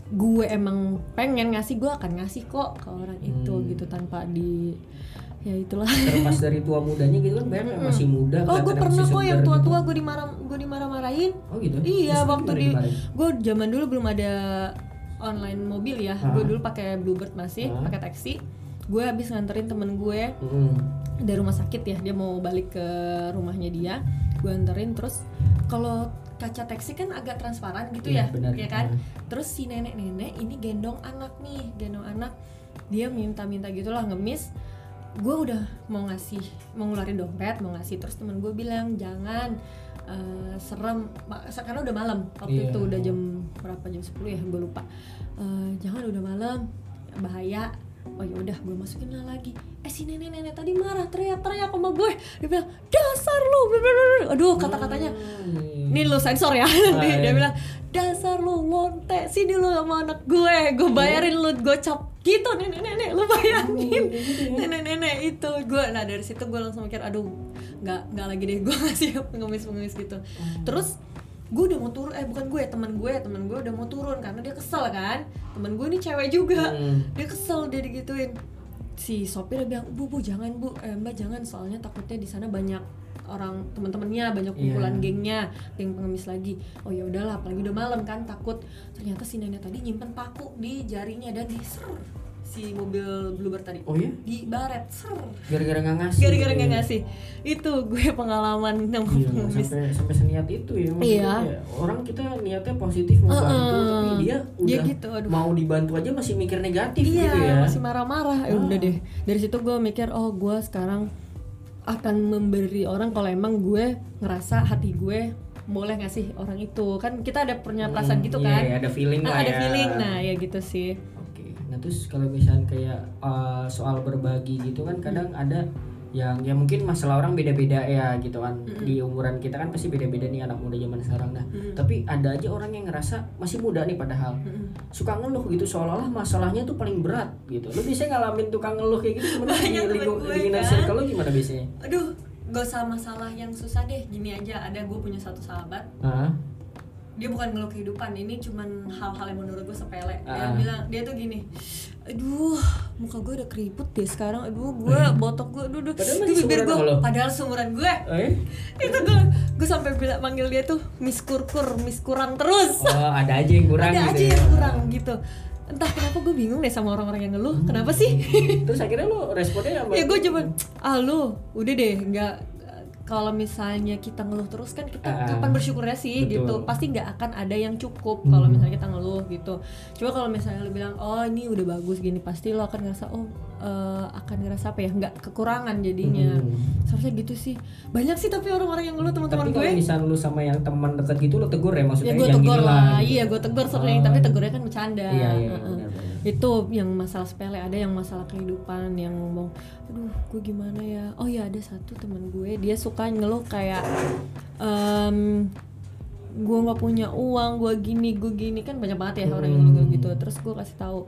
[SPEAKER 3] gue emang pengen ngasih gue akan ngasih kok ke orang itu
[SPEAKER 2] Hmm.
[SPEAKER 3] gitu tanpa di ya itulah
[SPEAKER 2] terlepas dari tua mudanya gitu kan banyak yang masih muda
[SPEAKER 3] oh gue pernah kok yang
[SPEAKER 2] segar
[SPEAKER 3] tua-tua
[SPEAKER 2] gitu.
[SPEAKER 3] gue dimarah gue dimarah-marahin
[SPEAKER 2] oh gitu
[SPEAKER 3] iya
[SPEAKER 2] Terus
[SPEAKER 3] waktu di gue zaman dulu belum ada online mobil ya
[SPEAKER 2] Ah.
[SPEAKER 3] gue dulu pakai bluebird masih
[SPEAKER 2] Ah.
[SPEAKER 3] pakai taksi gue habis nganterin temen gue
[SPEAKER 2] Mm-mm.
[SPEAKER 3] dari rumah sakit ya dia mau balik ke rumahnya dia. Gue anterin terus kalau kaca taksi kan agak transparan gitu
[SPEAKER 2] Iya,
[SPEAKER 3] ya
[SPEAKER 2] benar.
[SPEAKER 3] ya kan?
[SPEAKER 2] Hmm.
[SPEAKER 3] terus si nenek-nenek ini gendong anak nih gendong anak. Dia minta-minta gitulah ngemis. Gue udah mau ngasih mau ngeluarin dompet mau ngasih. Terus temen gue bilang jangan eh, serem. Karena udah malam. Waktu itu udah jam berapa? Jam 10 ya gue lupa. Eh, jangan udah malam. Bahaya oh ya udah gue masukin lah lagi eh si nenek nenek tadi marah teriak teriak sama gue dia bilang dasar lu blablabla." aduh kata katanya
[SPEAKER 2] Hmm.
[SPEAKER 3] ini lu sensor ya
[SPEAKER 2] Ah,
[SPEAKER 3] dia
[SPEAKER 2] iya.
[SPEAKER 3] bilang dasar lu lonte sini lu sama anak gue gue bayarin lu gocap gitu nenek nenek lu bayangin
[SPEAKER 2] Oh, gitu ya.
[SPEAKER 3] nenek nenek itu gue nah dari situ gue langsung mikir aduh nggak nggak lagi deh gue ngasih pengemis pengemis gitu
[SPEAKER 2] Oh.
[SPEAKER 3] terus gue udah mau turun eh bukan gue teman gue teman gue udah mau turun karena dia kesel kan? Teman gue ini cewek juga.
[SPEAKER 2] Hmm.
[SPEAKER 3] dia kesel dia digituin. Si sopir bilang bu bu jangan bu eh, mbak jangan soalnya takutnya di sana banyak orang teman-temannya banyak kumpulan
[SPEAKER 2] Iya.
[SPEAKER 3] gengnya geng pengemis lagi. Oh ya udahlah apalagi udah malam kan takut. Ternyata si nenek tadi nyimpen paku di jarinya dan di ser si mobil bluebird tadi.
[SPEAKER 2] Oh ya
[SPEAKER 3] di baret. Ser.
[SPEAKER 2] Gara-gara nggak ngasih.
[SPEAKER 3] Gara-gara nggak ngasih. Itu gue pengalaman yang
[SPEAKER 2] Iya,
[SPEAKER 3] pengemis
[SPEAKER 2] sampai sampai seniat itu ya
[SPEAKER 3] Iya.
[SPEAKER 2] orang kita niatnya positif mau bantu
[SPEAKER 3] Heeh.
[SPEAKER 2] tapi dia udah
[SPEAKER 3] Dia gitu, aduh.
[SPEAKER 2] mau dibantu aja masih mikir negatif
[SPEAKER 3] iya
[SPEAKER 2] gitu ya.
[SPEAKER 3] masih marah-marah. Ya udah
[SPEAKER 2] Ah.
[SPEAKER 3] deh. Dari situ gue mikir oh gue sekarang akan memberi orang kalau emang gue ngerasa hati gue boleh ngasih orang itu. Kan kita ada punya perasaan
[SPEAKER 2] Hmm,
[SPEAKER 3] gitu
[SPEAKER 2] iya,
[SPEAKER 3] kan?
[SPEAKER 2] iya, ada feeling
[SPEAKER 3] Ah,
[SPEAKER 2] lah
[SPEAKER 3] ada
[SPEAKER 2] ya.
[SPEAKER 3] feeling. Nah ya gitu sih
[SPEAKER 2] nah terus kalau misalnya kayak uh, soal berbagi gitu kan kadang ada yang ya mungkin masalah orang beda-beda ya gitu kan. Di umuran kita kan pasti beda-beda nih anak muda zaman sekarang nah
[SPEAKER 3] Mm.
[SPEAKER 2] tapi ada aja orang yang ngerasa masih muda nih padahal.
[SPEAKER 3] Mm-mm.
[SPEAKER 2] suka ngeluh gitu seolah-olah masalahnya tuh paling berat gitu. Lu biasanya ngalamin tukang ngeluh kayak gitu gimana di inner
[SPEAKER 3] kan.
[SPEAKER 2] circle lu gimana biasanya?
[SPEAKER 3] Aduh gak usah masalah yang susah deh. Gini aja ada gue punya satu sahabat.
[SPEAKER 2] Hah?
[SPEAKER 3] Dia bukan ngeluh kehidupan ini cuman hal-hal yang menurut gue sepele dia
[SPEAKER 2] Ah.
[SPEAKER 3] bilang dia tuh gini aduh muka gue udah keriput deh sekarang aduh gue botok gue aduh, aduh
[SPEAKER 2] Padahal
[SPEAKER 3] bibir gue
[SPEAKER 2] lo.
[SPEAKER 3] padahal seumuran gue
[SPEAKER 2] Eh?
[SPEAKER 3] itu gue gue sampai bilang manggil dia tuh miss kurkur miss kurang terus
[SPEAKER 2] Oh, ada aja yang kurang
[SPEAKER 3] ada
[SPEAKER 2] gitu
[SPEAKER 3] aja
[SPEAKER 2] ya.
[SPEAKER 3] yang kurang gitu entah kenapa gue bingung deh sama orang-orang yang ngeluh kenapa sih
[SPEAKER 2] Terus akhirnya lu responnya apa?
[SPEAKER 3] ya gue cuman ah lu udah deh nggak kalau misalnya kita ngeluh terus kan kita
[SPEAKER 2] Ah,
[SPEAKER 3] kapan bersyukurnya sih
[SPEAKER 2] betul.
[SPEAKER 3] gitu pasti nggak akan ada yang cukup kalau
[SPEAKER 2] Hmm.
[SPEAKER 3] misalnya kita ngeluh gitu coba kalau misalnya lu bilang oh ini udah bagus gini pasti lo akan ngerasa oh eh, akan ngerasa apa ya nggak kekurangan jadinya
[SPEAKER 2] Hmm.
[SPEAKER 3] seharusnya gitu sih banyak sih tapi orang-orang yang ngeluh teman-teman gue
[SPEAKER 2] kalau misal lu sama yang teman dekat gitu lu tegur ya maksudnya
[SPEAKER 3] ya gue
[SPEAKER 2] yang
[SPEAKER 3] tegur lah
[SPEAKER 2] gitu.
[SPEAKER 3] iya gue tegur sering
[SPEAKER 2] Oh.
[SPEAKER 3] tapi tegurnya kan bercanda
[SPEAKER 2] Iya, iya,
[SPEAKER 3] Heeh.
[SPEAKER 2] benar-benar.
[SPEAKER 3] Itu yang masalah sepele ada yang masalah kehidupan yang ngomong aduh gue gimana ya oh ya ada satu teman gue dia suka ngeluh kayak em gue nggak punya uang gue gini gue gini kan banyak banget ya orang yang
[SPEAKER 2] Hmm.
[SPEAKER 3] ngeluh gitu terus gue kasih tahu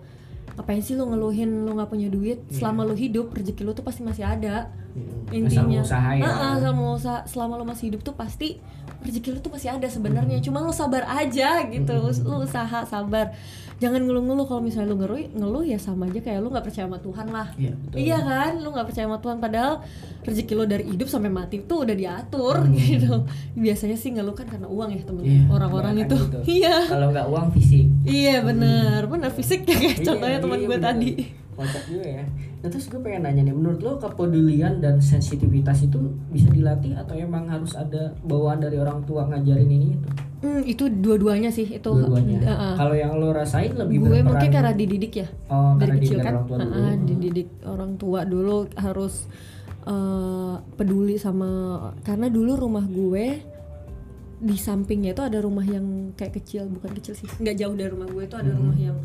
[SPEAKER 3] ngapain sih lu ngeluhin lu nggak punya duit
[SPEAKER 2] Iya.
[SPEAKER 3] selama lu hidup rezeki lu tuh pasti masih ada
[SPEAKER 2] Hmm.
[SPEAKER 3] intinya
[SPEAKER 2] usaha ya.
[SPEAKER 3] Selama usaha selama lo masih hidup tuh pasti rezeki lu tuh masih ada sebenarnya cuma lu sabar aja gitu
[SPEAKER 2] Hmm.
[SPEAKER 3] lu usaha sabar jangan ngeluh-ngeluh kalau misalnya lu ngeluh ngeluh ya sama aja kayak lu nggak percaya sama Tuhan lah
[SPEAKER 2] Iya, betul.
[SPEAKER 3] iya kan lu nggak percaya sama Tuhan padahal rezeki lu dari hidup sampai mati tuh udah diatur
[SPEAKER 2] Hmm.
[SPEAKER 3] gitu biasanya sih ngeluh kan karena uang ya temen
[SPEAKER 2] Iya,
[SPEAKER 3] orang-orang itu
[SPEAKER 2] gitu.
[SPEAKER 3] iya
[SPEAKER 2] Kalau nggak uang fisik.
[SPEAKER 3] iya bener bener fisik ya kayak
[SPEAKER 2] Iya,
[SPEAKER 3] contohnya teman
[SPEAKER 2] iya,
[SPEAKER 3] gue
[SPEAKER 2] bener.
[SPEAKER 3] tadi
[SPEAKER 2] Kocak juga ya. Nah terus gue pengen nanya nih, menurut lo kepedulian dan sensitivitas itu bisa dilatih atau emang harus ada bawaan dari orang tua ngajarin ini itu?
[SPEAKER 3] Hmm, itu dua-duanya sih itu.
[SPEAKER 2] dua-duanya
[SPEAKER 3] Uh, uh.
[SPEAKER 2] kalau yang lo rasain lebih
[SPEAKER 3] gue mungkin karena dididik ya
[SPEAKER 2] oh,
[SPEAKER 3] dari
[SPEAKER 2] karena
[SPEAKER 3] kecil kan
[SPEAKER 2] orang tua dulu.
[SPEAKER 3] Uh, uh, dididik orang tua dulu harus uh, peduli sama karena dulu rumah gue di sampingnya itu ada rumah yang kayak kecil bukan kecil sih nggak jauh dari rumah gue itu ada
[SPEAKER 2] Hmm.
[SPEAKER 3] rumah yang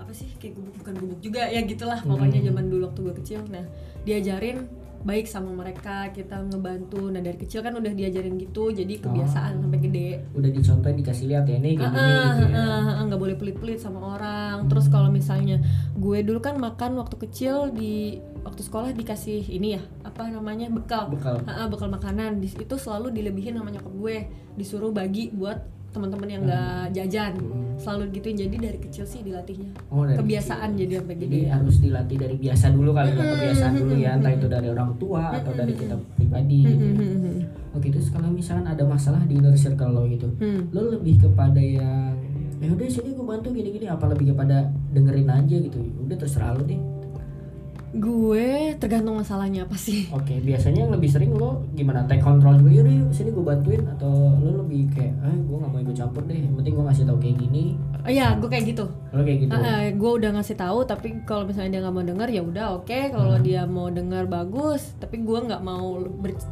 [SPEAKER 3] apa sih kayak gubuk bukan gubuk juga ya gitulah pokoknya
[SPEAKER 2] Hmm.
[SPEAKER 3] zaman dulu waktu gue kecil nah diajarin baik sama mereka kita ngebantu. Nah dari kecil kan udah diajarin gitu jadi kebiasaan sampai gede.
[SPEAKER 2] Udah dicontohin dikasih lihat ya ini kayak gini
[SPEAKER 3] Ah,
[SPEAKER 2] gitu ya.
[SPEAKER 3] Ah, ah, ah, nggak boleh pelit-pelit sama orang. Terus kalau misalnya gue dulu kan makan waktu kecil di waktu sekolah dikasih ini ya apa namanya bekal.
[SPEAKER 2] Bekal.
[SPEAKER 3] Ah, ah, bekal makanan. Di- itu selalu dilebihin sama nyokap gue. Disuruh bagi buat teman-teman yang nggak jajan selalu gituin. Jadi dari kecil sih dilatihnya.
[SPEAKER 2] Oh, dari
[SPEAKER 3] kebiasaan jadi sampai
[SPEAKER 2] jadi
[SPEAKER 3] gede
[SPEAKER 2] harus dilatih dari biasa dulu kali ya kebiasaan dulu ya. Entah itu dari orang tua atau dari kita pribadi gitu ya.
[SPEAKER 3] Hmm, hmm,
[SPEAKER 2] Oke terus kalau misalkan ada masalah di inner circle lo gitu
[SPEAKER 3] hmm.
[SPEAKER 2] lo lebih kepada yang ya udah sini gue bantu gini-gini apa lebih kepada dengerin aja gitu. Udah terserah lo deh
[SPEAKER 3] gue tergantung masalahnya apa sih.
[SPEAKER 2] Oke, biasanya yang lebih sering lo gimana? Take control juga, yaudah yuk sini gue bantuin. Atau lo lebih kayak, ah gue gak mau ikut campur deh, yang penting gue ngasih tau kayak gini.
[SPEAKER 3] Oh, iya gue kayak gitu.
[SPEAKER 2] Lo kayak gitu.
[SPEAKER 3] gue udah ngasih tahu tapi kalau misalnya dia nggak mau denger ya udah oke. Kalau dia mau denger bagus. Tapi gue nggak mau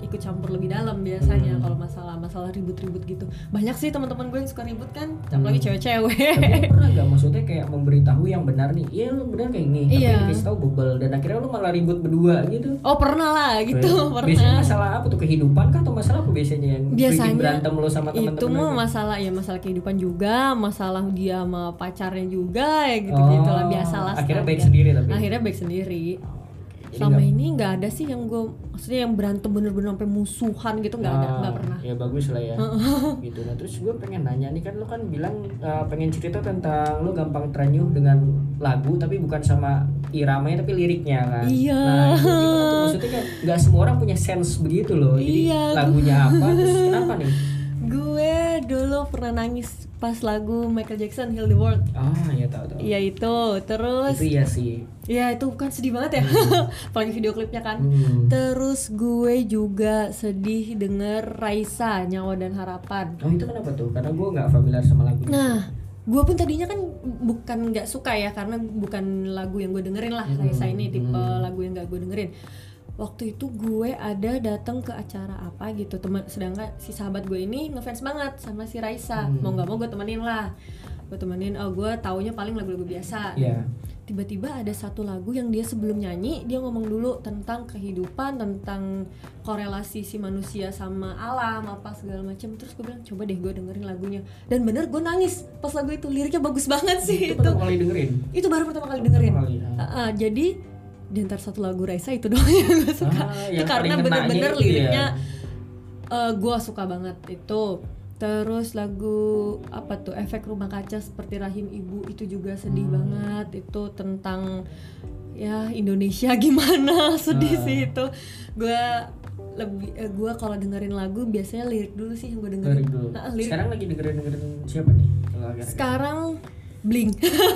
[SPEAKER 3] ikut campur lebih dalam biasanya kalau masalah masalah ribut-ribut gitu. Banyak sih teman-teman gue yang suka ribut kan apalagi cewek-cewek.
[SPEAKER 2] Tapi pernah gak maksudnya kayak memberitahu yang benar nih, iya lo benar kayak gini, tapi
[SPEAKER 3] Iya.
[SPEAKER 2] dikasih tahu bebel dan akhirnya lo malah ribut berdua gitu.
[SPEAKER 3] oh pernah lah gitu
[SPEAKER 2] Biasanya
[SPEAKER 3] pernah
[SPEAKER 2] masalah apa tuh kehidupan kah atau masalah apa biasanya yang bikin
[SPEAKER 3] biasanya
[SPEAKER 2] berantem lo sama
[SPEAKER 3] itu
[SPEAKER 2] teman-teman?
[SPEAKER 3] mah
[SPEAKER 2] lo?
[SPEAKER 3] masalah ya masalah kehidupan juga masalah dia sama pacarnya juga ya gitu gitulah
[SPEAKER 2] Oh,
[SPEAKER 3] biasalah
[SPEAKER 2] Akhirnya baik sendiri tapi.
[SPEAKER 3] akhirnya baik sendiri selama
[SPEAKER 2] nggak-
[SPEAKER 3] ini nggak ada sih yang gue maksudnya yang berantem bener-bener sampai musuhan gitu nggak ada
[SPEAKER 2] Ah,
[SPEAKER 3] nggak pernah
[SPEAKER 2] Ya bagus lah ya. gitu. Nah terus gue pengen nanya nih kan lo kan bilang uh, pengen cerita tentang lo gampang terenyuh dengan lagu tapi bukan sama iramanya tapi liriknya kan.
[SPEAKER 3] Iya.
[SPEAKER 2] Nah itu? Maksudnya kan nggak semua orang punya sense begitu loh. Jadi
[SPEAKER 3] Iya,
[SPEAKER 2] lagunya apa terus kenapa nih?
[SPEAKER 3] gue dulu pernah nangis pas lagu Michael Jackson Heal the World
[SPEAKER 2] Ah ya tahu tahu.
[SPEAKER 3] Iya itu terus
[SPEAKER 2] Itu iya sih.
[SPEAKER 3] ya itu kan sedih banget ya apalagi video klipnya kan
[SPEAKER 2] Hmm.
[SPEAKER 3] terus gue juga sedih denger Raisa Nyawa dan Harapan
[SPEAKER 2] Oh itu kenapa tuh? Karena gue nggak familiar sama lagunya.
[SPEAKER 3] Nah, gue pun tadinya kan bukan nggak suka ya karena bukan lagu yang gue dengerin lah
[SPEAKER 2] Hmm,
[SPEAKER 3] Raisa ini tipe
[SPEAKER 2] hmm.
[SPEAKER 3] lagu yang nggak gue dengerin. Waktu itu gue ada datang ke acara apa gitu. Teman sedangkan si sahabat gue ini ngefans banget sama si Raisa.
[SPEAKER 2] Hmm.
[SPEAKER 3] mau nggak mau gue temenin lah. Gue temenin oh gue taunya paling lagu-lagu biasa.
[SPEAKER 2] Iya.
[SPEAKER 3] tiba-tiba ada satu lagu yang dia sebelum nyanyi dia ngomong dulu tentang kehidupan tentang korelasi si manusia sama alam apa segala macam terus gue bilang coba deh gue dengerin lagunya. Dan bener gue nangis pas lagu itu. Liriknya bagus banget sih
[SPEAKER 2] Itu
[SPEAKER 3] itu.
[SPEAKER 2] pertama kali dengerin.
[SPEAKER 3] itu baru pertama kali dengerin.
[SPEAKER 2] Pertama kali, ah.
[SPEAKER 3] Ah, ah, jadi di antara satu lagu Raisa itu doang yang gue suka
[SPEAKER 2] Ah,
[SPEAKER 3] itu karena
[SPEAKER 2] paling ngenanya
[SPEAKER 3] bener-bener
[SPEAKER 2] itu ya.
[SPEAKER 3] liriknya gue suka banget itu terus lagu apa tuh efek rumah kaca seperti rahim ibu itu juga sedih
[SPEAKER 2] Hmm.
[SPEAKER 3] banget itu tentang ya Indonesia gimana sedih
[SPEAKER 2] Ah.
[SPEAKER 3] sih itu gue lebih eh, gue kalau dengerin lagu biasanya lirik dulu sih yang gue dengerin
[SPEAKER 2] Dengerin dulu.
[SPEAKER 3] Ah, lirik.
[SPEAKER 2] Sekarang lagi dengerin dengerin siapa nih? Kalau
[SPEAKER 3] sekarang bling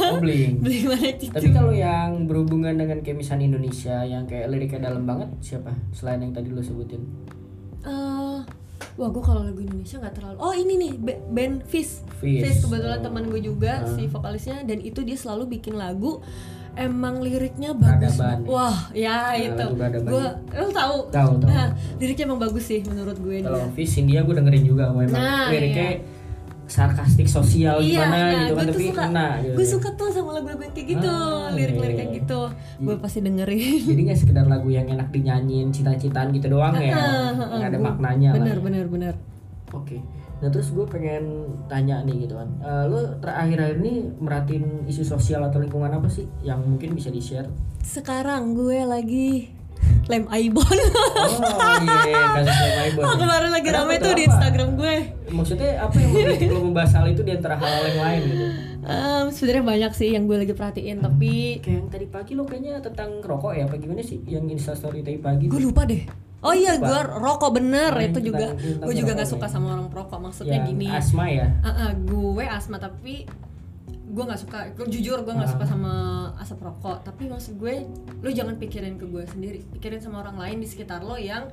[SPEAKER 2] Oh bling.
[SPEAKER 3] bling mana itu
[SPEAKER 2] Tapi kalau yang berhubungan dengan misalnya Indonesia yang kayak liriknya dalam banget siapa? Selain yang tadi lo sebutin.
[SPEAKER 3] Eh, wah gue kalau lagu Indonesia nggak terlalu. Oh ini nih ba- band Fish.
[SPEAKER 2] Fish.
[SPEAKER 3] kebetulan
[SPEAKER 2] Oh.
[SPEAKER 3] teman gue juga
[SPEAKER 2] Ah.
[SPEAKER 3] si vokalisnya dan itu dia selalu bikin lagu. Emang liriknya bagus.
[SPEAKER 2] Peradaban.
[SPEAKER 3] Wah ya
[SPEAKER 2] Nah,
[SPEAKER 3] itu. Gue, lo tahu?
[SPEAKER 2] Tahu, tahu.
[SPEAKER 3] Nah, liriknya emang bagus sih menurut gue
[SPEAKER 2] Kalau. Fish India gue dengerin juga memang
[SPEAKER 3] Nah,
[SPEAKER 2] liriknya sarkastik sosial
[SPEAKER 3] Iya,
[SPEAKER 2] gimana
[SPEAKER 3] nah,
[SPEAKER 2] gitu kan tapi
[SPEAKER 3] suka,
[SPEAKER 2] kena gitu.
[SPEAKER 3] gue suka tuh sama lagu-lagu yang kayak gitu,
[SPEAKER 2] Ah,
[SPEAKER 3] lirik-lirik
[SPEAKER 2] iya,
[SPEAKER 3] kayak gitu, gue pasti dengerin.
[SPEAKER 2] Jadi nggak sekedar lagu yang enak dinyanyiin cita-citaan gitu doang ya, yang ada maknanya
[SPEAKER 3] Bener,
[SPEAKER 2] lah.
[SPEAKER 3] bener, bener.
[SPEAKER 2] Oke. Nah terus gue pengen tanya nih gitu kan, Eh, lo terakhir-akhir ini merhatiin isu sosial atau lingkungan apa sih yang mungkin bisa di share?
[SPEAKER 3] Sekarang gue lagi lem Aibon.
[SPEAKER 2] Oh iya, kasus Lema Ibon.
[SPEAKER 3] Oh,
[SPEAKER 2] ya.
[SPEAKER 3] kemarin lagi rame
[SPEAKER 2] tuh,
[SPEAKER 3] di? Instagram gue.
[SPEAKER 2] Maksudnya apa yang lo membahas hal itu di antara hal yang lain gitu?
[SPEAKER 3] Em, sebenarnya banyak sih yang gue lagi perhatiin tapi
[SPEAKER 2] Kayak yang tadi pagi lo kayaknya tentang rokok ya, apa gimana sih? Yang instastory tadi pagi.
[SPEAKER 3] gue lupa deh oh iya gue rokok bener
[SPEAKER 2] Oh,
[SPEAKER 3] itu juga gue juga nggak
[SPEAKER 2] rokok
[SPEAKER 3] suka
[SPEAKER 2] ya.
[SPEAKER 3] sama orang perokok maksudnya
[SPEAKER 2] yang
[SPEAKER 3] gini
[SPEAKER 2] asma ya.
[SPEAKER 3] Ah, ah, gue asma tapi gue nggak suka gue jujur gue nggak
[SPEAKER 2] Ah.
[SPEAKER 3] suka sama asap rokok tapi maksud gue lo jangan pikirin ke gue sendiri pikirin sama orang lain di sekitar lo yang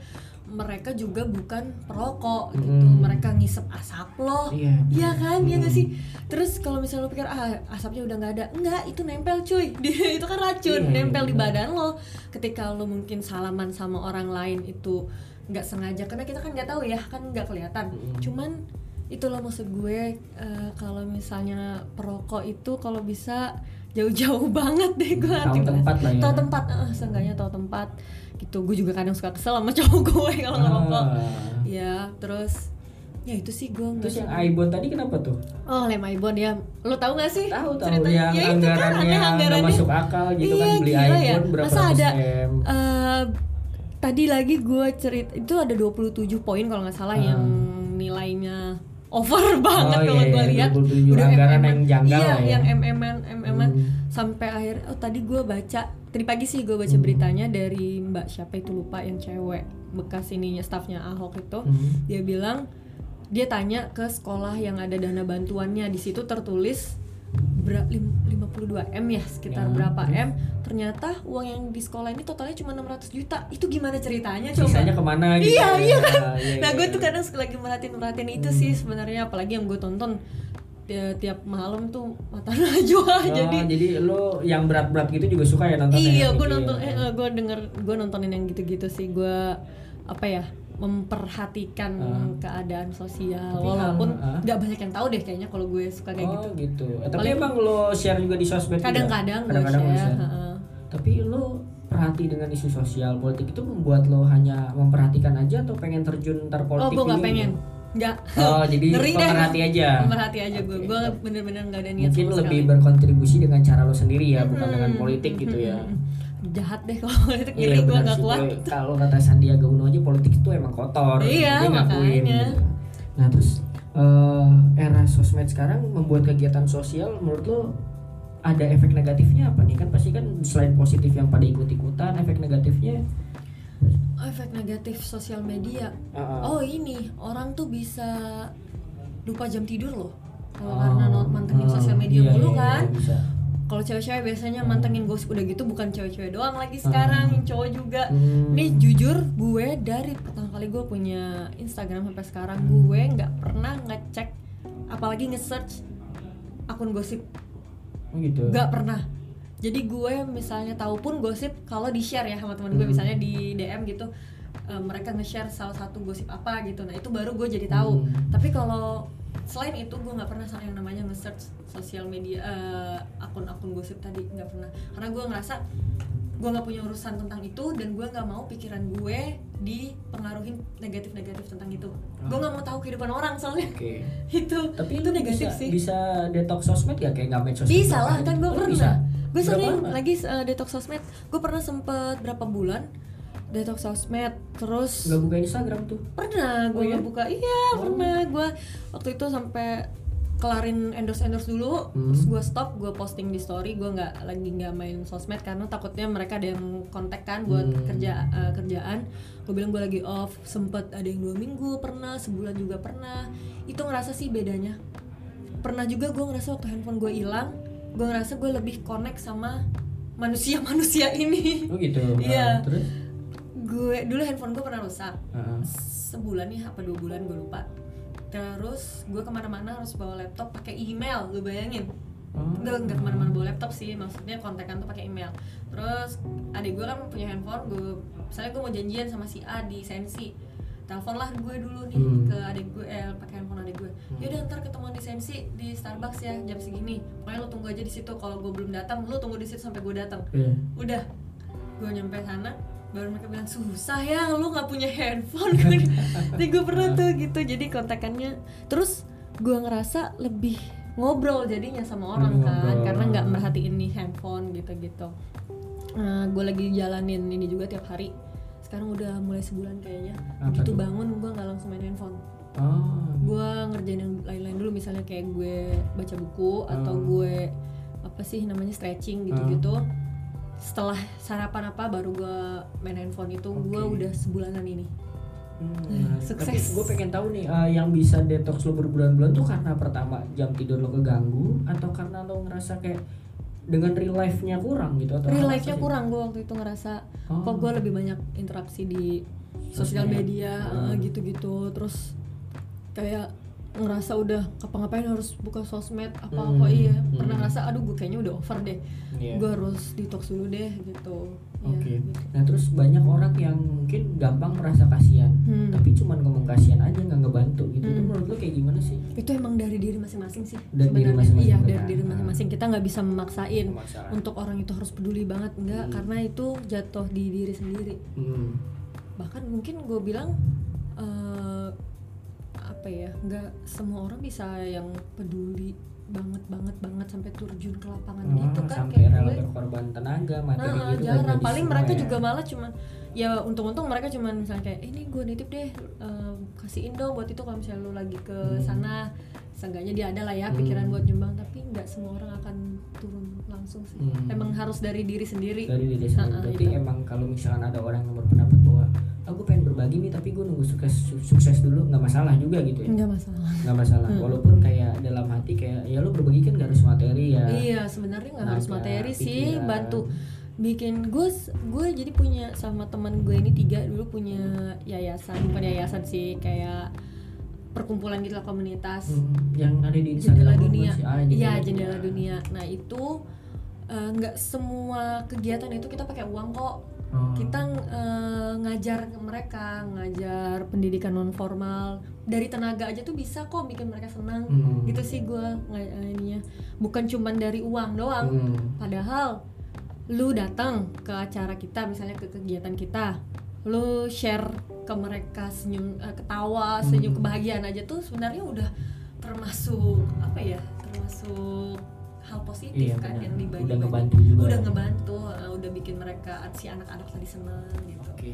[SPEAKER 3] mereka juga bukan perokok gitu
[SPEAKER 2] Mm.
[SPEAKER 3] mereka ngisep asap loh
[SPEAKER 2] Iya.
[SPEAKER 3] Iya kan, iya gak
[SPEAKER 2] Hmm.
[SPEAKER 3] sih? Terus kalau misalnya lo pikir ah asapnya udah nggak ada, enggak itu nempel cuy, itu kan racun
[SPEAKER 2] Iya,
[SPEAKER 3] nempel
[SPEAKER 2] iya,
[SPEAKER 3] di badan lo. Ketika lo mungkin salaman sama orang lain itu nggak sengaja, karena kita kan nggak tahu ya, kan nggak kelihatan.
[SPEAKER 2] Hmm.
[SPEAKER 3] Cuman itulah maksud gue eh, kalau misalnya perokok itu kalau bisa jauh-jauh banget deh gue
[SPEAKER 2] Tahu tempat lah ya.
[SPEAKER 3] Tahu tempat, eh, seenggaknya tahu tempat. Gitu, gue juga kadang suka kesel sama cowok gue kalau ngerokok.
[SPEAKER 2] Ah.
[SPEAKER 3] Ya, terus ya itu sih gue
[SPEAKER 2] Terus yang. Aibon tadi kenapa tuh?
[SPEAKER 3] Oh lem Aibon ya, lo tau gak sih?
[SPEAKER 2] Tahu tahu
[SPEAKER 3] ceritanya?
[SPEAKER 2] yang
[SPEAKER 3] Ya itu kan,
[SPEAKER 2] anggarannya
[SPEAKER 3] aneh anggarannya.
[SPEAKER 2] masuk akal gitu kan
[SPEAKER 3] Iya,
[SPEAKER 2] beli
[SPEAKER 3] gila
[SPEAKER 2] iPhone
[SPEAKER 3] ya.
[SPEAKER 2] berapa
[SPEAKER 3] Masa ada
[SPEAKER 2] M.
[SPEAKER 3] eh, tadi lagi gue cerita itu ada 27 poin kalau nggak salah
[SPEAKER 2] Ah.
[SPEAKER 3] yang nilainya over banget
[SPEAKER 2] Oh,
[SPEAKER 3] kalau
[SPEAKER 2] iya,
[SPEAKER 3] gue
[SPEAKER 2] iya,
[SPEAKER 3] lihat
[SPEAKER 2] 27 anggaran yang janggal
[SPEAKER 3] iya
[SPEAKER 2] ya.
[SPEAKER 3] yang mm mm
[SPEAKER 2] Hmm.
[SPEAKER 3] sampai akhir oh tadi gue baca tadi pagi sih gue baca
[SPEAKER 2] Hmm.
[SPEAKER 3] beritanya dari mbak siapa itu lupa yang cewek bekas ininya staffnya Ahok itu
[SPEAKER 2] Hmm.
[SPEAKER 3] dia bilang dia tanya ke sekolah yang ada dana bantuannya di situ tertulis ber- lim- 52 m ya sekitar
[SPEAKER 2] Ya,
[SPEAKER 3] berapa
[SPEAKER 2] terus?
[SPEAKER 3] m ternyata uang yang di sekolah ini totalnya cuma 600 juta itu gimana ceritanya coba
[SPEAKER 2] Sisanya ke mana gitu?
[SPEAKER 3] Iya,
[SPEAKER 2] ya?
[SPEAKER 3] iya kan?
[SPEAKER 2] Iya,
[SPEAKER 3] nah
[SPEAKER 2] iya.
[SPEAKER 3] gue tuh kadang suka lagi merhatiin merhatiin itu
[SPEAKER 2] Hmm.
[SPEAKER 3] sih sebenarnya apalagi yang gue tonton ya, tiap malam tuh mata najwa
[SPEAKER 2] Oh,
[SPEAKER 3] jadi
[SPEAKER 2] jadi lo yang berat-berat gitu juga suka ya nonton
[SPEAKER 3] iya gue nonton eh gue denger gue nontonin yang gitu-gitu sih gue apa ya memperhatikan
[SPEAKER 2] Ah.
[SPEAKER 3] keadaan sosial
[SPEAKER 2] Tapi
[SPEAKER 3] walaupun
[SPEAKER 2] hal- ah.
[SPEAKER 3] nggak banyak yang tahu deh kayaknya kalau gue suka kayak
[SPEAKER 2] oh,
[SPEAKER 3] gitu
[SPEAKER 2] gitu. Eh, tapi
[SPEAKER 3] Paling-
[SPEAKER 2] emang lo share juga di sosmed
[SPEAKER 3] kadang-kadang gue share
[SPEAKER 2] share.
[SPEAKER 3] heeh.
[SPEAKER 2] Tapi lo perhati dengan isu sosial politik itu membuat lo hanya memperhatikan aja atau pengen terjun ntar
[SPEAKER 3] oh
[SPEAKER 2] politik
[SPEAKER 3] gue nggak pengen nggak
[SPEAKER 2] Oh, jadi
[SPEAKER 3] Ngeri deh.
[SPEAKER 2] pemerhati aja.
[SPEAKER 3] pemerhati aja gue
[SPEAKER 2] Oke.
[SPEAKER 3] gue bener-bener nggak ada niat
[SPEAKER 2] Mungkin lebih
[SPEAKER 3] sekali.
[SPEAKER 2] berkontribusi dengan cara lo sendiri ya, bukan
[SPEAKER 3] Hmm,
[SPEAKER 2] dengan politik
[SPEAKER 3] hmm,
[SPEAKER 2] gitu
[SPEAKER 3] hmm,
[SPEAKER 2] ya.
[SPEAKER 3] hmm. jahat deh kalau politik
[SPEAKER 2] Iya
[SPEAKER 3] ngeri gue
[SPEAKER 2] sih.
[SPEAKER 3] kuat.
[SPEAKER 2] Kalau kata Sandiaga Uno aja politik itu emang kotor.
[SPEAKER 3] Iya,
[SPEAKER 2] dia ngakuin.
[SPEAKER 3] makanya.
[SPEAKER 2] gitu. Nah terus eh, era sosmed sekarang membuat kegiatan sosial menurut lo ada efek negatifnya apa nih kan pasti kan selain positif yang pada ikut-ikutan efek negatifnya
[SPEAKER 3] efek negatif sosial media
[SPEAKER 2] uh,
[SPEAKER 3] oh ini orang tuh bisa lupa jam tidur loh kalau
[SPEAKER 2] oh,
[SPEAKER 3] karena not- mantengin
[SPEAKER 2] oh,
[SPEAKER 3] sosial media
[SPEAKER 2] iya,
[SPEAKER 3] mulu
[SPEAKER 2] iya,
[SPEAKER 3] kan
[SPEAKER 2] iya, bisa.
[SPEAKER 3] Kalau cewek-cewek biasanya mantengin gosip udah gitu bukan cewek-cewek doang lagi sekarang yang cowok juga.
[SPEAKER 2] Hmm.
[SPEAKER 3] nih jujur gue dari pertama kali gue punya Instagram sampai sekarang gue nggak pernah ngecek apalagi nge-search akun gosip.
[SPEAKER 2] Oh, gitu.
[SPEAKER 3] Nggak pernah. Jadi gue misalnya tahu pun gosip kalau di share ya sama teman gue
[SPEAKER 2] Hmm.
[SPEAKER 3] misalnya di DM gitu eh, mereka nge-share salah satu gosip apa gitu. Nah itu baru gue jadi tahu.
[SPEAKER 2] Hmm.
[SPEAKER 3] tapi kalau selain itu gue nggak pernah yang namanya nge-search sosial media eh, akun-akun gosip tadi nggak pernah. Karena gue ngerasa gue nggak punya urusan tentang itu dan gue nggak mau pikiran gue dipengaruhin negatif-negatif tentang itu. Gue nggak mau tahu kehidupan orang soalnya.
[SPEAKER 2] Oke.
[SPEAKER 3] Itu
[SPEAKER 2] tapi
[SPEAKER 3] itu negatif
[SPEAKER 2] bisa,
[SPEAKER 3] sih.
[SPEAKER 2] bisa detox sosmed ya? Kayak nggak main sosmed
[SPEAKER 3] bisa lah
[SPEAKER 2] hari?
[SPEAKER 3] kan gue pernah. gue sering lagi uh, detox sosmed. Gue pernah sempet berapa bulan detox sosmed terus
[SPEAKER 2] nggak buka Instagram tuh
[SPEAKER 3] pernah gue
[SPEAKER 2] Oh, iya?
[SPEAKER 3] buka iya
[SPEAKER 2] Oh.
[SPEAKER 3] pernah gue waktu itu sampai kelarin endorse endorse dulu
[SPEAKER 2] Hmm.
[SPEAKER 3] terus gue stop gue posting di story gue nggak lagi nggak main sosmed karena takutnya mereka ada yang kontak kan buat
[SPEAKER 2] Hmm.
[SPEAKER 3] kerja uh, kerjaan gue bilang gue lagi off sempet ada yang dua minggu pernah sebulan juga pernah itu ngerasa sih bedanya pernah juga gue ngerasa waktu handphone gue hilang gue ngerasa gue lebih connect sama manusia manusia ini
[SPEAKER 2] oh gitu
[SPEAKER 3] Iya.
[SPEAKER 2] Nah, terus
[SPEAKER 3] gue dulu handphone gue pernah rusak
[SPEAKER 2] Heeh.
[SPEAKER 3] sebulan nih apa dua bulan gue lupa terus gue ke mana-mana harus bawa laptop pakai email lu bayangin
[SPEAKER 2] Oh.
[SPEAKER 3] Enggak, enggak ke mana-mana bawa laptop sih maksudnya kontekan tuh pakai email terus adik gue kan punya handphone gue misalnya gue mau janjian sama si A di Sensi telepon lah gue dulu nih
[SPEAKER 2] Hmm.
[SPEAKER 3] ke adik gue eh pakai handphone adik gue yaudah ntar ketemuan di Sensi di Starbucks ya jam segini pokoknya lo tunggu aja di situ kalau gue belum datang lo tunggu di situ sampai gue datang
[SPEAKER 2] Iya.
[SPEAKER 3] udah gue nyampe sana baru mereka bilang susah ya lu nggak punya handphone. Gue jadi gue pernah tuh gitu jadi kontakannya terus gue ngerasa lebih ngobrol jadinya sama orang kan
[SPEAKER 2] ngobrol.
[SPEAKER 3] karena nggak merhatiin nih handphone gitu gitu gue lagi jalanin ini juga tiap hari. Sekarang udah mulai sebulan kayaknya.
[SPEAKER 2] Apa
[SPEAKER 3] begitu bangun gue nggak langsung main handphone.
[SPEAKER 2] Oh.
[SPEAKER 3] Gue ngerjain yang lain-lain dulu misalnya kayak gue baca buku atau
[SPEAKER 2] Hmm.
[SPEAKER 3] gue apa sih namanya stretching gitu-gitu setelah sarapan apa baru gue main handphone itu gue
[SPEAKER 2] Oke.
[SPEAKER 3] udah sebulanan ini
[SPEAKER 2] Hmm,
[SPEAKER 3] Sukses.
[SPEAKER 2] Tapi gue pengen tahu nih eh, yang bisa detox lo berbulan-bulan tuh karena pertama jam tidur lo keganggu atau karena lo ngerasa kayak dengan real life-nya kurang gitu atau
[SPEAKER 3] real life-nya kurang gue waktu itu ngerasa
[SPEAKER 2] Oh.
[SPEAKER 3] kok gue lebih banyak interaksi di sosial media
[SPEAKER 2] Hmm.
[SPEAKER 3] eh, gitu-gitu terus kayak ngerasa udah ngapa-ngapain harus buka sosmed apa-apa
[SPEAKER 2] Hmm.
[SPEAKER 3] iya
[SPEAKER 2] Hmm.
[SPEAKER 3] pernah ngerasa aduh gue kayaknya udah over deh
[SPEAKER 2] Iya.
[SPEAKER 3] gue harus detox dulu deh gitu Iya,
[SPEAKER 2] Oke.
[SPEAKER 3] gitu.
[SPEAKER 2] Nah terus banyak orang yang mungkin gampang merasa kasihan,
[SPEAKER 3] Hmm.
[SPEAKER 2] tapi cuman ngomong kasihan aja nggak ngebantu gitu. Itu
[SPEAKER 3] Hmm.
[SPEAKER 2] menurut lo kayak gimana sih?
[SPEAKER 3] itu emang dari diri masing-masing sih
[SPEAKER 2] Dari diri
[SPEAKER 3] sebenarnya.
[SPEAKER 2] masing-masing,
[SPEAKER 3] iya dari diri masing-masing kita nggak bisa memaksain
[SPEAKER 2] Memaksa.
[SPEAKER 3] untuk orang itu harus peduli banget enggak
[SPEAKER 2] Hmm.
[SPEAKER 3] karena itu jatuh di diri sendiri
[SPEAKER 2] Hmm.
[SPEAKER 3] bahkan mungkin gue bilang apa ya nggak semua orang bisa yang peduli banget banget banget sampai terjun ke lapangan
[SPEAKER 2] Oh,
[SPEAKER 3] gitu kan
[SPEAKER 2] sampai
[SPEAKER 3] kayak
[SPEAKER 2] rela berkorban tenaga, materi
[SPEAKER 3] Nah,
[SPEAKER 2] gitu.
[SPEAKER 3] jarang
[SPEAKER 2] jadi
[SPEAKER 3] paling mereka
[SPEAKER 2] ya.
[SPEAKER 3] juga malah cuman ya untung-untung mereka cuman misalnya kayak ini gue nitip deh eh, kasihin dong buat itu kalau misalnya lu lagi ke
[SPEAKER 2] Hmm.
[SPEAKER 3] sana seenggaknya dia ada lah ya
[SPEAKER 2] Hmm.
[SPEAKER 3] pikiran buat nyumbang tapi nggak semua orang akan turun langsung sih
[SPEAKER 2] Hmm.
[SPEAKER 3] emang harus dari diri sendiri
[SPEAKER 2] dari diri sendiri.
[SPEAKER 3] Ha-ha,
[SPEAKER 2] Berarti
[SPEAKER 3] itu.
[SPEAKER 2] emang kalau misalkan ada orang yang berpendapat bahwa aku pengen berbagi nih tapi gue nunggu sukses sukses dulu nggak masalah juga gitu ya
[SPEAKER 3] nggak masalah
[SPEAKER 2] nggak masalah
[SPEAKER 3] Hmm.
[SPEAKER 2] walaupun kayak dalam hati kayak ya lu berbagi kan gak harus materi ya
[SPEAKER 3] Iya sebenarnya nggak harus materi sih
[SPEAKER 2] pikiran.
[SPEAKER 3] bantu bikin gue gue jadi punya sama teman gue ini tiga dulu punya yayasan bukan yayasan sih kayak perkumpulan gitu lah komunitas
[SPEAKER 2] Hmm, yang ada di
[SPEAKER 3] jendela dunia?
[SPEAKER 2] Ah,
[SPEAKER 3] iya jendela dunia nah itu eh, nggak semua kegiatan itu kita pakai uang kok
[SPEAKER 2] Oh.
[SPEAKER 3] kita eh, ngajar ke mereka ngajar pendidikan non formal dari tenaga aja tuh bisa kok bikin mereka senang
[SPEAKER 2] Hmm.
[SPEAKER 3] gitu sih gue ininya bukan cuman dari uang doang
[SPEAKER 2] Hmm.
[SPEAKER 3] Padahal lu datang ke acara kita misalnya ke kegiatan kita, lu share ke mereka senyum eh, ketawa, senyum
[SPEAKER 2] Hmm.
[SPEAKER 3] kebahagiaan aja tuh sebenarnya udah termasuk apa ya? Termasuk hal positif
[SPEAKER 2] Iya,
[SPEAKER 3] kan yang dibagi
[SPEAKER 2] Udah ngebantu juga.
[SPEAKER 3] udah ngebantu eh, udah bikin mereka si anak-anak tadi seneng gitu
[SPEAKER 2] Oke.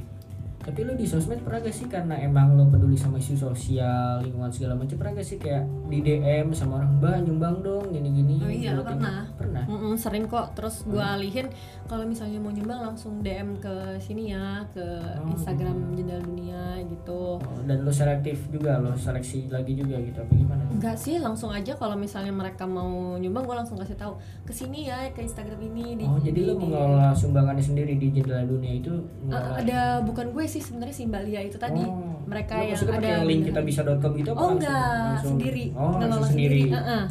[SPEAKER 2] Tapi lu di sosmed pernah gak sih karena emang lu peduli sama isu sosial, lingkungan segala macam pernah gak sih kayak di DM sama orang, "Mbak, nyumbang dong gini-gini."
[SPEAKER 3] Oh iya,
[SPEAKER 2] buat ini."
[SPEAKER 3] pernah.
[SPEAKER 2] Pernah.
[SPEAKER 3] Mm-mm, sering kok terus gue
[SPEAKER 2] Hmm.
[SPEAKER 3] alihin kalau misalnya mau nyumbang langsung DM ke sini ya ke
[SPEAKER 2] Oh.
[SPEAKER 3] Instagram jendela dunia gitu
[SPEAKER 2] Oh, dan lu selektif juga, lo seleksi lagi juga gitu apa gimana?
[SPEAKER 3] Enggak sih, langsung aja kalau misalnya mereka mau nyumbang, gue langsung kasih tahu ke sini ya, ke Instagram ini. Di,
[SPEAKER 2] Oh, jadi
[SPEAKER 3] di-
[SPEAKER 2] lu mengelola sumbangannya sendiri di jendela dunia itu mengelola-
[SPEAKER 3] ada bukan gue sih sebenarnya si Mbak Lia itu tadi.
[SPEAKER 2] Oh.
[SPEAKER 3] Mereka
[SPEAKER 2] Lu
[SPEAKER 3] yang ada
[SPEAKER 2] pakai link kita bisa.com gitu
[SPEAKER 3] Oh
[SPEAKER 2] langsung-
[SPEAKER 3] enggak,
[SPEAKER 2] langsung-
[SPEAKER 3] sendiri.
[SPEAKER 2] Oh,
[SPEAKER 3] Ngelola
[SPEAKER 2] langsung sendiri.
[SPEAKER 3] Heeh.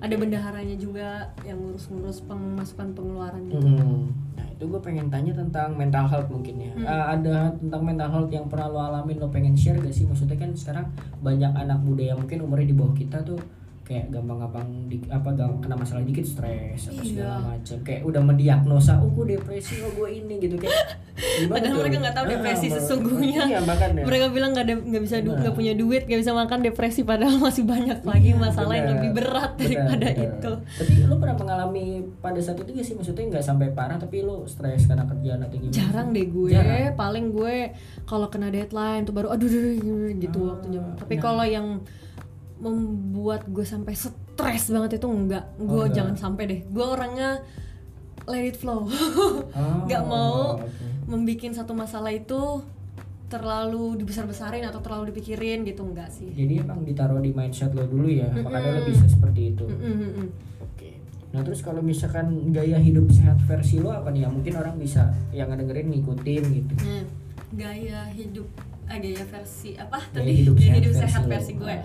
[SPEAKER 3] Ada bendaharanya juga yang ngurus-ngurus pemasukan pengeluaran gitu.
[SPEAKER 2] Hmm. Nah itu gue pengen tanya tentang mental health mungkin ya.
[SPEAKER 3] Hmm.
[SPEAKER 2] Ah, ada tentang mental health yang pernah lo alamin lo pengen share gak sih? Maksudnya kan sekarang banyak anak muda yang mungkin umurnya di bawah kita tuh kayak gampang-gampang di, apa gam- kena masalah dikit stres atau
[SPEAKER 3] Iya.
[SPEAKER 2] segala macam kayak udah mendiagnosa oh gue depresi oh gue ini gitu kayak
[SPEAKER 3] Padahal
[SPEAKER 2] tuh?
[SPEAKER 3] mereka nggak tahu
[SPEAKER 2] Ah,
[SPEAKER 3] depresi
[SPEAKER 2] mer-
[SPEAKER 3] sesungguhnya.
[SPEAKER 2] iya makanya
[SPEAKER 3] Mereka bilang nggak ada nggak bisa nggak punya duit, nggak bisa makan depresi padahal masih banyak lagi
[SPEAKER 2] Iya,
[SPEAKER 3] masalah yang
[SPEAKER 2] benar.
[SPEAKER 3] lebih berat
[SPEAKER 2] Benar,
[SPEAKER 3] daripada
[SPEAKER 2] benar.
[SPEAKER 3] itu.
[SPEAKER 2] Tapi lo pernah mengalami pada saat itu gak sih? Maksudnya nggak sampai parah tapi lo stres karena kerjaan atau gimana?
[SPEAKER 3] jarang deh gue
[SPEAKER 2] Jarang.
[SPEAKER 3] paling gue kalau kena deadline tuh baru aduh, aduh, aduh, gitu
[SPEAKER 2] Ah,
[SPEAKER 3] waktu jam tapi
[SPEAKER 2] nah.
[SPEAKER 3] kalau yang membuat gue sampai stres banget itu enggak gue
[SPEAKER 2] Oh, enggak.
[SPEAKER 3] jangan sampai deh gue orangnya let it flow
[SPEAKER 2] Oh,
[SPEAKER 3] nggak mau
[SPEAKER 2] oke.
[SPEAKER 3] membikin satu masalah itu terlalu dibesar-besarin atau terlalu dipikirin gitu enggak sih
[SPEAKER 2] Jadi emang ditaruh di mindset lo dulu ya, makanya lo bisa seperti itu.
[SPEAKER 3] Mm, mm, mm.
[SPEAKER 2] Oke. Nah terus kalau misalkan gaya hidup sehat versi lo apa nih ya? Mungkin orang bisa yang ngedengerin ngikutin gitu.
[SPEAKER 3] Nah, gaya hidup ah, gaya versi apa
[SPEAKER 2] Gaya
[SPEAKER 3] tadi
[SPEAKER 2] hidup
[SPEAKER 3] gaya
[SPEAKER 2] sehat
[SPEAKER 3] hidup
[SPEAKER 2] versi
[SPEAKER 3] sehat
[SPEAKER 2] lo.
[SPEAKER 3] versi gue
[SPEAKER 2] Nah.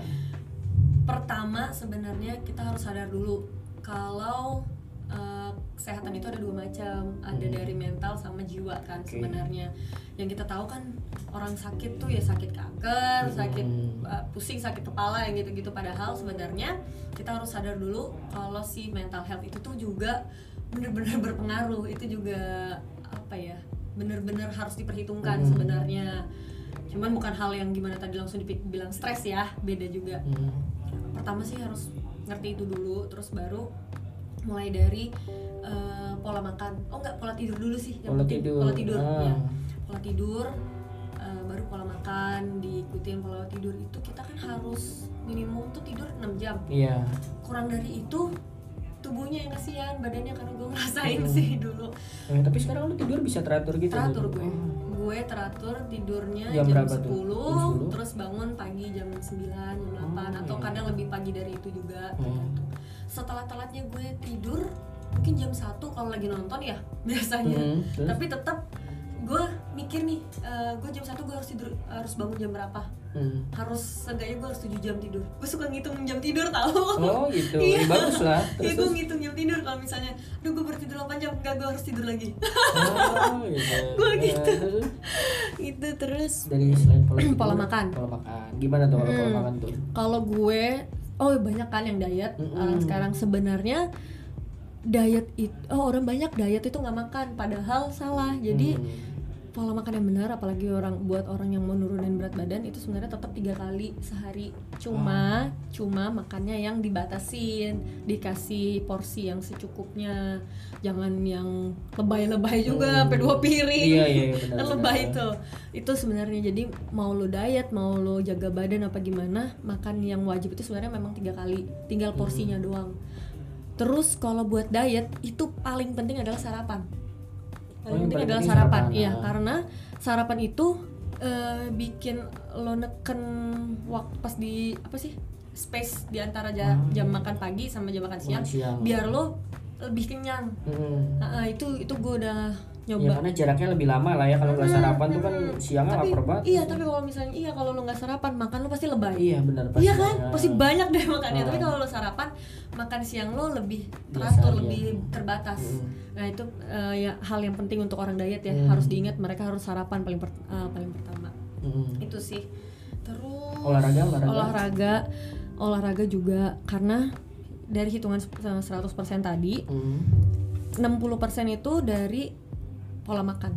[SPEAKER 3] Pertama sebenarnya kita harus sadar dulu kalau uh, kesehatan itu ada dua macam ada
[SPEAKER 2] Hmm.
[SPEAKER 3] dari mental sama jiwa kan
[SPEAKER 2] Oke.
[SPEAKER 3] sebenarnya yang kita tahu kan orang sakit tuh ya sakit kanker
[SPEAKER 2] Hmm.
[SPEAKER 3] sakit uh, pusing sakit kepala yang gitu-gitu padahal sebenarnya kita harus sadar dulu kalau si mental health itu tuh juga benar-benar berpengaruh itu juga apa ya benar-benar harus diperhitungkan
[SPEAKER 2] Hmm.
[SPEAKER 3] sebenarnya cuman bukan hal yang gimana tadi langsung dibilang stres ya beda juga
[SPEAKER 2] Hmm.
[SPEAKER 3] Pertama sih harus ngerti itu dulu terus baru mulai dari eh, pola makan oh enggak pola tidur dulu sih yang
[SPEAKER 2] Pola
[SPEAKER 3] penting
[SPEAKER 2] tidur.
[SPEAKER 3] pola tidur
[SPEAKER 2] Ah.
[SPEAKER 3] ya pola tidur eh, baru pola makan diikutin pola tidur itu kita kan harus minimum tuh tidur 6 jam
[SPEAKER 2] Iya.
[SPEAKER 3] kurang dari itu tubuhnya yang kasihan badannya karena gue ngerasain
[SPEAKER 2] Hmm.
[SPEAKER 3] sih dulu
[SPEAKER 2] Eh, tapi sekarang lo tidur bisa teratur gitu?
[SPEAKER 3] teratur
[SPEAKER 2] gitu?
[SPEAKER 3] gue
[SPEAKER 2] Oh.
[SPEAKER 3] Gue teratur tidurnya
[SPEAKER 2] Jam
[SPEAKER 3] jam,
[SPEAKER 2] berapa
[SPEAKER 3] 10,
[SPEAKER 2] tuh? Jam 10?
[SPEAKER 3] terus bangun pagi jam 9, jam 8
[SPEAKER 2] Oh,
[SPEAKER 3] atau
[SPEAKER 2] iya.
[SPEAKER 3] kadang lebih pagi dari itu juga
[SPEAKER 2] Hmm.
[SPEAKER 3] setelah telatnya gue tidur mungkin jam 1 kalau lagi nonton ya biasanya
[SPEAKER 2] Hmm, terus?
[SPEAKER 3] tapi tetap gue mikir nih gue jam satu gue harus tidur harus bangun jam berapa
[SPEAKER 2] Hmm.
[SPEAKER 3] harus seenggaknya gue harus 7 jam tidur gue suka ngitung jam tidur tau
[SPEAKER 2] Oh gitu,
[SPEAKER 3] Iya.
[SPEAKER 2] Ya, bagus lah.
[SPEAKER 3] Iya gue ngitung jam tidur kalau misalnya Duh gue baru tidur 8 jam Enggak gue harus tidur lagi
[SPEAKER 2] Oh gitu.
[SPEAKER 3] Gua
[SPEAKER 2] Ya,
[SPEAKER 3] gitu.
[SPEAKER 2] terus,
[SPEAKER 3] Itu terus
[SPEAKER 2] dari selain pola tidur,
[SPEAKER 3] Pola makan.
[SPEAKER 2] Pola makan. Gimana tuh kalau pola
[SPEAKER 3] Hmm.
[SPEAKER 2] makan tuh?
[SPEAKER 3] Kalau gue Oh banyak kan yang diet
[SPEAKER 2] Mm-mm.
[SPEAKER 3] Uh, Sekarang sebenarnya Diet itu Oh orang banyak diet itu nggak makan Padahal salah Jadi
[SPEAKER 2] Hmm.
[SPEAKER 3] Pola makan yang benar apalagi orang buat orang yang mau nurunin berat badan itu sebenarnya tetap tiga kali sehari. Cuma cuma makannya yang dibatasin dikasih porsi yang secukupnya. Jangan yang lebay-lebay juga sampai dua piring.
[SPEAKER 2] Iya, iya, iya, benar,
[SPEAKER 3] kan
[SPEAKER 2] benar.
[SPEAKER 3] lebay itu itu sebenarnya jadi mau lo diet mau lo jaga badan apa gimana makan yang wajib itu sebenarnya memang tiga kali. Tinggal porsinya doang. Terus kalau buat diet itu paling penting adalah sarapan.
[SPEAKER 2] Oh,
[SPEAKER 3] paling
[SPEAKER 2] yang
[SPEAKER 3] penting
[SPEAKER 2] paling
[SPEAKER 3] adalah sarapan,
[SPEAKER 2] sarapan,
[SPEAKER 3] iya
[SPEAKER 2] ah.
[SPEAKER 3] karena sarapan itu eh, bikin lo neken waktu pas di apa sih space di antara ja-
[SPEAKER 2] Hmm.
[SPEAKER 3] jam makan pagi sama jam makan siang,
[SPEAKER 2] Makan siang.
[SPEAKER 3] biar lo lebih kenyang
[SPEAKER 2] Hmm.
[SPEAKER 3] Nah, itu itu gue udah
[SPEAKER 2] Ya
[SPEAKER 3] nyoba
[SPEAKER 2] karena jaraknya lebih lama lah ya kalau nggak
[SPEAKER 3] Hmm,
[SPEAKER 2] sarapan tuh kan
[SPEAKER 3] hmm.
[SPEAKER 2] siangnya
[SPEAKER 3] tapi,
[SPEAKER 2] lapar banget.
[SPEAKER 3] iya tapi kalau misalnya iya kalau lo nggak sarapan makan lo pasti lebay
[SPEAKER 2] Iya benar
[SPEAKER 3] Iya kan,
[SPEAKER 2] Ya.
[SPEAKER 3] pasti banyak deh makannya.
[SPEAKER 2] Ah.
[SPEAKER 3] Tapi kalau lo sarapan, makan siang lo lebih
[SPEAKER 2] Biasa
[SPEAKER 3] teratur,
[SPEAKER 2] aja.
[SPEAKER 3] lebih terbatas.
[SPEAKER 2] Mm.
[SPEAKER 3] Nah itu eh, ya hal yang penting untuk orang diet ya.
[SPEAKER 2] Mm.
[SPEAKER 3] Harus diingat mereka harus sarapan paling per- eh, paling pertama.
[SPEAKER 2] Hmm.
[SPEAKER 3] Itu sih. Terus
[SPEAKER 2] Olahraga, olahraga.
[SPEAKER 3] olahraga, olahraga juga karena dari hitungan se- 100% tadi,
[SPEAKER 2] Hmm.
[SPEAKER 3] 60% itu dari pola makan.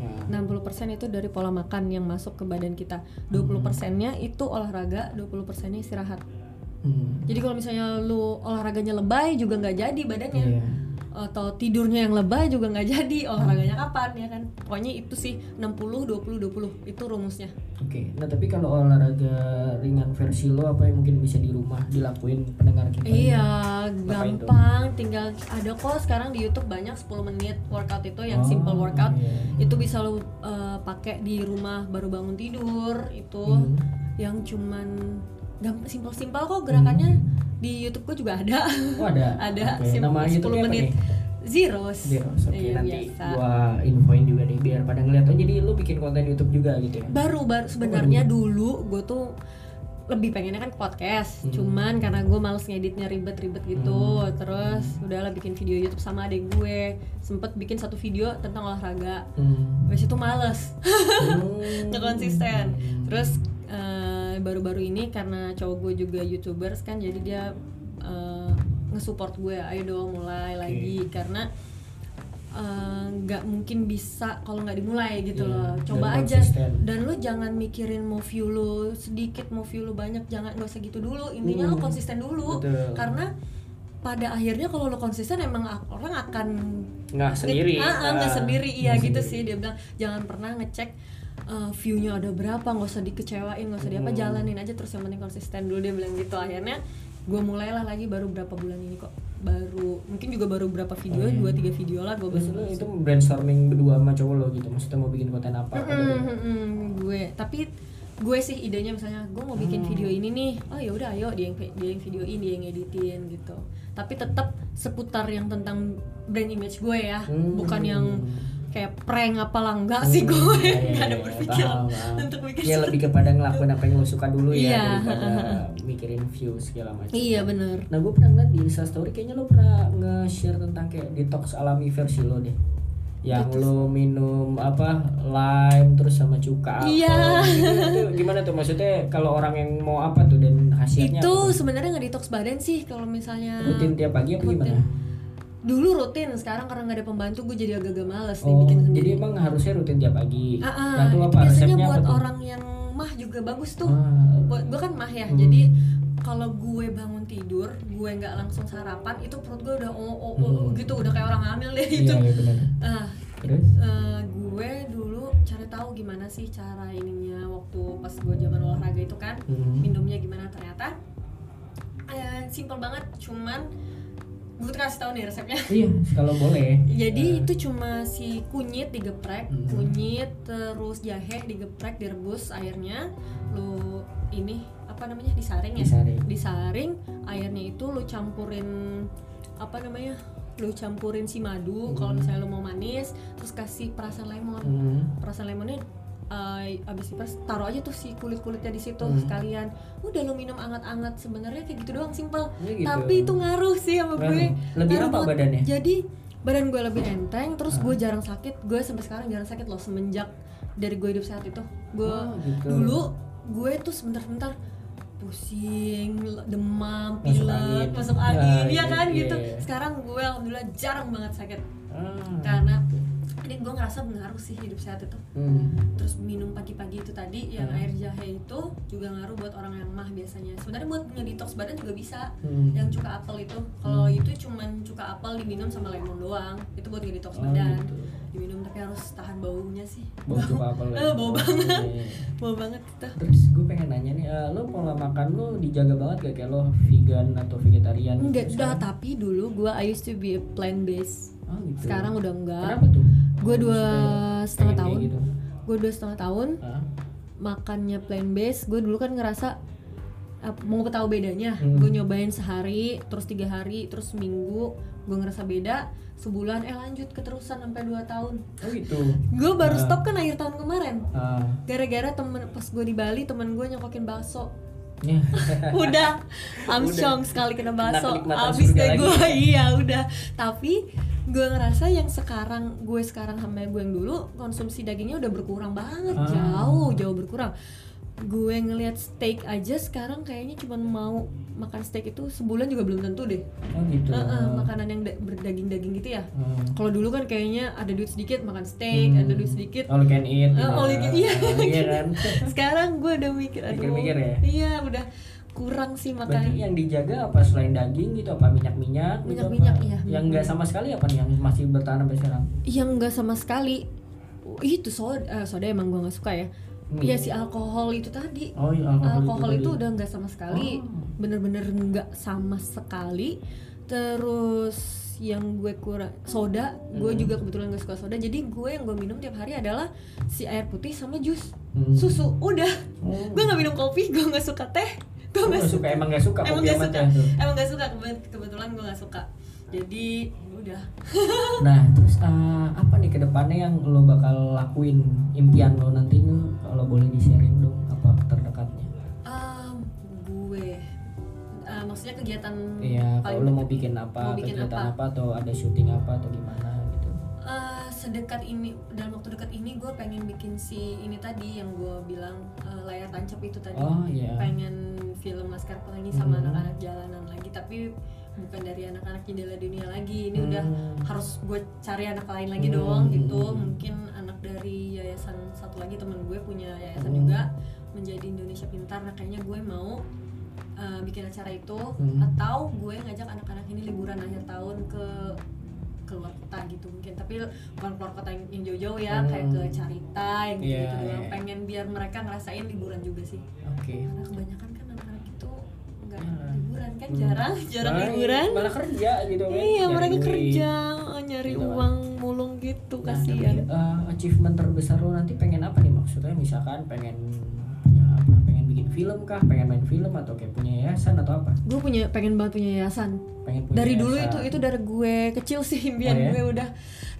[SPEAKER 2] Ya.
[SPEAKER 3] 60% itu dari pola makan yang masuk ke badan kita. 20%-nya itu olahraga, 20%-nya istirahat.
[SPEAKER 2] Hmm.
[SPEAKER 3] Jadi kalau misalnya lu olahraganya lebay juga nggak jadi badannya.
[SPEAKER 2] Iya.
[SPEAKER 3] Atau tidurnya yang lebay juga nggak jadi olahraganya kapan ya kan. Pokoknya itu sih 60 20 20 itu rumusnya.
[SPEAKER 2] Oke, nah tapi kalau olahraga ringan versi lo apa yang mungkin bisa di rumah dilakuin pendengar kita?
[SPEAKER 3] Iya, gampang. Tinggal ada kok sekarang di YouTube banyak 10 menit workout itu yang
[SPEAKER 2] Oh,
[SPEAKER 3] simple workout.
[SPEAKER 2] iya.
[SPEAKER 3] Itu bisa lu uh, pakai di rumah baru bangun tidur itu
[SPEAKER 2] Hmm.
[SPEAKER 3] yang cuman gampang simpel-simpel kok gerakannya di YouTube gue juga ada.
[SPEAKER 2] Oh ada.
[SPEAKER 3] ada
[SPEAKER 2] Oke,
[SPEAKER 3] sim-
[SPEAKER 2] Nama
[SPEAKER 3] 10
[SPEAKER 2] YouTube-nya apa
[SPEAKER 3] menit. Zeros.
[SPEAKER 2] Zeros. Oke,
[SPEAKER 3] Iya,
[SPEAKER 2] nanti
[SPEAKER 3] biasa.
[SPEAKER 2] gua infoin juga nih biar pada ngeliat. Oh, jadi lu bikin konten YouTube juga gitu ya?
[SPEAKER 3] baru baru sebenarnya dulu gue tuh lebih pengennya kan podcast
[SPEAKER 2] Hmm.
[SPEAKER 3] cuman karena gue males ngeditnya ribet-ribet gitu
[SPEAKER 2] Hmm.
[SPEAKER 3] terus udahlah bikin video YouTube sama adek gue sempet bikin satu video tentang olahraga
[SPEAKER 2] Hmm.
[SPEAKER 3] habis itu males
[SPEAKER 2] Hmm.
[SPEAKER 3] nggak konsisten terus eh, baru-baru ini karena cowok gue juga youtubers kan jadi dia eh, nge-support gue ayo dong mulai lagi karena eh, nggak mungkin bisa kalau nggak dimulai gitu
[SPEAKER 2] Iya,
[SPEAKER 3] loh
[SPEAKER 2] dan
[SPEAKER 3] coba aja
[SPEAKER 2] konsisten.
[SPEAKER 3] dan lu jangan mikirin mau view lu sedikit mau view lu banyak jangan nggak usah gitu dulu intinya lu
[SPEAKER 2] Hmm,
[SPEAKER 3] konsisten dulu
[SPEAKER 2] betul.
[SPEAKER 3] karena pada akhirnya kalau lu konsisten emang orang akan
[SPEAKER 2] Nggak sendiri.
[SPEAKER 3] Ah, ah, nggak
[SPEAKER 2] Ah,
[SPEAKER 3] sendiri iya gitu
[SPEAKER 2] sendiri.
[SPEAKER 3] sih dia bilang jangan pernah ngecek uh, view-nya ada berapa nggak usah dikecewain nggak usah
[SPEAKER 2] Hmm.
[SPEAKER 3] jalanin aja terus yang penting konsisten dulu dia bilang gitu akhirnya gue mulailah lagi baru berapa bulan ini kok baru mungkin juga baru berapa video
[SPEAKER 2] iya.
[SPEAKER 3] dua tiga video lah gue
[SPEAKER 2] lu itu brainstorming berdua sama cowok lo gitu maksudnya mau bikin konten apa apa gitu.
[SPEAKER 3] Mm, mm, mm, gue tapi gue sih idenya misalnya gue mau bikin
[SPEAKER 2] Hmm.
[SPEAKER 3] video ini nih oh ya udah ayo dia yang dia yang videoin dia yang editin gitu tapi tetap seputar yang tentang brand image gue ya
[SPEAKER 2] Hmm.
[SPEAKER 3] bukan yang kayak prank apalah enggak sih
[SPEAKER 2] Hmm,
[SPEAKER 3] gue
[SPEAKER 2] iya, iya,
[SPEAKER 3] nggak ada
[SPEAKER 2] iya,
[SPEAKER 3] berpikiran
[SPEAKER 2] paham, paham.
[SPEAKER 3] untuk bikin
[SPEAKER 2] ya lebih kepada ngelakuin apa yang lo suka dulu ya
[SPEAKER 3] Iya,
[SPEAKER 2] daripada mikirin view segala macam.
[SPEAKER 3] Iya bener.
[SPEAKER 2] Nah gue pernah ngeliat di instastory kayaknya lo pernah nge-share tentang kayak detox alami versi lo deh. Yang
[SPEAKER 3] Detox.
[SPEAKER 2] lo minum apa lime terus sama cuka
[SPEAKER 3] Iya.
[SPEAKER 2] itu gimana tuh? Maksudnya kalau orang yang mau apa tuh dan hasilnya
[SPEAKER 3] itu sebenarnya nggak detox badan sih kalau misalnya
[SPEAKER 2] rutin tiap pagi apa
[SPEAKER 3] rutin.
[SPEAKER 2] gimana
[SPEAKER 3] dulu rutin sekarang karena nggak ada pembantu gue jadi agak-agak males nih
[SPEAKER 2] Oh,
[SPEAKER 3] bikin sendiri
[SPEAKER 2] jadi emang harusnya rutin tiap pagi.
[SPEAKER 3] Ah, ah,
[SPEAKER 2] nah, itu apa
[SPEAKER 3] biasanya
[SPEAKER 2] resepnya
[SPEAKER 3] buat
[SPEAKER 2] apa
[SPEAKER 3] orang yang mah juga bagus tuh
[SPEAKER 2] Ah,
[SPEAKER 3] buat gue kan mah ya
[SPEAKER 2] Hmm.
[SPEAKER 3] jadi kalau gue bangun tidur gue nggak langsung sarapan itu perut gue udah oh, oh, oh,
[SPEAKER 2] Hmm.
[SPEAKER 3] gitu udah kayak orang hamil deh
[SPEAKER 2] iya,
[SPEAKER 3] gitu
[SPEAKER 2] iya benar.
[SPEAKER 3] Ah,
[SPEAKER 2] Terus?
[SPEAKER 3] eh, gue dulu cari tahu gimana sih cara ininya waktu pas gue zaman olahraga itu kan
[SPEAKER 2] Hmm.
[SPEAKER 3] minumnya gimana ternyata eh, simple banget cuman gue kasih tahu nih resepnya
[SPEAKER 2] Iya, kalau boleh.
[SPEAKER 3] jadi
[SPEAKER 2] Eh,
[SPEAKER 3] itu cuma si kunyit digeprek,
[SPEAKER 2] Mhm.
[SPEAKER 3] kunyit terus jahe digeprek, direbus airnya, lu ini apa namanya disaring ya?
[SPEAKER 2] Disaring.
[SPEAKER 3] Disaring, airnya itu lu campurin apa namanya lu campurin si madu kalau misalnya lu mau manis terus kasih perasan lemon
[SPEAKER 2] Hmm.
[SPEAKER 3] perasan lemonnya eh, abis diperes taruh aja tuh si kulit kulitnya di situ
[SPEAKER 2] Hmm.
[SPEAKER 3] sekalian udah lu minum anget-anget sebenarnya kayak gitu doang simple
[SPEAKER 2] Ya gitu.
[SPEAKER 3] tapi itu ngaruh sih sama gue.
[SPEAKER 2] Lebih
[SPEAKER 3] Ngaruh
[SPEAKER 2] apa
[SPEAKER 3] banget.
[SPEAKER 2] badannya?
[SPEAKER 3] jadi badan gue lebih enteng terus gue jarang sakit gue sampai sekarang jarang sakit loh semenjak dari gue hidup sehat itu gue
[SPEAKER 2] Oh, gitu.
[SPEAKER 3] dulu gue tuh sebentar-sebentar pusing, demam, pilek, masuk
[SPEAKER 2] Ya,
[SPEAKER 3] angin, iya
[SPEAKER 2] iya,
[SPEAKER 3] kan
[SPEAKER 2] iya.
[SPEAKER 3] gitu. Sekarang gue alhamdulillah jarang banget sakit
[SPEAKER 2] Ah.
[SPEAKER 3] karena ini gue ngerasa ngaruh sih hidup sehat itu
[SPEAKER 2] Hmm.
[SPEAKER 3] terus minum pagi-pagi itu tadi yang
[SPEAKER 2] Hmm.
[SPEAKER 3] air jahe itu juga ngaruh buat orang yang mah biasanya sebenarnya buat ngedetox badan juga bisa
[SPEAKER 2] Hmm.
[SPEAKER 3] yang cuka apel itu kalau
[SPEAKER 2] Hmm.
[SPEAKER 3] itu cuman cuka apel diminum sama lemon doang itu buat ngedetox
[SPEAKER 2] Oh,
[SPEAKER 3] badan
[SPEAKER 2] gitu.
[SPEAKER 3] diminum tapi harus tahan baunya sih
[SPEAKER 2] Bau cuka apel ya?
[SPEAKER 3] Eh, bau banget bau banget itu
[SPEAKER 2] Terus gue pengen nanya nih, eh, lo pola makan lo dijaga banget gak kayak lo vegan atau vegetarian? gitu
[SPEAKER 3] enggak udah tapi dulu gue I used to be a plant based
[SPEAKER 2] Oh, gitu.
[SPEAKER 3] sekarang udah enggak
[SPEAKER 2] Kenapa tuh?
[SPEAKER 3] Gue dua
[SPEAKER 2] Maksudnya
[SPEAKER 3] setengah tahun.
[SPEAKER 2] Gitu.
[SPEAKER 3] gue dua setengah tahun
[SPEAKER 2] Ah,
[SPEAKER 3] makannya plant based. Gue dulu kan ngerasa mau tahu bedanya.
[SPEAKER 2] Hmm.
[SPEAKER 3] gue nyobain sehari terus tiga hari terus seminggu. Gue ngerasa beda sebulan. Eh lanjut keterusan sampai dua tahun.
[SPEAKER 2] Oh gitu.
[SPEAKER 3] gue baru
[SPEAKER 2] Ah.
[SPEAKER 3] stop kan akhir tahun kemarin.
[SPEAKER 2] Ah,
[SPEAKER 3] gara-gara temen pas gue di Bali temen gue nyokokin bakso.
[SPEAKER 2] Ya.
[SPEAKER 3] udah. Amsyong sekali kena bakso. abis deh gue iya udah. Tapi gue ngerasa yang sekarang gue sekarang sama gue yang dulu konsumsi dagingnya udah berkurang banget
[SPEAKER 2] Ah.
[SPEAKER 3] jauh jauh berkurang gue ngelihat steak aja sekarang kayaknya cuma mau makan steak itu sebulan juga belum tentu deh
[SPEAKER 2] Oh gitu.
[SPEAKER 3] Heeh, makanan yang da- berdaging-daging gitu ya
[SPEAKER 2] Hmm.
[SPEAKER 3] kalau dulu kan kayaknya ada duit sedikit makan steak
[SPEAKER 2] Hmm.
[SPEAKER 3] ada duit sedikit
[SPEAKER 2] All can eat.
[SPEAKER 3] Eh, all you can- iya.
[SPEAKER 2] Iya kan.
[SPEAKER 3] sekarang gue udah mikir aduh
[SPEAKER 2] Mikir-mikir ya?
[SPEAKER 3] iya udah kurang sih
[SPEAKER 2] Berarti
[SPEAKER 3] makan
[SPEAKER 2] yang dijaga apa selain daging gitu apa minyak-minyak? gitu
[SPEAKER 3] Minyak-minyak,
[SPEAKER 2] apa?
[SPEAKER 3] iya.
[SPEAKER 2] Yang enggak sama sekali apa nih yang masih bertahan sampai sekarang?
[SPEAKER 3] yang enggak sama sekali itu soda eh, soda emang gue nggak suka ya
[SPEAKER 2] Hmm.
[SPEAKER 3] Iya si alkohol itu tadi
[SPEAKER 2] Oh, iya, alkohol,
[SPEAKER 3] alkohol
[SPEAKER 2] itu
[SPEAKER 3] itu udah nggak sama sekali
[SPEAKER 2] Oh.
[SPEAKER 3] bener-bener nggak sama sekali terus yang gue kurang soda gue
[SPEAKER 2] Hmm.
[SPEAKER 3] juga kebetulan nggak suka soda jadi gue yang gue minum tiap hari adalah si air putih sama jus
[SPEAKER 2] Hmm.
[SPEAKER 3] susu udah
[SPEAKER 2] Oh.
[SPEAKER 3] gue nggak minum kopi gue nggak suka teh gue nggak
[SPEAKER 2] suka,
[SPEAKER 3] suka
[SPEAKER 2] emang nggak suka
[SPEAKER 3] emang
[SPEAKER 2] sama
[SPEAKER 3] suka
[SPEAKER 2] tuh.
[SPEAKER 3] emang nggak suka Kebe- kebetulan gue nggak suka jadi udah
[SPEAKER 2] Nah, terus eh, apa nih ke depannya yang lo bakal lakuin impian lo nanti nih kalau boleh di sharing dong apa terdekatnya?
[SPEAKER 3] Um, gue uh, maksudnya kegiatan
[SPEAKER 2] Iya, kalau lo mau bikin apa,
[SPEAKER 3] mau bikin
[SPEAKER 2] kegiatan
[SPEAKER 3] apa?
[SPEAKER 2] apa? atau ada syuting apa atau gimana gitu?
[SPEAKER 3] Uh, sedekat ini dalam waktu dekat ini gue pengen bikin si ini tadi yang gue bilang uh, layar tancap itu tadi
[SPEAKER 2] Oh, iya.
[SPEAKER 3] pengen film Laskar Pelangi sama
[SPEAKER 2] Hmm.
[SPEAKER 3] anak-anak jalanan lagi tapi bukan dari anak-anak jendela dunia lagi ini
[SPEAKER 2] Hmm.
[SPEAKER 3] udah harus gue cari anak lain lagi
[SPEAKER 2] Hmm.
[SPEAKER 3] doang gitu mungkin anak dari yayasan satu lagi temen gue punya yayasan
[SPEAKER 2] Hmm.
[SPEAKER 3] juga menjadi Indonesia Pintar nah kayaknya gue mau uh, bikin acara itu
[SPEAKER 2] Hmm.
[SPEAKER 3] atau gue ngajak anak-anak ini liburan akhir tahun ke keluar kota gitu mungkin tapi bukan keluar kota yang, yang jauh-jauh ya
[SPEAKER 2] Hmm.
[SPEAKER 3] kayak ke Carita yang gitu, gitu
[SPEAKER 2] iya.
[SPEAKER 3] pengen biar mereka ngerasain liburan juga sih
[SPEAKER 2] Oke.
[SPEAKER 3] karena kebanyakan kan anak-anak itu nggak
[SPEAKER 2] Ya.
[SPEAKER 3] liburan kan
[SPEAKER 2] Hmm.
[SPEAKER 3] jarang jarang
[SPEAKER 2] Malah-
[SPEAKER 3] liburan
[SPEAKER 2] Malah kerja gitu kan.
[SPEAKER 3] iya
[SPEAKER 2] nyari
[SPEAKER 3] mereka
[SPEAKER 2] duit.
[SPEAKER 3] kerja nyari
[SPEAKER 2] Gitu kan.
[SPEAKER 3] uang mulung gitu
[SPEAKER 2] Nah, tapi
[SPEAKER 3] kasihan
[SPEAKER 2] eh, achievement terbesar lo nanti pengen apa nih maksudnya misalkan pengen film kah? Pengen main film atau kayak punya yayasan atau apa?
[SPEAKER 3] gue punya pengen banget punya yayasan
[SPEAKER 2] Pengen punya
[SPEAKER 3] dari dulu itu
[SPEAKER 2] yayasan.
[SPEAKER 3] itu dari gue kecil sih impian
[SPEAKER 2] Oh, ya?
[SPEAKER 3] gue udah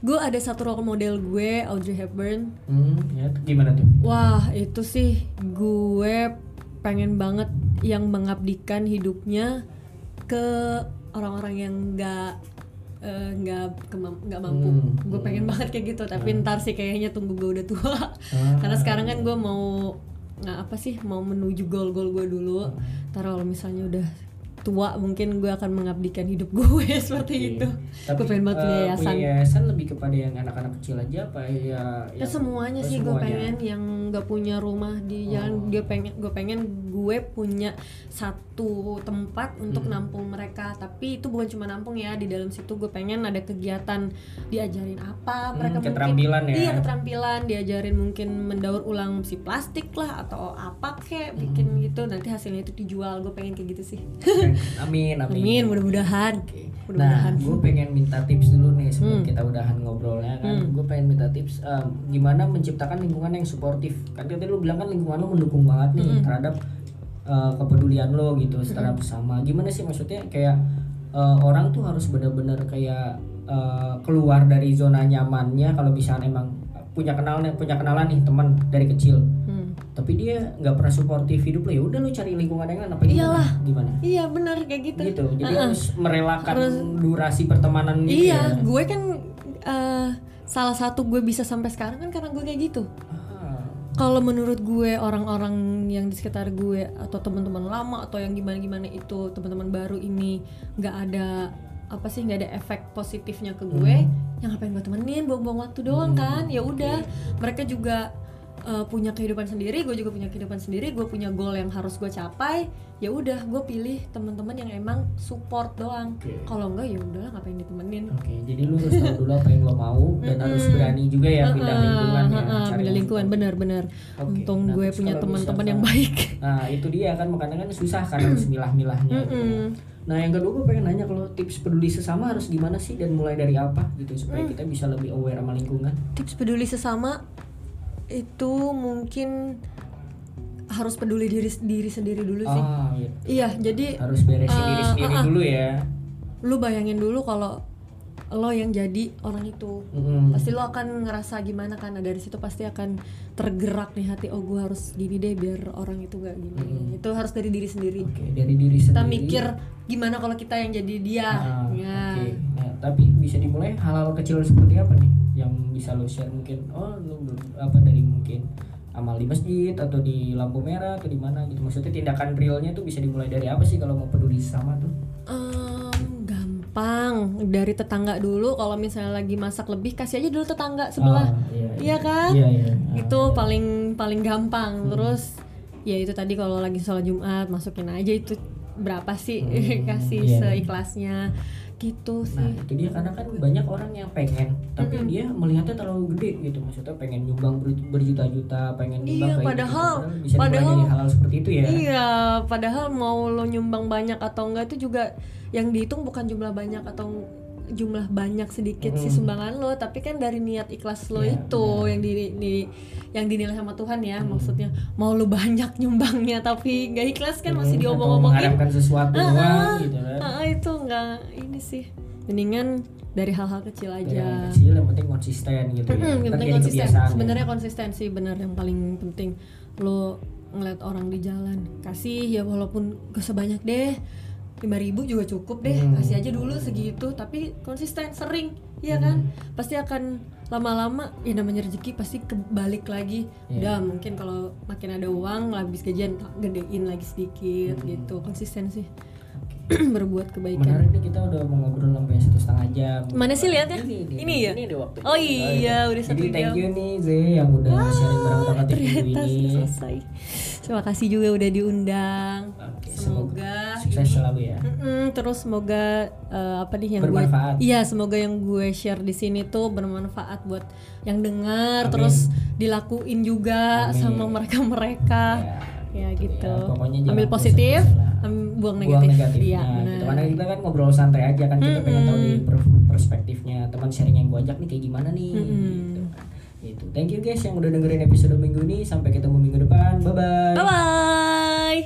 [SPEAKER 3] gue ada satu role model gue Audrey Hepburn
[SPEAKER 2] Hmm, ya gimana tuh?
[SPEAKER 3] Wah itu sih gue pengen banget yang mengabdikan hidupnya ke orang-orang yang nggak eh, nggak kemam- nggak mampu.
[SPEAKER 2] Hmm.
[SPEAKER 3] Gue pengen banget kayak gitu. Tapi
[SPEAKER 2] Hmm.
[SPEAKER 3] ntar sih kayaknya tunggu gue udah tua.
[SPEAKER 2] Ah.
[SPEAKER 3] Karena sekarang kan gue mau apa sih mau menuju goal-goal gue dulu.
[SPEAKER 2] Hmm.
[SPEAKER 3] Ntar kalau misalnya udah tua mungkin gue akan mengabdikan hidup gue seperti
[SPEAKER 2] Oke.
[SPEAKER 3] itu.
[SPEAKER 2] Tapi
[SPEAKER 3] gue pengen banget punya
[SPEAKER 2] eh,
[SPEAKER 3] yayasan.
[SPEAKER 2] punya yayasan lebih kepada yang anak-anak kecil aja apa ya?
[SPEAKER 3] Ya semuanya sih gue pengen yang nggak punya rumah di jalan
[SPEAKER 2] Oh.
[SPEAKER 3] dia pengen gue pengen gue punya satu tempat untuk
[SPEAKER 2] Hmm.
[SPEAKER 3] nampung mereka tapi itu bukan cuma nampung ya di dalam situ gue pengen ada kegiatan diajarin apa
[SPEAKER 2] Hmm,
[SPEAKER 3] mereka mungkin
[SPEAKER 2] keterampilan ya.
[SPEAKER 3] iya keterampilan diajarin mungkin mendaur ulang si plastik lah atau apa kek bikin
[SPEAKER 2] Hmm.
[SPEAKER 3] gitu nanti hasilnya itu dijual gue pengen kayak gitu sih
[SPEAKER 2] Amin, amin.
[SPEAKER 3] amin mudah-mudahan.
[SPEAKER 2] Nah, gue pengen minta tips dulu nih sebelum
[SPEAKER 3] Hmm.
[SPEAKER 2] kita udahan ngobrolnya kan.
[SPEAKER 3] Hmm.
[SPEAKER 2] Gue pengen minta tips em, gimana menciptakan lingkungan yang suportif. Kan tadi lu bilang kan lingkungan lu mendukung banget nih
[SPEAKER 3] Hmm.
[SPEAKER 2] terhadap eh, kepedulian lo gitu secara bersama. Gimana sih maksudnya kayak eh, orang tuh harus bener-bener kayak eh, keluar dari zona nyamannya kalau misalnya emang punya kenalan punya kenalan nih teman dari kecil
[SPEAKER 3] Hmm.
[SPEAKER 2] tapi dia nggak pernah suportif hidup lo ya udah lu cari lingkungan yang lain apa
[SPEAKER 3] Iyalah.
[SPEAKER 2] gimana
[SPEAKER 3] Iya benar kayak gitu.
[SPEAKER 2] gitu jadi
[SPEAKER 3] Uh-uh.
[SPEAKER 2] harus merelakan
[SPEAKER 3] Harus-
[SPEAKER 2] durasi pertemanan gitu
[SPEAKER 3] Iya,
[SPEAKER 2] ya
[SPEAKER 3] gue kan eh, salah satu gue bisa sampai sekarang kan karena gue kayak gitu.
[SPEAKER 2] Ah,
[SPEAKER 3] Kalau menurut gue orang-orang yang di sekitar gue atau teman-teman lama atau yang gimana-gimana itu teman-teman baru ini nggak ada apa sih nggak ada efek positifnya ke gue, yang ngapain gue temenin buang-buang waktu doang
[SPEAKER 2] Hmm,
[SPEAKER 3] kan? Ya udah, mereka juga eh, punya kehidupan sendiri, gue juga punya kehidupan sendiri, gue punya goal yang harus gue capai. Ya udah, gue pilih teman-teman yang emang support doang.
[SPEAKER 2] Oke.
[SPEAKER 3] Kalau enggak ya udahlah ngapain ditemenin.
[SPEAKER 2] Oke, jadi lu harus tahu dulu apa yang lo mau dan harus berani juga ya pindah lingkungan ya.
[SPEAKER 3] heeh,
[SPEAKER 2] cari
[SPEAKER 3] pindah lingkungan benar-benar.
[SPEAKER 2] Oke,
[SPEAKER 3] Untung
[SPEAKER 2] nah,
[SPEAKER 3] gue punya teman-teman yang baik.
[SPEAKER 2] Nah itu dia kan makanya kan susah kan harus milah-milahnya. gitu. Nah yang kedua gue pengen nanya kalau tips peduli sesama harus gimana sih dan mulai dari apa gitu supaya
[SPEAKER 3] Mm.
[SPEAKER 2] kita bisa lebih aware sama lingkungan.
[SPEAKER 3] Tips peduli sesama itu mungkin harus peduli diri diri sendiri dulu sih.
[SPEAKER 2] Ah iya.
[SPEAKER 3] Iya, jadi
[SPEAKER 2] Harus beresin diri
[SPEAKER 3] Eh,
[SPEAKER 2] sendiri
[SPEAKER 3] ah.
[SPEAKER 2] dulu ya.
[SPEAKER 3] lu bayangin dulu kalau lo yang jadi orang itu.
[SPEAKER 2] Mm.
[SPEAKER 3] Pasti lo akan ngerasa gimana kan nah, dari situ pasti akan tergerak nih hati oh gue harus gini deh biar orang itu gak gini.
[SPEAKER 2] Mm.
[SPEAKER 3] Itu harus dari diri sendiri.
[SPEAKER 2] Oke dari diri
[SPEAKER 3] Kita
[SPEAKER 2] sendiri.
[SPEAKER 3] mikir gimana kalau kita yang jadi dia.
[SPEAKER 2] Ah,
[SPEAKER 3] ya.
[SPEAKER 2] Oke. Nah, tapi bisa dimulai hal-hal kecil seperti apa nih yang bisa lo share mungkin oh lo apa dari mungkin amal di masjid atau di lampu merah atau di mana gitu. Maksudnya tindakan realnya tuh bisa dimulai dari apa sih kalau mau peduli sama tuh?
[SPEAKER 3] Em, gampang. Dari tetangga dulu kalau misalnya lagi masak lebih kasih aja dulu tetangga sebelah.
[SPEAKER 2] Ah, iya,
[SPEAKER 3] iya. Kan?
[SPEAKER 2] Iya iya.
[SPEAKER 3] Itu
[SPEAKER 2] Ah,
[SPEAKER 3] paling paling gampang. Terus ya itu tadi kalau lagi sholat jumat masukin aja itu berapa sih
[SPEAKER 2] Hmm,
[SPEAKER 3] kasih
[SPEAKER 2] iya.
[SPEAKER 3] seikhlasnya gitu
[SPEAKER 2] Nah
[SPEAKER 3] sih
[SPEAKER 2] itu dia karena kan banyak orang yang pengen tapi
[SPEAKER 3] Mm-mm.
[SPEAKER 2] dia melihatnya terlalu gede gitu maksudnya pengen nyumbang ber- berjuta-juta pengen nyumbang
[SPEAKER 3] Iya,
[SPEAKER 2] kayak
[SPEAKER 3] padahal-
[SPEAKER 2] gitu. bisa
[SPEAKER 3] padahal-
[SPEAKER 2] dari hal-hal seperti itu ya
[SPEAKER 3] Iya, padahal mau lo nyumbang banyak atau enggak itu juga yang dihitung bukan jumlah banyak atau jumlah banyak sedikit sih
[SPEAKER 2] Mm.
[SPEAKER 3] sumbangan lo, tapi kan dari niat ikhlas lo
[SPEAKER 2] Iya,
[SPEAKER 3] itu yang di, di- yang dinilai sama Tuhan ya,
[SPEAKER 2] Mm.
[SPEAKER 3] maksudnya mau lo banyak nyumbangnya tapi nggak ikhlas kan
[SPEAKER 2] Hmm,
[SPEAKER 3] masih diomong-omongin.
[SPEAKER 2] mengharapkan sesuatu
[SPEAKER 3] Ah,
[SPEAKER 2] doang gitu kan
[SPEAKER 3] ah, itu nggak ini sih. Mendingan dari hal-hal kecil
[SPEAKER 2] Dari
[SPEAKER 3] aja.
[SPEAKER 2] yang kecil yang penting konsisten gitu ya.
[SPEAKER 3] Mm-mm, yang penting konsisten.
[SPEAKER 2] ya.
[SPEAKER 3] Sebenarnya konsistensi benar yang paling penting. Lo ngeliat orang di jalan, kasih ya walaupun gak sebanyak deh. 5000 juga cukup deh.
[SPEAKER 2] Hmm.
[SPEAKER 3] Kasih aja dulu segitu tapi konsisten sering. Iya kan?
[SPEAKER 2] Hmm.
[SPEAKER 3] Pasti akan lama-lama ya namanya rezeki pasti kebalik lagi.
[SPEAKER 2] Iya.
[SPEAKER 3] Udah mungkin kalau makin ada uang habis gajian gedein lagi sedikit
[SPEAKER 2] Hmm.
[SPEAKER 3] gitu. Konsisten sih. berbuat kebaikan.
[SPEAKER 2] Menarik nih kita udah mau ngobrol sampai satu setengah jam.
[SPEAKER 3] Mana sih lihatnya?
[SPEAKER 2] Ini,
[SPEAKER 3] Ini ya?
[SPEAKER 2] Ini ada waktu.
[SPEAKER 3] Oh iya, udah satu
[SPEAKER 2] Jadi thank
[SPEAKER 3] jam.
[SPEAKER 2] you nih Ze yang udah sharing bareng Takatif minggu
[SPEAKER 3] ternyata
[SPEAKER 2] ini.
[SPEAKER 3] selesai. Terima kasih juga udah diundang.
[SPEAKER 2] Oke,
[SPEAKER 3] Semoga
[SPEAKER 2] sukses
[SPEAKER 3] ini-
[SPEAKER 2] selalu ya.
[SPEAKER 3] Mm-mm, terus semoga eh, apa nih yang
[SPEAKER 2] Bermanfaat.
[SPEAKER 3] gue Iya, semoga yang gue share di sini tuh bermanfaat buat yang dengar terus dilakuin juga
[SPEAKER 2] Amin.
[SPEAKER 3] sama mereka-mereka.
[SPEAKER 2] Ya,
[SPEAKER 3] ya
[SPEAKER 2] gitu,
[SPEAKER 3] gitu.
[SPEAKER 2] Ya. pokoknya
[SPEAKER 3] ambil
[SPEAKER 2] positif,
[SPEAKER 3] positif
[SPEAKER 2] buang
[SPEAKER 3] negatif buang negatif. iya
[SPEAKER 2] nah, gitu. karena kita kan ngobrol santai aja kan kita mm -hmm.
[SPEAKER 3] pengen
[SPEAKER 2] tahu di perspektifnya. Teman sharing yang gue ajak nih kayak gimana nih?
[SPEAKER 3] Mm -hmm.
[SPEAKER 2] gitu kan. Gitu. Thank you guys yang udah dengerin episode minggu ini. Sampai ketemu minggu depan. Bye bye
[SPEAKER 3] bye bye.